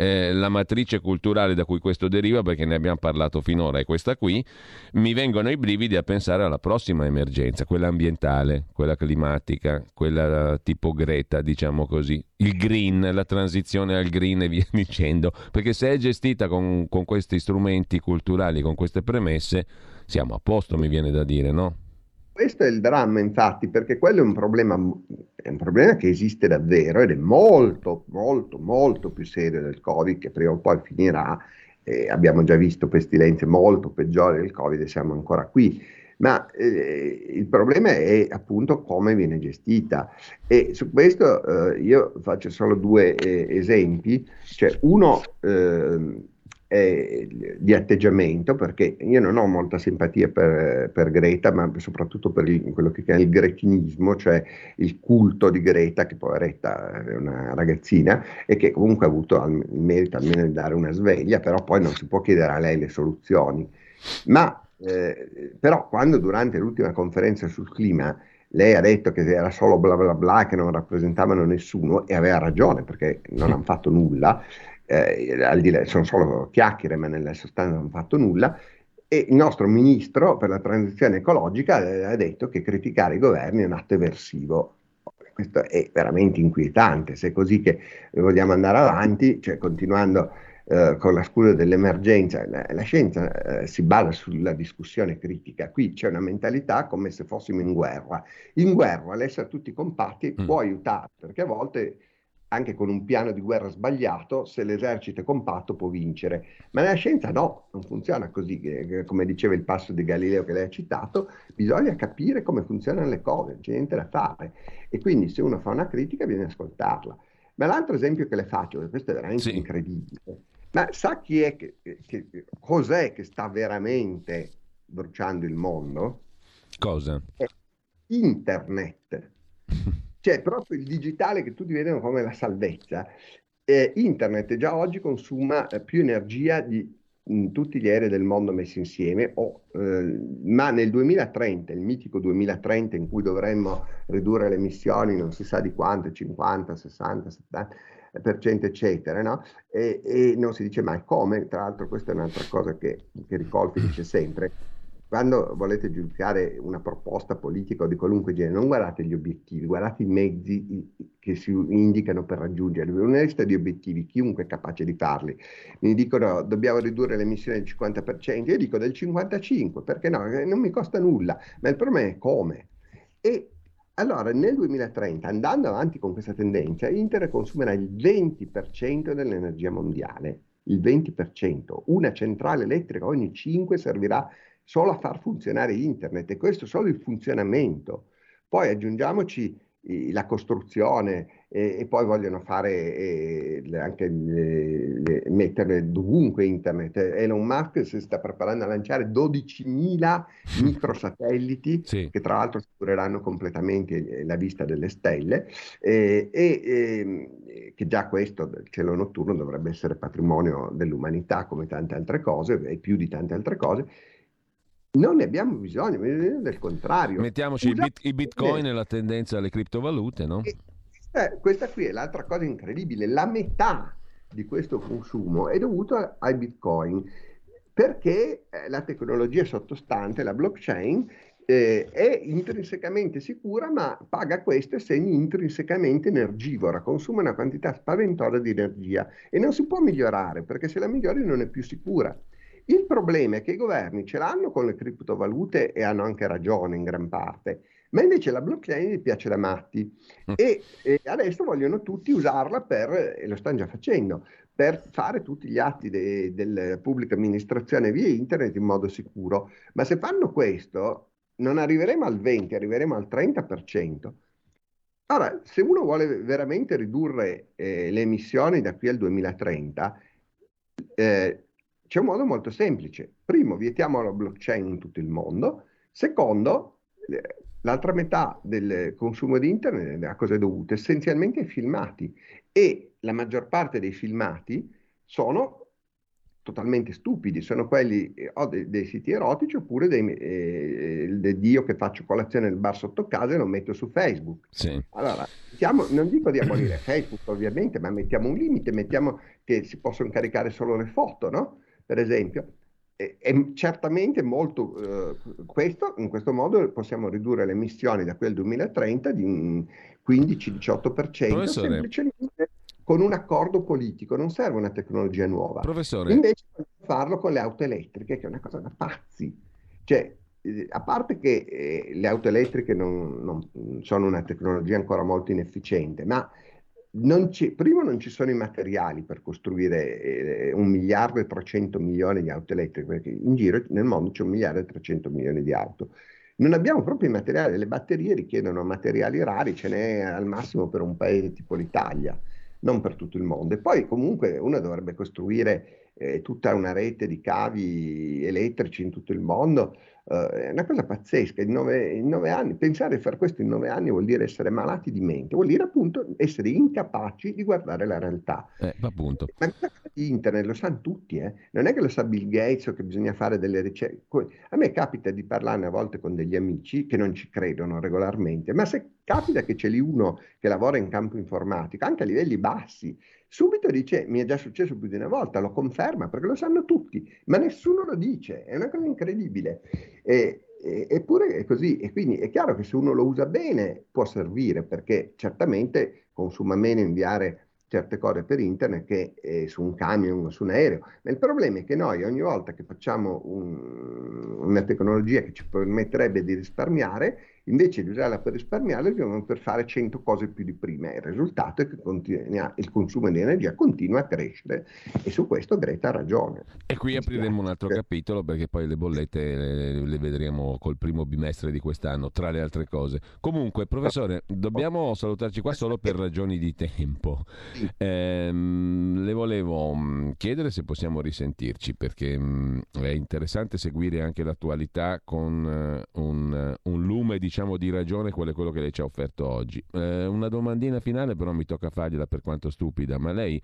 eh, la matrice culturale da cui questo deriva, perché ne abbiamo parlato finora, è questa qui, mi vengono i brividi a pensare alla prossima emergenza, quella ambientale, quella climatica, quella tipo Greta, diciamo così, il green, la transizione al green e via dicendo, perché se è gestita con, con questi strumenti culturali, con queste premesse, siamo a posto, mi viene da dire, no? Questo è il dramma, infatti, perché quello è un problema, è un problema che esiste davvero ed è molto, molto, molto più serio del Covid, che prima o poi finirà. Eh, abbiamo già visto pestilenze molto peggiori del Covid e siamo ancora qui. Ma eh, il problema è appunto come viene gestita. E su questo eh, io faccio solo due eh, esempi. Cioè, uno, ehm, eh, di atteggiamento, perché io non ho molta simpatia per, per Greta, ma soprattutto per il, quello che chiama il gretinismo, cioè il culto di Greta, che poveretta è una ragazzina e che comunque ha avuto il merito almeno di dare una sveglia, però poi non si può chiedere a lei le soluzioni. Ma eh, però quando durante l'ultima conferenza sul clima lei ha detto che era solo bla bla bla, che non rappresentavano nessuno, e aveva ragione perché non hanno fatto nulla, eh, al di là, sono solo chiacchiere, ma nella sostanza non hanno fatto nulla. E il nostro ministro per la transizione ecologica eh, ha detto che criticare i governi è un atto eversivo. Questo è veramente inquietante. Se è così che vogliamo andare avanti, cioè continuando eh, con la scusa dell'emergenza, la, la scienza eh, si basa sulla discussione critica. Qui c'è una mentalità come se fossimo in guerra. In guerra l'essere tutti compatti mm. può aiutare, perché a volte anche con un piano di guerra sbagliato, se l'esercito è compatto può vincere. Ma nella scienza no, non funziona così, come diceva il passo di Galileo che lei ha citato, bisogna capire come funzionano le cose, non c'è niente da fare. E quindi se uno fa una critica bisogna ascoltarla. Ma l'altro esempio che le faccio, questo è veramente sì. incredibile, ma sa chi è che, che, cos'è che sta veramente bruciando il mondo? Cosa? È internet. Cioè, proprio il digitale che tutti vedono come la salvezza. Eh, internet già oggi consuma eh, più energia di tutti gli aerei del mondo messi insieme, o, eh, ma nel 2030, il mitico 2030 in cui dovremmo ridurre le emissioni non si sa di quanto, 50, 60, 70 eccetera, no? E, e, non si dice mai come, tra l'altro questa è un'altra cosa che, che Ricolfi dice sempre, quando volete giudicare una proposta politica o di qualunque genere, non guardate gli obiettivi, guardate i mezzi che si indicano per raggiungerli. Una lista di obiettivi, chiunque è capace di farli. Mi dicono dobbiamo ridurre le emissioni del 50%, io dico del 55%, perché no? Non mi costa nulla, ma il problema è come. E allora, nel 2030, andando avanti con questa tendenza, Inter consumerà il 20% dell'energia mondiale. Il 20%. Una centrale elettrica ogni 5 servirà solo a far funzionare internet e questo solo il funzionamento. Poi aggiungiamoci la costruzione e, e, poi vogliono fare eh, anche le, le, mettere dovunque internet. Elon Musk si sta preparando a lanciare 12.000 microsatelliti sì. che tra l'altro assicureranno completamente la vista delle stelle eh, e eh, che già questo del cielo notturno dovrebbe essere patrimonio dell'umanità come tante altre cose e più di tante altre cose non ne abbiamo bisogno, del contrario. Mettiamoci i, bit, i, bitcoin e la tendenza alle criptovalute, no? E, eh, questa qui è l'altra cosa incredibile, la metà di questo consumo è dovuto ai bitcoin perché eh, la tecnologia sottostante, la blockchain, eh, è intrinsecamente sicura, ma paga questo essendo intrinsecamente energivora, consuma una quantità spaventosa di energia e non si può migliorare perché se la migliori non è più sicura. Il problema è che i governi ce l'hanno con le criptovalute e hanno anche ragione in gran parte, ma invece la blockchain gli piace da matti mm. e, e, adesso vogliono tutti usarla per, e lo stanno già facendo, per fare tutti gli atti de, della pubblica amministrazione via internet in modo sicuro. Ma se fanno questo, non arriveremo al 20, arriveremo al 30%. Ora, se uno vuole veramente ridurre eh, le emissioni da qui al 2030, eh, c'è un modo molto semplice. Primo, vietiamo la blockchain in tutto il mondo. Secondo, l'altra metà del consumo di internet a cosa è dovuto? Essenzialmente ai filmati. E la maggior parte dei filmati sono totalmente stupidi, sono quelli eh, o dei, dei, siti erotici oppure dei, eh, del Dio che faccio colazione nel bar sotto casa e lo metto su Facebook. Sì. Allora, mettiamo, non dico di abolire Facebook ovviamente, ma mettiamo un limite, mettiamo che si possono caricare solo le foto, no? Per esempio, è, è certamente molto eh, questo, in questo modo possiamo ridurre le emissioni da quel 2030 di un 15-18% semplicemente con un accordo politico, non serve una tecnologia nuova. Professore. Invece farlo con le auto elettriche, che è una cosa da pazzi. Cioè, eh, a parte che eh, le auto elettriche non, non, sono una tecnologia ancora molto inefficiente, ma non prima non ci sono i materiali per costruire eh, un miliardo e 300 milioni di auto elettriche, perché in giro nel mondo c'è un miliardo e 300 milioni di auto. Non abbiamo proprio i materiali, le batterie richiedono materiali rari, ce n'è al massimo per un paese tipo l'Italia, non per tutto il mondo. E poi comunque uno dovrebbe costruire eh, tutta una rete di cavi elettrici in tutto il mondo, è una cosa pazzesca, in nove, in nove, anni, pensare di fare questo in nove anni vuol dire essere malati di mente, vuol dire appunto essere incapaci di guardare la realtà. Eh, appunto. Ma internet lo sanno tutti, eh? non è che lo sa Bill Gates o che bisogna fare delle ricerche. A me capita di parlarne a volte con degli amici che non ci credono regolarmente, ma se capita che c'è lì uno che lavora in campo informatico, anche a livelli bassi, subito dice, mi è già successo più di una volta, lo conferma perché lo sanno tutti, ma nessuno lo dice, è una cosa incredibile. E, eppure è così, e quindi è chiaro che se uno lo usa bene può servire, perché certamente consuma meno inviare certe cose per internet che eh, su un camion o su un aereo. Ma il problema è che noi ogni volta che facciamo un, una tecnologia che ci permetterebbe di risparmiare, invece di usarla per risparmiare, dobbiamo per fare 100 cose più di prima. Il risultato è che continua, il consumo di energia continua a crescere e su questo Greta ha ragione. E qui apriremo un altro capitolo perché poi le bollette le, le, vedremo col primo bimestre di quest'anno, tra le altre cose. Comunque, professore, dobbiamo salutarci qua solo per ragioni di tempo. Ehm, le volevo mm, chiedere se possiamo risentirci perché mm, è interessante seguire anche l'attualità con uh, un, un lume di diciamo di ragione qual è quello che lei ci ha offerto oggi. Eh, una domandina finale però mi tocca fargliela per quanto stupida, ma lei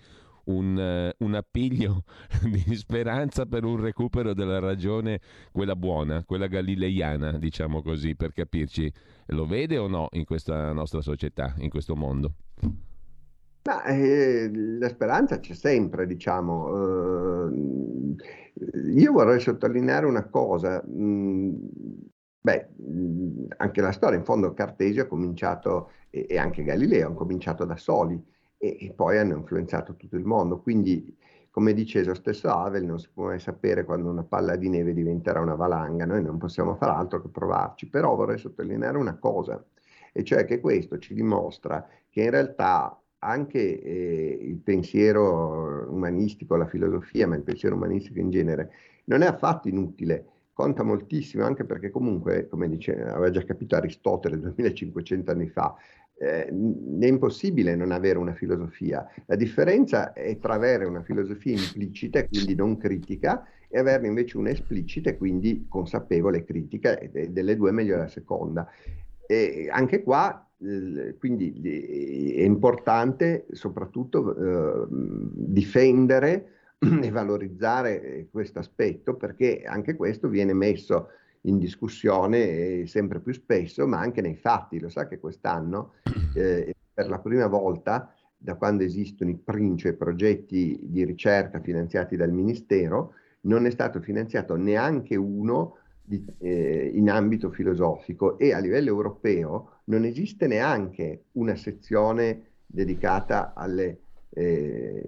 un, uh, un, appiglio di speranza per un recupero della ragione, quella buona, quella galileiana, diciamo così, per capirci, lo vede o no in questa nostra società, in questo mondo? Ma, eh, la speranza c'è sempre, diciamo. Uh, io vorrei sottolineare una cosa. Mm, Beh, anche la storia, in fondo Cartesio ha cominciato, e, anche Galileo hanno cominciato da soli e, e, poi hanno influenzato tutto il mondo. Quindi, come dice lo stesso Havel, non si può mai sapere quando una palla di neve diventerà una valanga, noi non possiamo fare altro che provarci. Però vorrei sottolineare una cosa, e cioè che questo ci dimostra che in realtà anche eh, il pensiero umanistico, la filosofia, ma il pensiero umanistico in genere, non è affatto inutile conta moltissimo anche perché comunque, come dice, aveva già capito Aristotele 2500 anni fa, eh, è impossibile non avere una filosofia. La differenza è tra avere una filosofia implicita e quindi non critica e averne invece una esplicita e quindi consapevole critica e delle due meglio la seconda. E anche qua quindi è importante soprattutto eh, difendere e valorizzare eh, questo aspetto perché anche questo viene messo in discussione eh, sempre più spesso, ma anche nei fatti. Lo sa che quest'anno, eh, per la prima volta, da quando esistono i principi progetti di ricerca finanziati dal Ministero, non è stato finanziato neanche uno di, eh, in ambito filosofico e a livello europeo non esiste neanche una sezione dedicata alle eh,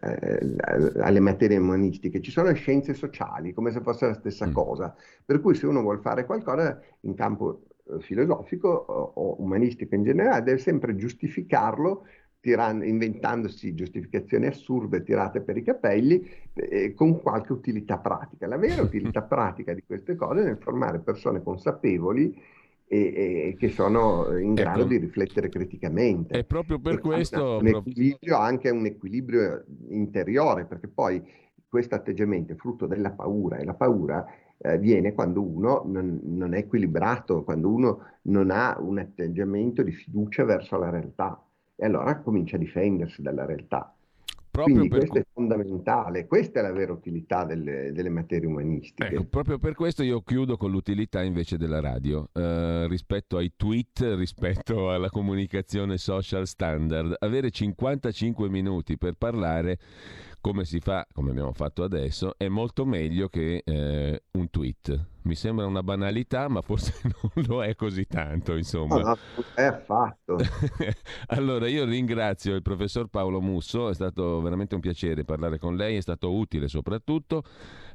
eh, alle materie umanistiche, ci sono scienze sociali, come se fosse la stessa mm. cosa. Per cui se uno vuole fare qualcosa in campo eh, filosofico o, o umanistico in generale, deve sempre giustificarlo tirando, inventandosi giustificazioni assurde tirate per i capelli eh, con qualche utilità pratica. La vera utilità pratica di queste cose è nel formare persone consapevoli e, e, che sono in grado ecco. di riflettere criticamente. E proprio per e questo... Un equilibrio, anche un equilibrio interiore, perché poi questo atteggiamento è frutto della paura e la paura eh, viene quando uno non, non, è equilibrato, quando uno non ha un atteggiamento di fiducia verso la realtà e allora comincia a difendersi dalla realtà. Proprio Quindi questo è fondamentale, questa è la vera utilità delle, delle materie umanistiche. Ecco, proprio per questo io chiudo con l'utilità invece della radio, eh, rispetto ai tweet, rispetto alla comunicazione social standard. Avere 55 minuti per parlare come si fa, come abbiamo fatto adesso, è molto meglio che eh, un tweet. Mi sembra una banalità, ma forse non lo è così tanto, insomma. No, no, è affatto. allora, io ringrazio il professor Paolo Musso, è stato veramente un piacere parlare con lei, è stato utile soprattutto.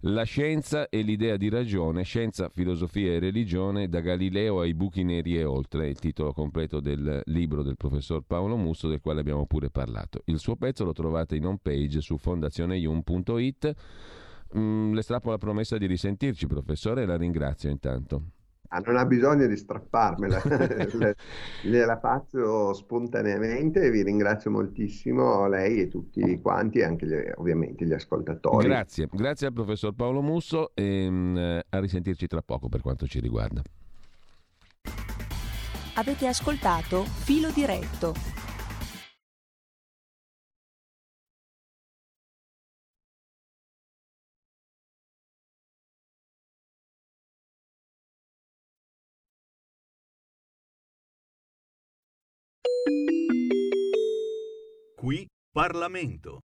La scienza e l'idea di ragione, scienza, filosofia e religione, da Galileo ai buchi neri e oltre, il titolo completo del libro del professor Paolo Musso, del quale abbiamo pure parlato. Il suo pezzo lo trovate in home page su fondazioneium.it. Mm, le strappo la promessa di risentirci, professore, e la ringrazio intanto. Ah, non ha bisogno di strapparmela, gliela faccio spontaneamente e vi ringrazio moltissimo lei e tutti quanti, anche gli, ovviamente gli ascoltatori. Grazie, grazie al professor Paolo Musso e um, a risentirci tra poco per quanto ci riguarda. Avete ascoltato Filo Diretto Parlamento.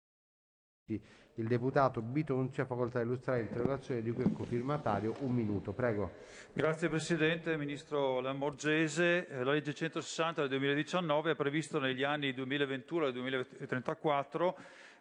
Il deputato Bitonci ha facoltà di illustrare l'interrogazione di cui è cofirmatario. Un minuto, prego. Grazie Presidente, Ministro Lamorgese. Eh, la legge 160 del 2019 ha previsto negli anni 2021 e 2034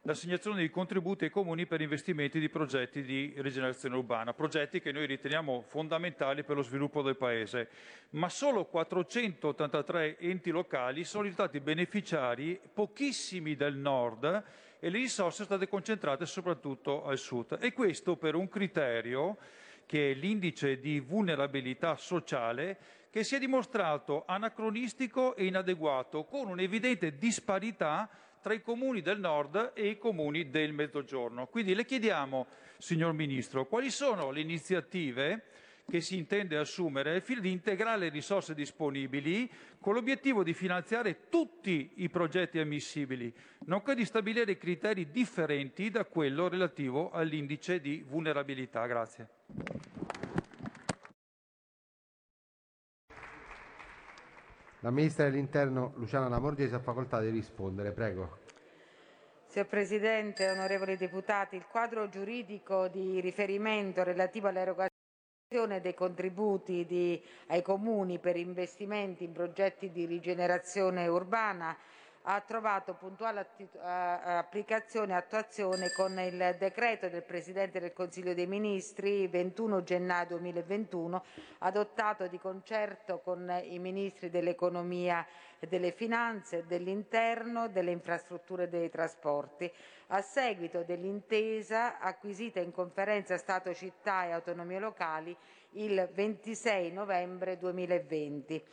l'assegnazione di contributi ai comuni per investimenti di progetti di rigenerazione urbana, progetti che noi riteniamo fondamentali per lo sviluppo del Paese, ma solo 483 enti locali sono risultati beneficiari, pochissimi del nord, e le risorse sono state concentrate soprattutto al sud. E questo per un criterio che è l'indice di vulnerabilità sociale che si è dimostrato anacronistico e inadeguato, con un'evidente disparità tra i comuni del nord e i comuni del mezzogiorno. Quindi le chiediamo, signor Ministro, quali sono le iniziative che si intende assumere al fine di integrare le risorse disponibili con l'obiettivo di finanziare tutti i progetti ammissibili, nonché di stabilire criteri differenti da quello relativo all'indice di vulnerabilità. Grazie. La Ministra dell'Interno Luciana Lamorgese ha facoltà di rispondere. Prego. Signor Presidente, onorevoli deputati, il quadro giuridico di riferimento relativo all'erogazione dei contributi di, ai comuni per investimenti in progetti di rigenerazione urbana ha trovato puntuale applicazione e attuazione con il decreto del Presidente del Consiglio dei Ministri 21 gennaio 2021 adottato di concerto con i Ministri dell'Economia e delle Finanze, dell'Interno, delle Infrastrutture e dei Trasporti, a seguito dell'intesa acquisita in Conferenza Stato, Città e Autonomie Locali il 26 novembre 2020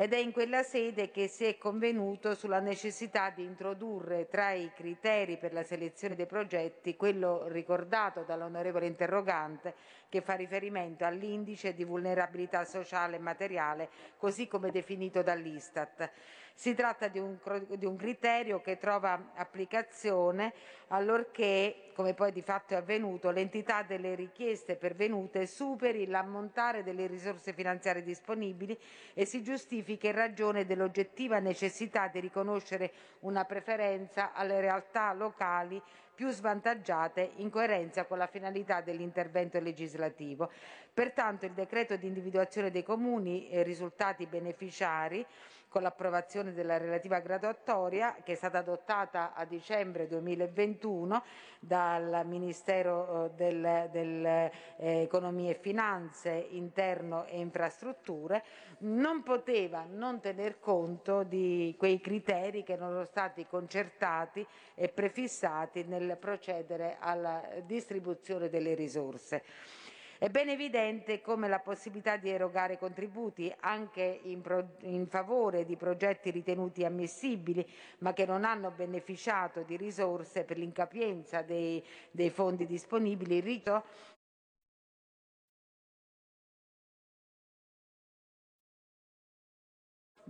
ed è in quella sede che si è convenuto sulla necessità di introdurre tra i criteri per la selezione dei progetti quello ricordato dall'onorevole interrogante che fa riferimento all'indice di vulnerabilità sociale e materiale così come definito dall'Istat. Si tratta di un, di un criterio che trova applicazione allorché, come poi di fatto è avvenuto, l'entità delle richieste pervenute superi l'ammontare delle risorse finanziarie disponibili e si giustifica in ragione dell'oggettiva necessità di riconoscere una preferenza alle realtà locali più svantaggiate in coerenza con la finalità dell'intervento legislativo. Pertanto il decreto di individuazione dei comuni risultati beneficiari con l'approvazione della relativa graduatoria che è stata adottata a dicembre 2021 dal Ministero eh, dell'Economia eh, e Finanze, Interno e Infrastrutture, non poteva non tener conto di quei criteri che erano stati concertati e prefissati nel procedere alla distribuzione delle risorse. È ben evidente come la possibilità di erogare contributi anche in, pro- in favore di progetti ritenuti ammissibili ma che non hanno beneficiato di risorse per l'incapienza dei, dei fondi disponibili. Rito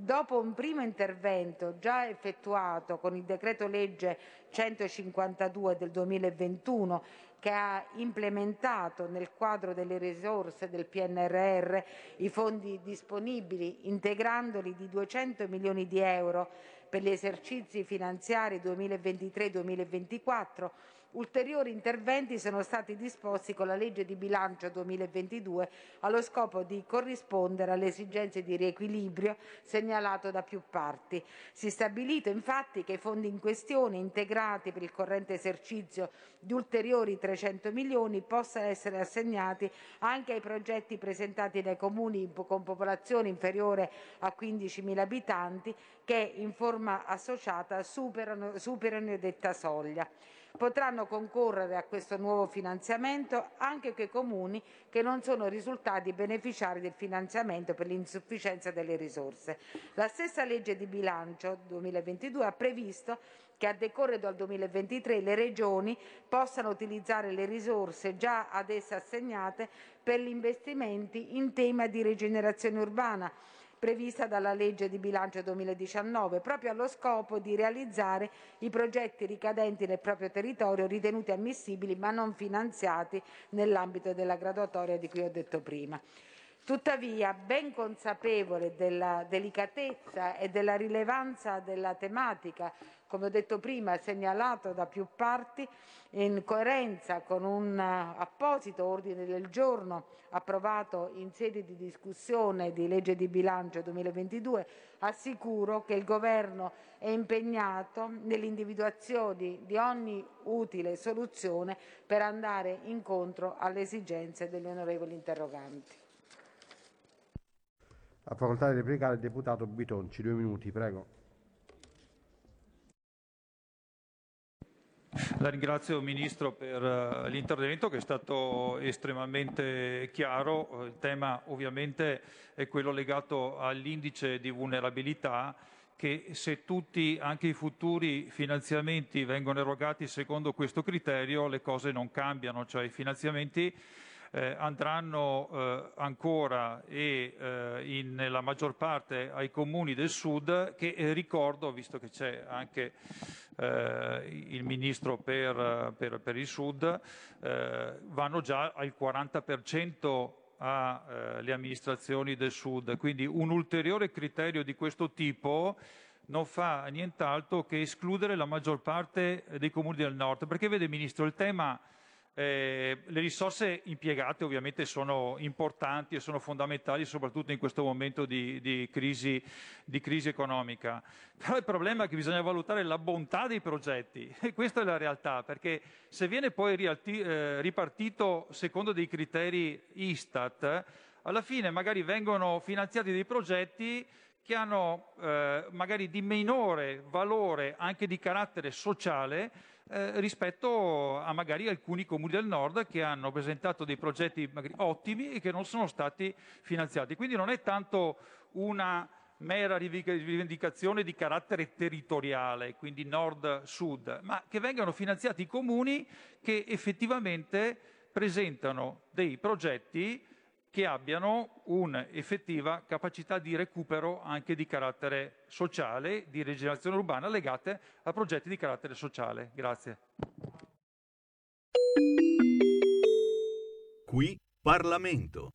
Dopo un primo intervento già effettuato con il decreto legge 152 del 2021 che ha implementato nel quadro delle risorse del PNRR i fondi disponibili integrandoli di 200 milioni di euro per gli esercizi finanziari 2023-2024 Ulteriori interventi sono stati disposti con la legge di bilancio 2022 allo scopo di corrispondere alle esigenze di riequilibrio segnalato da più parti. Si è stabilito infatti che i fondi in questione, integrati per il corrente esercizio di ulteriori 300 milioni, possano essere assegnati anche ai progetti presentati dai comuni con popolazione inferiore a 15.000 abitanti che in forma associata superano, superano detta soglia. Potranno concorrere a questo nuovo finanziamento anche quei comuni che non sono risultati beneficiari del finanziamento per l'insufficienza delle risorse. La stessa legge di bilancio 2022 ha previsto che a decorrere dal 2023 le regioni possano utilizzare le risorse già ad esse assegnate per gli investimenti in tema di rigenerazione urbana prevista dalla legge di bilancio 2019, proprio allo scopo di realizzare i progetti ricadenti nel proprio territorio ritenuti ammissibili ma non finanziati nell'ambito della graduatoria di cui ho detto prima. Tuttavia, ben consapevole della delicatezza e della rilevanza della tematica, come ho detto prima, segnalato da più parti, in coerenza con un apposito ordine del giorno approvato in sede di discussione di legge di bilancio 2022, assicuro che il Governo è impegnato nell'individuazione di ogni utile soluzione per andare incontro alle esigenze degli onorevoli interroganti. A facoltà di replicare il deputato Bitonci, due minuti, prego. La ringrazio Ministro per uh, l'intervento che è stato estremamente chiaro. Il tema ovviamente è quello legato all'indice di vulnerabilità che se tutti, anche i futuri finanziamenti vengono erogati secondo questo criterio, le cose non cambiano, cioè i finanziamenti eh, andranno eh, ancora e eh, in, nella maggior parte ai comuni del sud che eh, ricordo, visto che c'è anche il ministro per, per, per il sud, vanno già al 40% alle amministrazioni del sud. Quindi un ulteriore criterio di questo tipo non fa nient'altro che escludere la maggior parte dei comuni del nord. Perché vede Ministro, il tema eh, le risorse impiegate ovviamente sono importanti e sono fondamentali soprattutto in questo momento di, di, crisi, di, crisi, economica, però il problema è che bisogna valutare la bontà dei progetti e questa è la realtà perché se viene poi rialti, eh, ripartito secondo dei criteri Istat, alla fine magari vengono finanziati dei progetti che hanno eh, magari di minore valore anche di carattere sociale eh, rispetto a magari alcuni comuni del nord che hanno presentato dei progetti ottimi e che non sono stati finanziati. Quindi non è tanto una mera rivendicazione di carattere territoriale, quindi nord-sud, ma che vengano finanziati i comuni che effettivamente presentano dei progetti che abbiano un'effettiva capacità di recupero anche di carattere sociale, di rigenerazione urbana legate a progetti di carattere sociale. Grazie. Qui Parlamento.